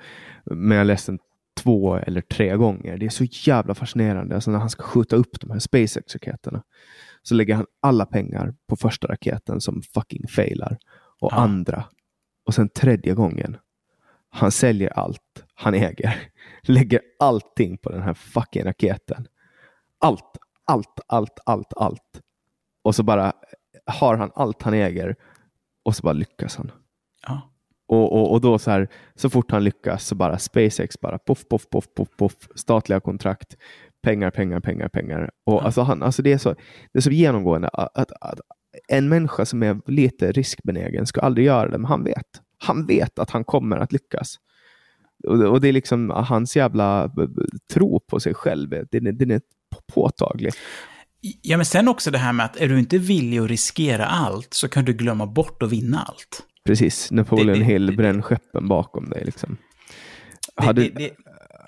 Men jag läste den två eller tre gånger. Det är så jävla fascinerande. Alltså när han ska skjuta upp de här SpaceX-raketerna så lägger han alla pengar på första raketen som fucking failar och Ja. andra och sen tredje gången. Han säljer allt han äger, *laughs* lägger allting på den här fucking raketen. Allt, allt, allt, allt, allt. Och så bara har han allt han äger och så bara lyckas han. Ja. Och, och, och då så här, så fort han lyckas så bara SpaceX bara poff, poff, poff, poff, poff, statliga kontrakt, pengar, pengar, pengar, pengar. Och alltså han, alltså det, är så, det är så genomgående att, att, att en människa som är lite riskbenägen ska aldrig göra det, men han vet. Han vet att han kommer att lyckas. Och, det- och det är liksom hans jävla tro på sig själv, den är, den är påtaglig. Ja, men sen också det här med att är du inte villig att riskera allt så kan du glömma bort att vinna allt. Precis, Napoleon Det- det- Hill, bränn skeppen bakom dig. Liksom. Hade- det,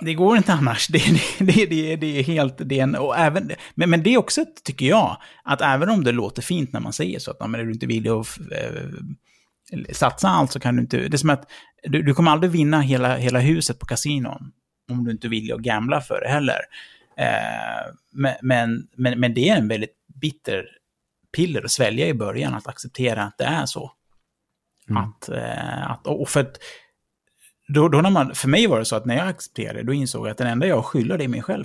det, går inte annars. Det, det, det, det, är helt... Det är en, och även, men, men det är också, tycker jag, att även om det låter fint när man säger så, att men är du inte villig att eh, satsa allt så kan du inte... Det är som att du, du kommer aldrig vinna hela, hela huset på kasinon om du inte är villig att gambla för det heller. Eh, men, men, men, det är en väldigt bitter piller att svälja i början, att acceptera att det är så. Att, eh, att, och för att då, då när man, för mig var det så att när jag accepterade, då insåg jag att den enda jag skyller det är mig själv.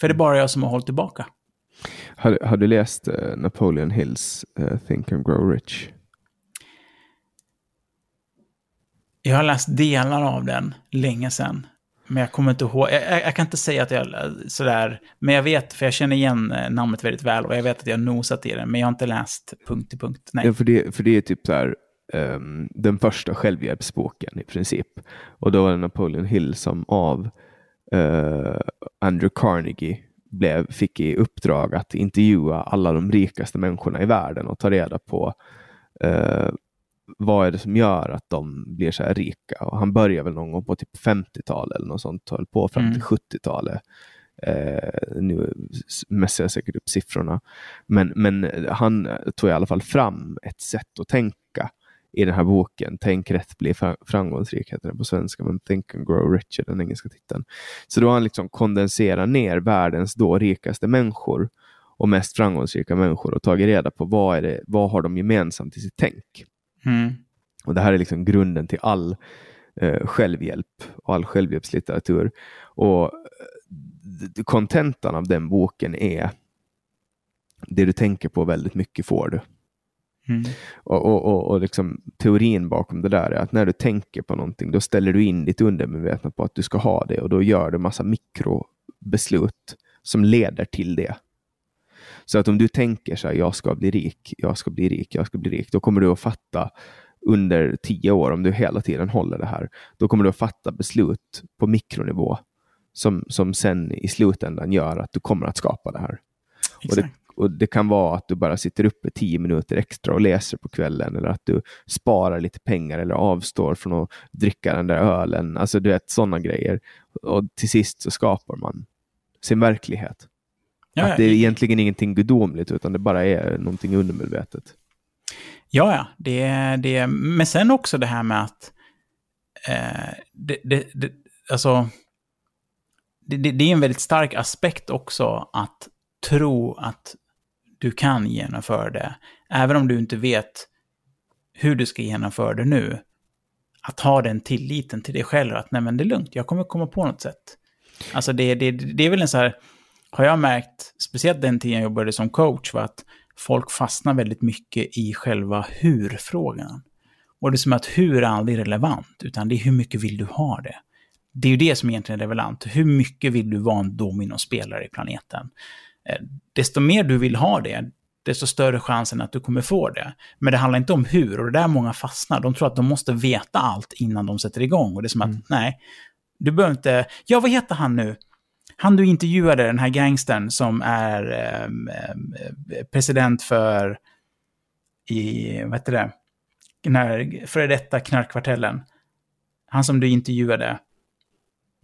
För det är bara jag som har hållit tillbaka. Har, har du läst eh, Napoleon Hills eh, Think and Grow Rich? Jag har läst delar av den länge sedan. Men jag kommer inte ihåg, jag, jag, jag kan inte säga att jag sådär, men jag vet, för jag känner igen eh, namnet väldigt väl och jag vet att jag nosat i den, men jag har inte läst punkt till punkt. Nej. Ja, för, det, för det är typ så här, ehm, den första självhjälpsboken i princip. Och då var det Napoleon Hill som av uh, Andrew Carnegie blev, fick i uppdrag att intervjua alla de rikaste människorna i världen och ta reda på uh, vad är det som gör att de blir så här rika. Och han började väl någon gång på typ 50-talet eller något sånt, höll på fram till Mm. 70-talet. Eh, nu messar jag säkert upp siffrorna. Men, men han tog i alla fall fram ett sätt att tänka i den här boken. Tänk rätt, bli fra- framgångsrik heter den på svenska, men Think and Grow Rich är den engelska titeln. Så då har han liksom kondenserat ner världens då rikaste människor och mest framgångsrika människor och tagit reda på vad, är det, vad har de gemensamt i sitt tänk. Mm. Och Det här är liksom grunden till all eh, självhjälp och all självhjälpslitteratur. Och eh, kontentan av den boken är det du tänker på väldigt mycket får du. Mm. Och, och, och, och liksom, teorin bakom det där är att när du tänker på någonting, då ställer du in ditt undermedvetna på att du ska ha det och då gör du massa mikrobeslut som leder till det. Så att om du tänker så här, jag ska bli rik, jag ska bli rik, jag ska bli rik, då kommer du att fatta under tio år, om du hela tiden håller det här, då kommer du att fatta beslut på mikronivå som, som sen i slutändan gör att du kommer att skapa det här. Och det, och det kan vara att du bara sitter uppe tio minuter extra och läser på kvällen eller att du sparar lite pengar eller avstår från att dricka den där ölen. Alltså du vet sådana grejer. Och till sist så skapar man sin verklighet. Ja, att det är egentligen ingenting gudomligt utan det bara är någonting undermedvetet. Ja, ja. Det, är- det, men sen också det här med att... Eh, det, det, det, alltså, det, det, det är en väldigt stark aspekt också att tro att du kan genomföra det. Även om du inte vet hur du ska genomföra det nu. Att ha den tilliten till dig själv att nej men det är lugnt, jag kommer komma på något sätt. Alltså det, det, det är väl en så här, har jag märkt, speciellt den tiden jag jobbade som coach, var att folk fastnar väldigt mycket i själva hur-frågan. Och det är som att hur är aldrig relevant, utan det är hur mycket vill du ha det? Det är ju det som egentligen är relevant. Hur mycket vill du vara en dominospelare i planeten? Eh, desto mer du vill ha det, desto större chansen att du kommer få det. Men det handlar inte om hur, och det är där många fastnar. De tror att de måste veta allt innan de sätter igång. Och det är som att, mm. nej, du behöver inte... Ja, vad heter han nu? Han du intervjuade, den här gangstern som är eh, president för... I, vad heter det? Den här före detta knarkkvartellen. Han som du intervjuade.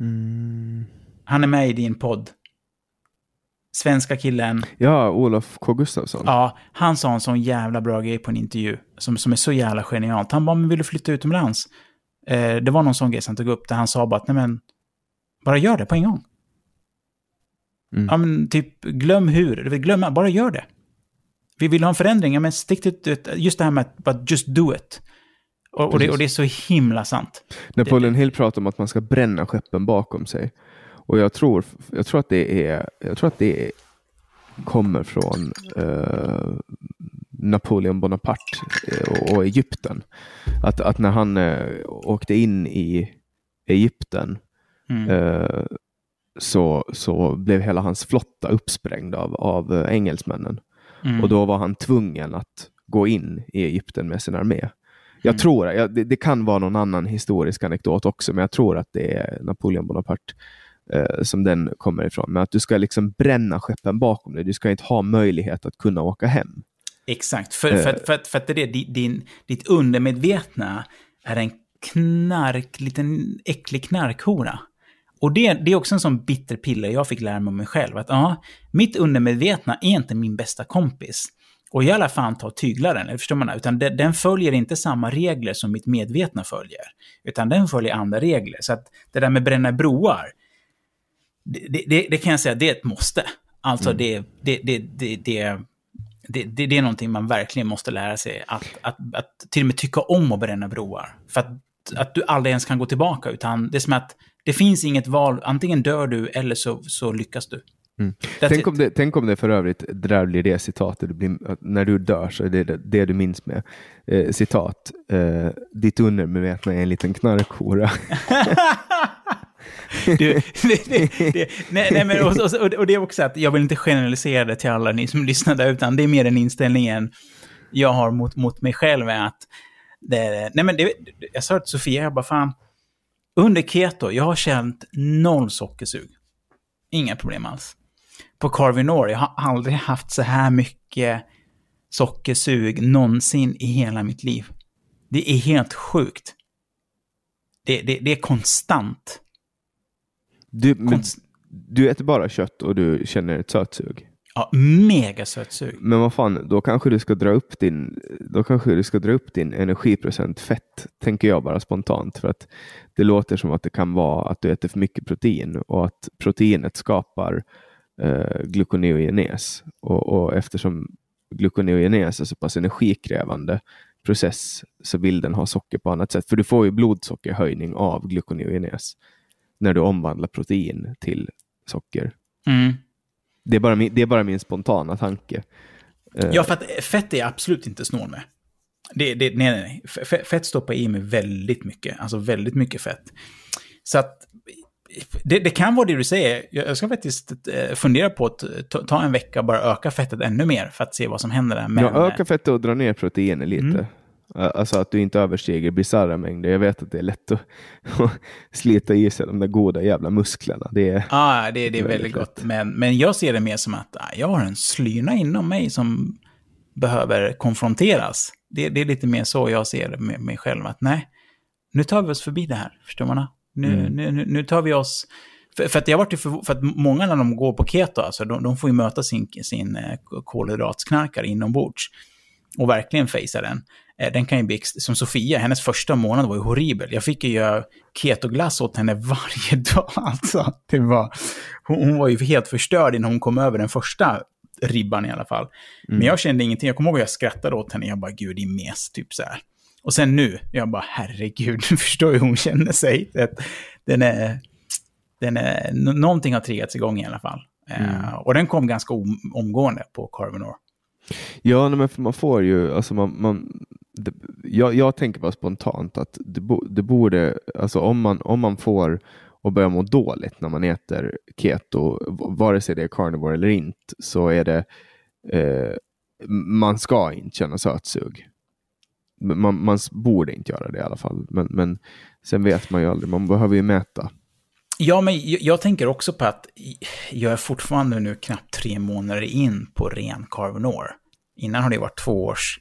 Mm. Han är med i din podd. Svenska killen. Ja, Olof K. Gustafsson. Ja, han sa en sån jävla bra grej på en intervju. Som, som är så jävla genialt. Han bara, men vill du flytta utomlands? Eh, det var någon sån grej som han tog upp där han sa bara att, nej men, bara gör det på en gång. Mm. Ja, men typ, glöm hur, glöm, bara gör det. Vi vill ha en förändring, ja men stick till, just det här med att bara just do it. Och, och, det, och det, är så himla sant. Napoleon Hill pratar om att man ska bränna skeppen bakom sig. Och jag tror, jag tror att det är, jag tror att det är, kommer från uh, Napoleon Bonaparte och, och Egypten. Att, att när han uh, åkte in i Egypten mm. uh, så, så blev hela hans flotta uppsprängd av, av engelsmännen. Mm. Och då var han tvungen att gå in i Egypten med sin armé. Jag mm. tror, jag, det, det, kan vara någon annan historisk anekdot också, men jag tror att det är Napoleon Bonaparte eh, som den kommer ifrån. Men att du ska liksom bränna skeppen bakom dig. Du ska inte ha möjlighet att kunna åka hem. Exakt, för, för, för, för, för att det är det, din, ditt undermedvetna är en knark, liten äcklig knarkhora. Och det, det är också en sån bitter piller jag fick lära mig om mig själv. Att ja, mitt undermedvetna är inte min bästa kompis. Och i alla fall ta och tygla den, förstår man? Utan den, den följer inte samma regler som mitt medvetna följer. Utan den följer andra regler. Så att det där med bränna broar, det, det, det kan jag säga, det är ett måste. Alltså mm. det, det, det, det, det det, det, det, är någonting man verkligen måste lära sig. Att, att, att till och med tycka om att bränna broar. För att, att du aldrig ens kan gå tillbaka. Utan det är som att det finns inget val. Antingen dör du eller så, så lyckas du. Mm. Tänk, om det, tänk om det för övrigt dräller det citatet, det blir, när du dör så är det det, du minns med. Eh, citat, eh, ditt undermedvetna är en liten knarkhora. *laughs* Du, det, det, det, nej, nej, men, och, och, och, det är också att jag vill inte generalisera det till alla ni som lyssnar där, utan det är mer den inställningen jag har mot, mot mig själv. Är att det, nej, men jag sa till Sofia, jag bara fan, under keto, jag har känt noll sockersug. Inga problem alls. På Carvinor, jag har aldrig haft så här mycket sockersug någonsin i hela mitt liv. Det är helt sjukt. Det, det, det är konstant. Du, men, du äter bara kött och du känner ett sötsug? Ja, mega sötsug. Men vad fan, då kanske du ska dra upp din, då kanske du ska dra upp din energiprocent fett, tänker jag bara spontant. För att det låter som att det kan vara att du äter för mycket protein och att proteinet skapar eh, gluconeogenes. Och, och eftersom gluconeogenes är så pass energikrävande process så vill den ha socker på annat sätt. För du får ju blodsockerhöjning av gluconeogenes när du omvandlar protein till socker. Mm. Det, är bara min, det är bara min spontana tanke. Ja, för att fett är absolut inte snål med. Det, det, nej, nej, nej. Fett stoppar i mig väldigt mycket. Alltså väldigt mycket fett. Så att det, det, kan vara det du säger. Jag ska faktiskt eh, fundera på att ta en vecka och bara öka fettet ännu mer för att se vad som händer där. Men, ja, öka fettet och dra ner proteinet lite. Mm. Alltså att du inte överstiger bisarra mängder. Jag vet att det är lätt att, *laughs* slita i sig de där goda jävla musklerna. Det är, ah, det, det är väldigt gott. Men, men jag ser det mer som att ah, jag har en slyna inom mig som behöver konfronteras. Det, det är lite mer så jag ser det med mig själv. Att nej, nu tar vi oss förbi det här. Förstår man? Nu, mm. nu, nu, nu tar vi oss... För, för, att jag varit för, för att många när de går på keto, alltså, de, de får ju möta sin, sin eh, kolhydratsknarkare inombords och verkligen fejsa den. Eh, den kan ju bli, som Sofia, hennes första månad var ju horribel. Jag fick ju göra ketoglass åt henne *laughs* varje dag. Alltså, det var, hon, var ju helt förstörd innan hon kom över den första ribban i alla fall. Mm. Men jag kände ingenting. Jag kommer ihåg att jag skrattade åt henne. Jag bara, gud, din mes, typ så här. Och sen nu, jag bara, herregud, *laughs* du förstår hur hon känner sig. Den är, den är, någonting har triggats igång i alla fall. Eh, mm. Uh, och den kom ganska om, omgående på Carvinor. Ja, men man får ju, alltså man, man det, jag, jag, tänker bara spontant att det, det, borde, alltså om man, om man får och börjar må dåligt när man äter keto, vare sig det är carnivore eller inte, så är det eh, man ska inte känna sötsug. Man, man borde inte göra det i alla fall, men, men sen vet man ju aldrig, man behöver ju mäta. Ja, men jag, jag tänker också på att jag är fortfarande nu knappt tre månader in på ren carvinor. Innan har det varit två års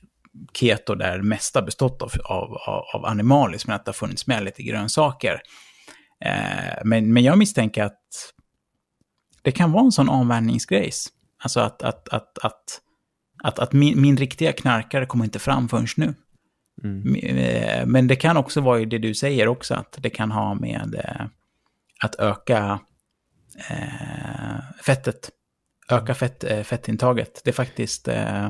keto där det mesta bestått av, av, av animaliskt, men att det har funnits med lite grönsaker. Eh, men, men jag misstänker att det kan vara en sån avvänjningsgrejs. Alltså att, att, att, att, att, att min, min riktiga knarkare kommer inte fram förrän nu. Mm. Eh, men det kan också vara det du säger också, att det kan ha med eh, att öka eh, fettet. Öka fett, eh, fettintaget. Det är faktiskt... Eh,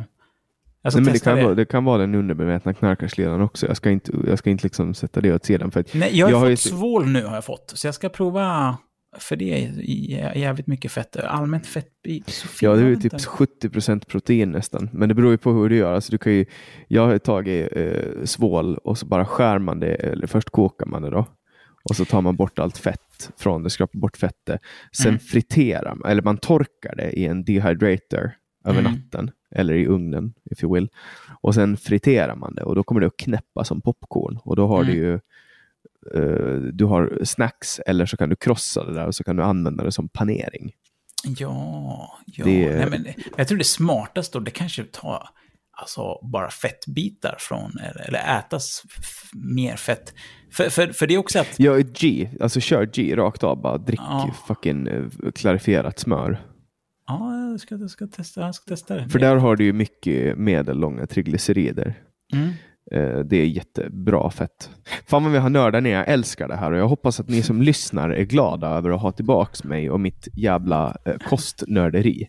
Nej, men det, kan det. Vara, det kan vara den underbemätna knarkarsledaren också. Jag ska inte, jag ska inte liksom sätta det åt sidan. För att Nej, jag har, jag har fått ju... svål nu har jag fått. Så jag ska prova, för det är jävligt mycket fett. Allmänt fettbit. Ja, det är ju typ 70% protein nästan. Men det beror ju på hur du gör. Alltså, du kan ju, jag har tagit eh, svål och så bara skär man det, eller först kokar man det då. Och så tar man bort allt fett från det, skrapar bort fettet. Sen mm. friterar man, eller man torkar det i en dehydrator över mm. natten eller i ugnen, if you will. Och sen friterar man det och då kommer det att knäppa som popcorn och då har mm. du ju uh, du har snacks eller så kan du krossa det där och så kan du använda det som panering. Ja, ja. Det, Nej, men jag tror det smartaste då, det kanske tar alltså bara fettbitar från, eller ätas mer fett. För, för, för det är också att... Ja, G, alltså kör G rakt av, bara drick ja. fucking uh, klarifierat smör. Ja, jag ska, jag ska, testa, jag ska testa det. För där har du ju mycket medellånga triglycerider. Mm. Eh, det är jättebra fett. Fan vad vi har nördat ner, jag älskar det här och jag hoppas att ni som lyssnar är glada över att ha tillbaks mig och mitt jävla eh, kostnörderi.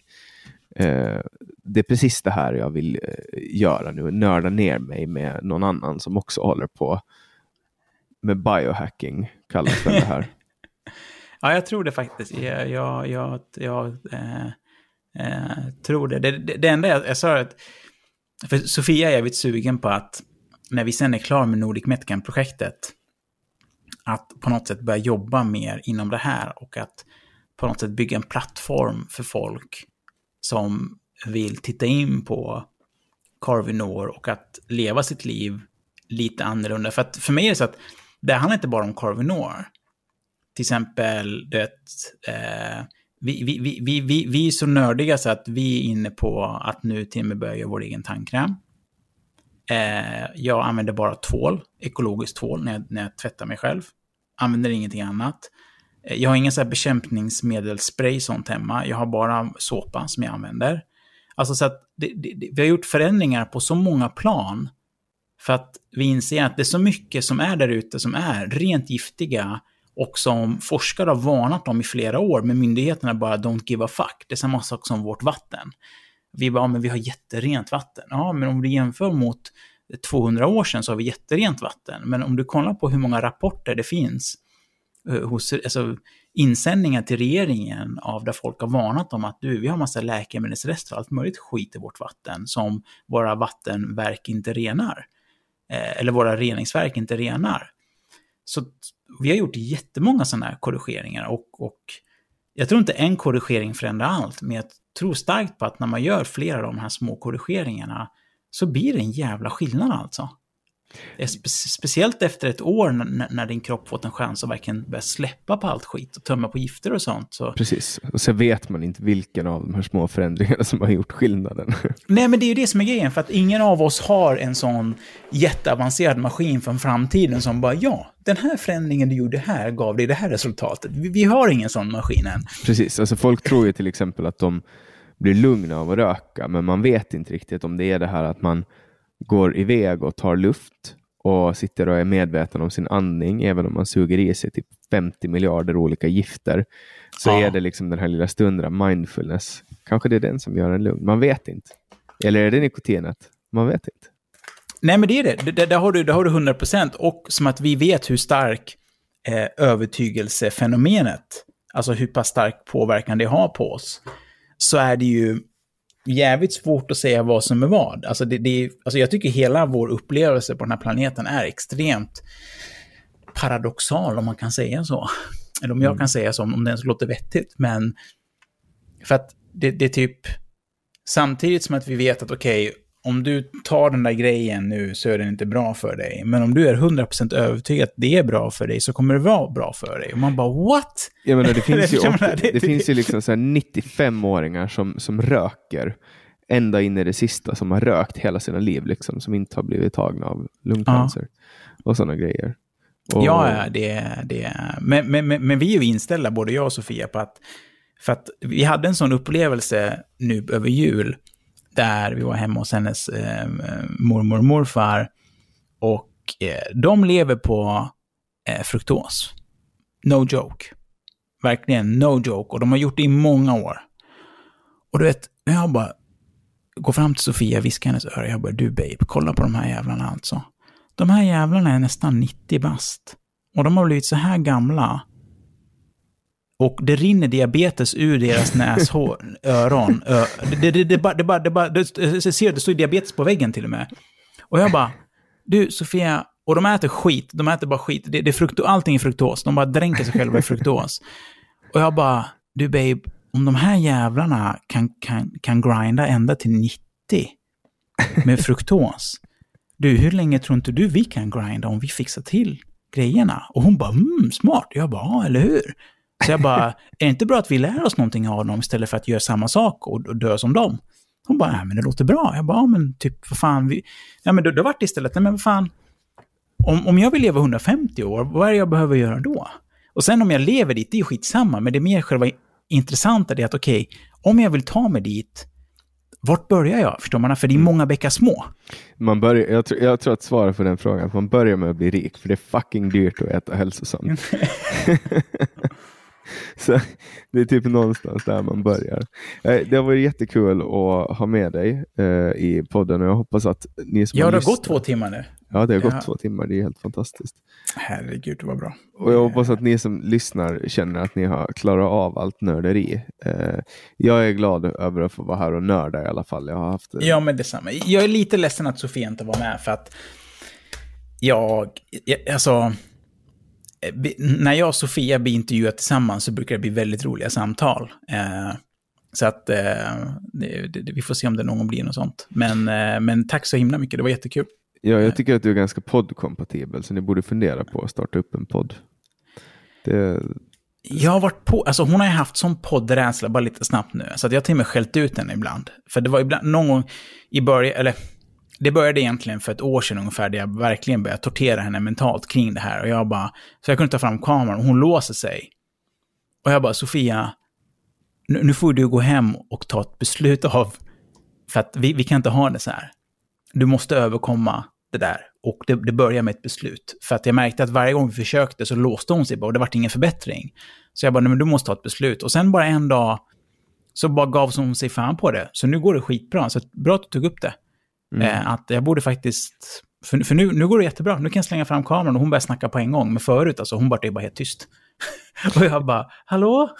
Eh, det är precis det här jag vill eh, göra nu, nörda ner mig med någon annan som också håller på med biohacking, kallas det här. *laughs* ja, jag tror det faktiskt. Jag, jag, jag, jag eh, Eh, tror det. Det, det. det, enda jag, jag sa att, för Sofia är jävligt sugen på att när vi sen är klara med Nordic Metcam-projektet, att på något sätt börja jobba mer inom det här och att på något sätt bygga en plattform för folk som vill titta in på Carvinor och att leva sitt liv lite annorlunda. För att för mig är det så att det handlar inte bara om Carvinor. Till exempel, det, eh, vi, vi, vi, vi, vi är så nördiga så att vi är inne på att nu till och med börja vår egen tandkräm. Eh, jag använder bara tvål, ekologiskt tvål, när jag, när jag tvättar mig själv. Använder ingenting annat. Eh, jag har ingen så här bekämpningsmedelsspray sånt hemma. Jag har bara såpa som jag använder. Alltså så att det, det, vi har gjort förändringar på så många plan. För att vi inser att det är så mycket som är där ute som är rent giftiga och som forskare har varnat om i flera år, men myndigheterna bara don't give a fuck. Det är samma sak som vårt vatten. Vi bara, ja, men vi har jätterent vatten. Ja, men om du jämför mot 200 år sedan så har vi jätterent vatten. Men om du kollar på hur många rapporter det finns Eh, hos alltså, insändningar till regeringen av där folk har varnat om att du, vi har massa läkemedelsrester och allt möjligt skit i vårt vatten som våra vattenverk inte renar. Eh, eller våra reningsverk inte renar. Så vi har gjort jättemånga sådana här korrigeringar och, och jag tror inte en korrigering förändrar allt, men jag tror starkt på att när man gör flera av de här små korrigeringarna så blir det en jävla skillnad alltså. Spe speciellt efter ett år när, din kropp fått en chans att verkligen börja släppa på allt skit och tömma på gifter och sånt. Så... Precis, och så vet man inte vilken av de här små förändringarna som har gjort skillnaden. *laughs* Nej, men det är ju det som är grejen, för att ingen av oss har en sån jätteavancerad maskin från framtiden som bara ja, den här förändringen du gjorde här gav dig det här resultatet. Vi, vi har ingen sån maskin än. Precis, alltså folk tror ju till exempel att de blir lugna av att röka, men man vet inte riktigt om det är det här att man går iväg och tar luft och sitter och är medveten om sin andning, även om man suger i sig typ 50 miljarder olika gifter, så ja. är det liksom den här lilla stunden mindfulness. Kanske det är den som gör en lugn. Man vet inte. Eller är det nikotinet? Man vet inte. Nej, men det är det. Där, där har du, där har du 100 procent. Och som att vi vet hur stark eh, övertygelsefenomenet, alltså hur pass stark påverkan det har på oss, så är det ju jävligt svårt att säga vad som är vad. Alltså, det, det, alltså jag tycker hela vår upplevelse på den här planeten är extremt paradoxal, om man kan säga så. Eller om jag kan säga så, om det ens låter vettigt. Men för att det, det är typ, samtidigt som att vi vet att okej, om du tar den där grejen nu så är den inte bra för dig. Men om du är 100% övertygad att det är bra för dig så kommer det vara bra för dig. Och man bara what? Jag menar, det finns ju, *laughs* det- det finns ju liksom så här 95-åringar som, som röker ända in i det sista, som har rökt hela sina liv, liksom, som inte har blivit tagna av lungcancer och sådana grejer. Och, Ja, ja, det, det men, men, men, men vi är ju inställda, både jag och Sofia, på att... För att vi hade en sån upplevelse nu över jul, där vi var hemma hos hennes eh, mormor och morfar. Och eh, de lever på eh, fruktos. No joke. Verkligen no joke. Och de har gjort det i många år. Och du vet, jag bara går fram till Sofia, viskar hennes öra. Jag bara, du babe, kolla på de här jävlarna alltså. De här jävlarna är nästan 90 bast. Och de har blivit så här gamla. Och det rinner diabetes ur deras näshår, öron. Ö, det, det, det, bara, det, bara, det, bara, det, ser, det står diabetes på väggen till och med. Och jag bara, du Sofia, och de äter skit, de äter bara skit. Det, det är frukto, allting är fruktos, de bara dränker sig själva i fruktos. Och jag bara, du babe, om de här jävlarna kan, kan, kan grinda ända till 90 med fruktos. Du, hur länge tror inte du vi kan grinda om vi fixar till grejerna? Och hon bara, mm, smart. Jag bara, ja, eller hur? Så jag bara, är det inte bra att vi lär oss någonting av dem istället för att göra samma sak och, och dö som dem? Hon bara, nej men det låter bra. Jag bara, ja men typ, vad fan, vi... Ja men då, då vart det istället, nej men vad fan, om, om jag vill leva 150 år, vad är det jag behöver göra då? Och sen om jag lever dit, det är skitsamma, men det är mer själva intressanta det är att okej, om jag vill ta mig dit, vart börjar jag? Förstår man? För det är många bäckar små. Man börjar, jag, tror, jag tror att svaret på den frågan är att man börjar med att bli rik, för det är fucking dyrt att äta hälsosamt. *laughs* *laughs* *laughs* Så det är typ någonstans där man börjar. Eh, Det har varit jättekul att ha med dig eh, i podden och jag hoppas att ni som Ja, det har lyssnat- gått två timmar nu. Ja, det har gått Ja. två timmar. Det är helt fantastiskt. Herregud, var bra. Och jag hoppas att ni som lyssnar känner att ni har klarat av allt nörderi. Eh, jag är glad över att få vara här och nörda i alla fall. Jag har haft Ja, men detsamma. Jag är lite ledsen att Sofia inte var med, för att jag, alltså, när jag och Sofia blir intervjuade tillsammans så brukar det bli väldigt roliga samtal. Eh, så att eh, det, det, vi får se om det någon gång blir något sånt. Men, eh, men tack så himla mycket, det var jättekul. Ja, jag tycker att du är ganska poddkompatibel, så ni borde fundera på att starta upp en podd. Det, Jag har varit på, alltså hon har ju haft sån poddrädsla bara lite snabbt nu, så att jag har till och med skällt ut henne ibland. För det var ibland, någon gång i början, eller det började egentligen för ett år sedan ungefär, där jag verkligen började tortera henne mentalt kring det här. Och jag bara, så jag kunde ta fram kameran och hon låser sig. Och jag bara, Sofia, nu, nu får du gå hem och ta ett beslut *laughs* av, för att vi, vi kan inte ha det så här. Du måste överkomma det där. Och det, det började med ett beslut. För att jag märkte att varje gång vi försökte så låste hon sig bara och det vart ingen förbättring. Så jag bara, nej men du måste ta ett beslut. Och sen bara en dag så bara gav hon sig fan på det. Så nu går det skitbra. Så bra att du tog upp det. Eh, att jag borde faktiskt... För, för nu, nu går det jättebra. Nu kan jag slänga fram kameran och hon börjar snacka på en gång. Men förut, alltså, hon bara, är bara helt tyst. *laughs* och jag bara, hallå?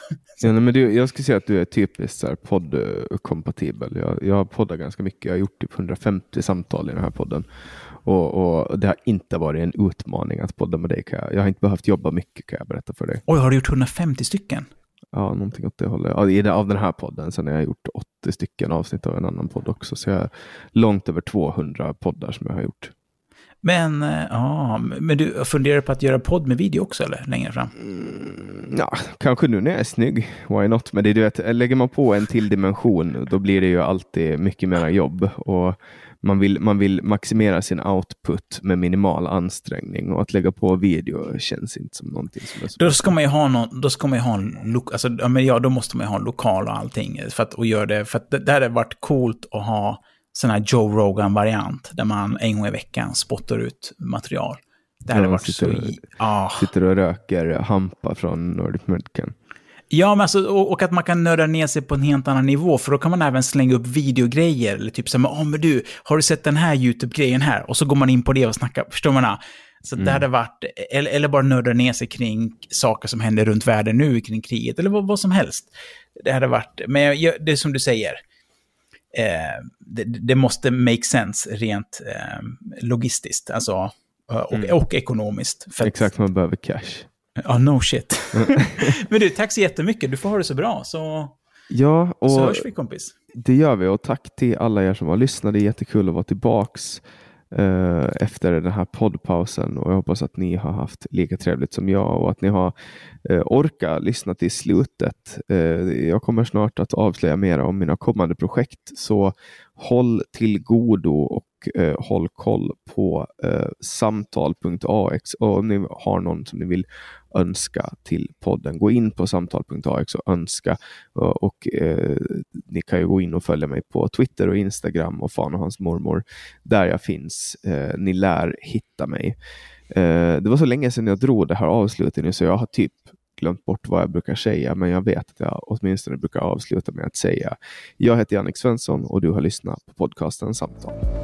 ja, nej, men du, jag skulle säga att du är typiskt poddkompatibel. Jag, jag har poddat ganska mycket. Jag har gjort typ 150 samtal i den här podden. Och, och det har inte varit en utmaning att podda med dig. Jag. jag har inte behövt jobba mycket kan jag berätta för dig. Oj, har du gjort 150 stycken? Ja, någonting åt det hållet. Ja, av den här podden. Sen har jag gjort 80 stycken avsnitt av en annan podd också. Så jag är långt över 200 poddar som jag har gjort. Men, eh, ja, men du funderar på att göra podd med video också, eller? Längre fram? Ja, kanske nu när jag är snygg. Why not? Men det, är, du vet, lägger man på en till dimension, då blir det ju alltid mycket mer jobb. Och man vill, man vill maximera sin output med minimal ansträngning. Och att lägga på video känns inte som någonting som är så... Då ska man ju ha någon, då ska man ju ha en, lo, alltså, ja, men ja, då måste man ju ha en lokal och allting. För att, och göra det, för att det, det hade varit coolt att ha sån här Joe Rogan-variant, där man en gång i veckan spottar ut material. Det hade Ja, så... sitter- i- Ah. Sitter och röker hampa från Nordic Medicine. Ja, men alltså, och, och att man kan nörda ner sig på en helt annan nivå, för då kan man även slänga upp videogrejer. Eller typ så här, oh, men du, har du sett den här YouTube-grejen här? Och så går man in på det och snackar, förstår man? Så det hade varit, eller, eller bara nörda ner sig kring saker som händer runt världen nu, kring kriget, eller vad, vad som helst. Det hade varit, men jag- det är som du säger, det, det måste make sense rent eh, logistiskt, alltså, eh, och, och ekonomiskt. Exakt, man behöver cash. Ja, no shit. *laughs* Men du, tack så jättemycket. Du får ha det så bra, så, Ja, och så hörs vi kompis. det gör vi. Och tack till alla er som har lyssnat. Det är jättekul att vara tillbaks eh, efter den här poddpausen. Och jag hoppas att ni har haft lika trevligt som jag och att ni har eh, orkat lyssna till slutet. Eh, jag kommer snart att avslöja mer om mina kommande projekt. Så håll till godo och eh, håll koll på eh, samtal.ax. Och om ni har någon som ni vill önska till podden, gå in på samtal.ax och önska. Och, och eh, ni kan ju gå in och följa mig på Twitter och Instagram och fan och hans mormor där jag finns. Eh, ni lär hitta mig. Eh, det var så länge sedan jag drog det här avslutet nu så jag har typ glömt bort vad jag brukar säga, men jag vet att jag åtminstone brukar avsluta med att säga jag heter Jannik Svensson och du har lyssnat på podcasten Samtal.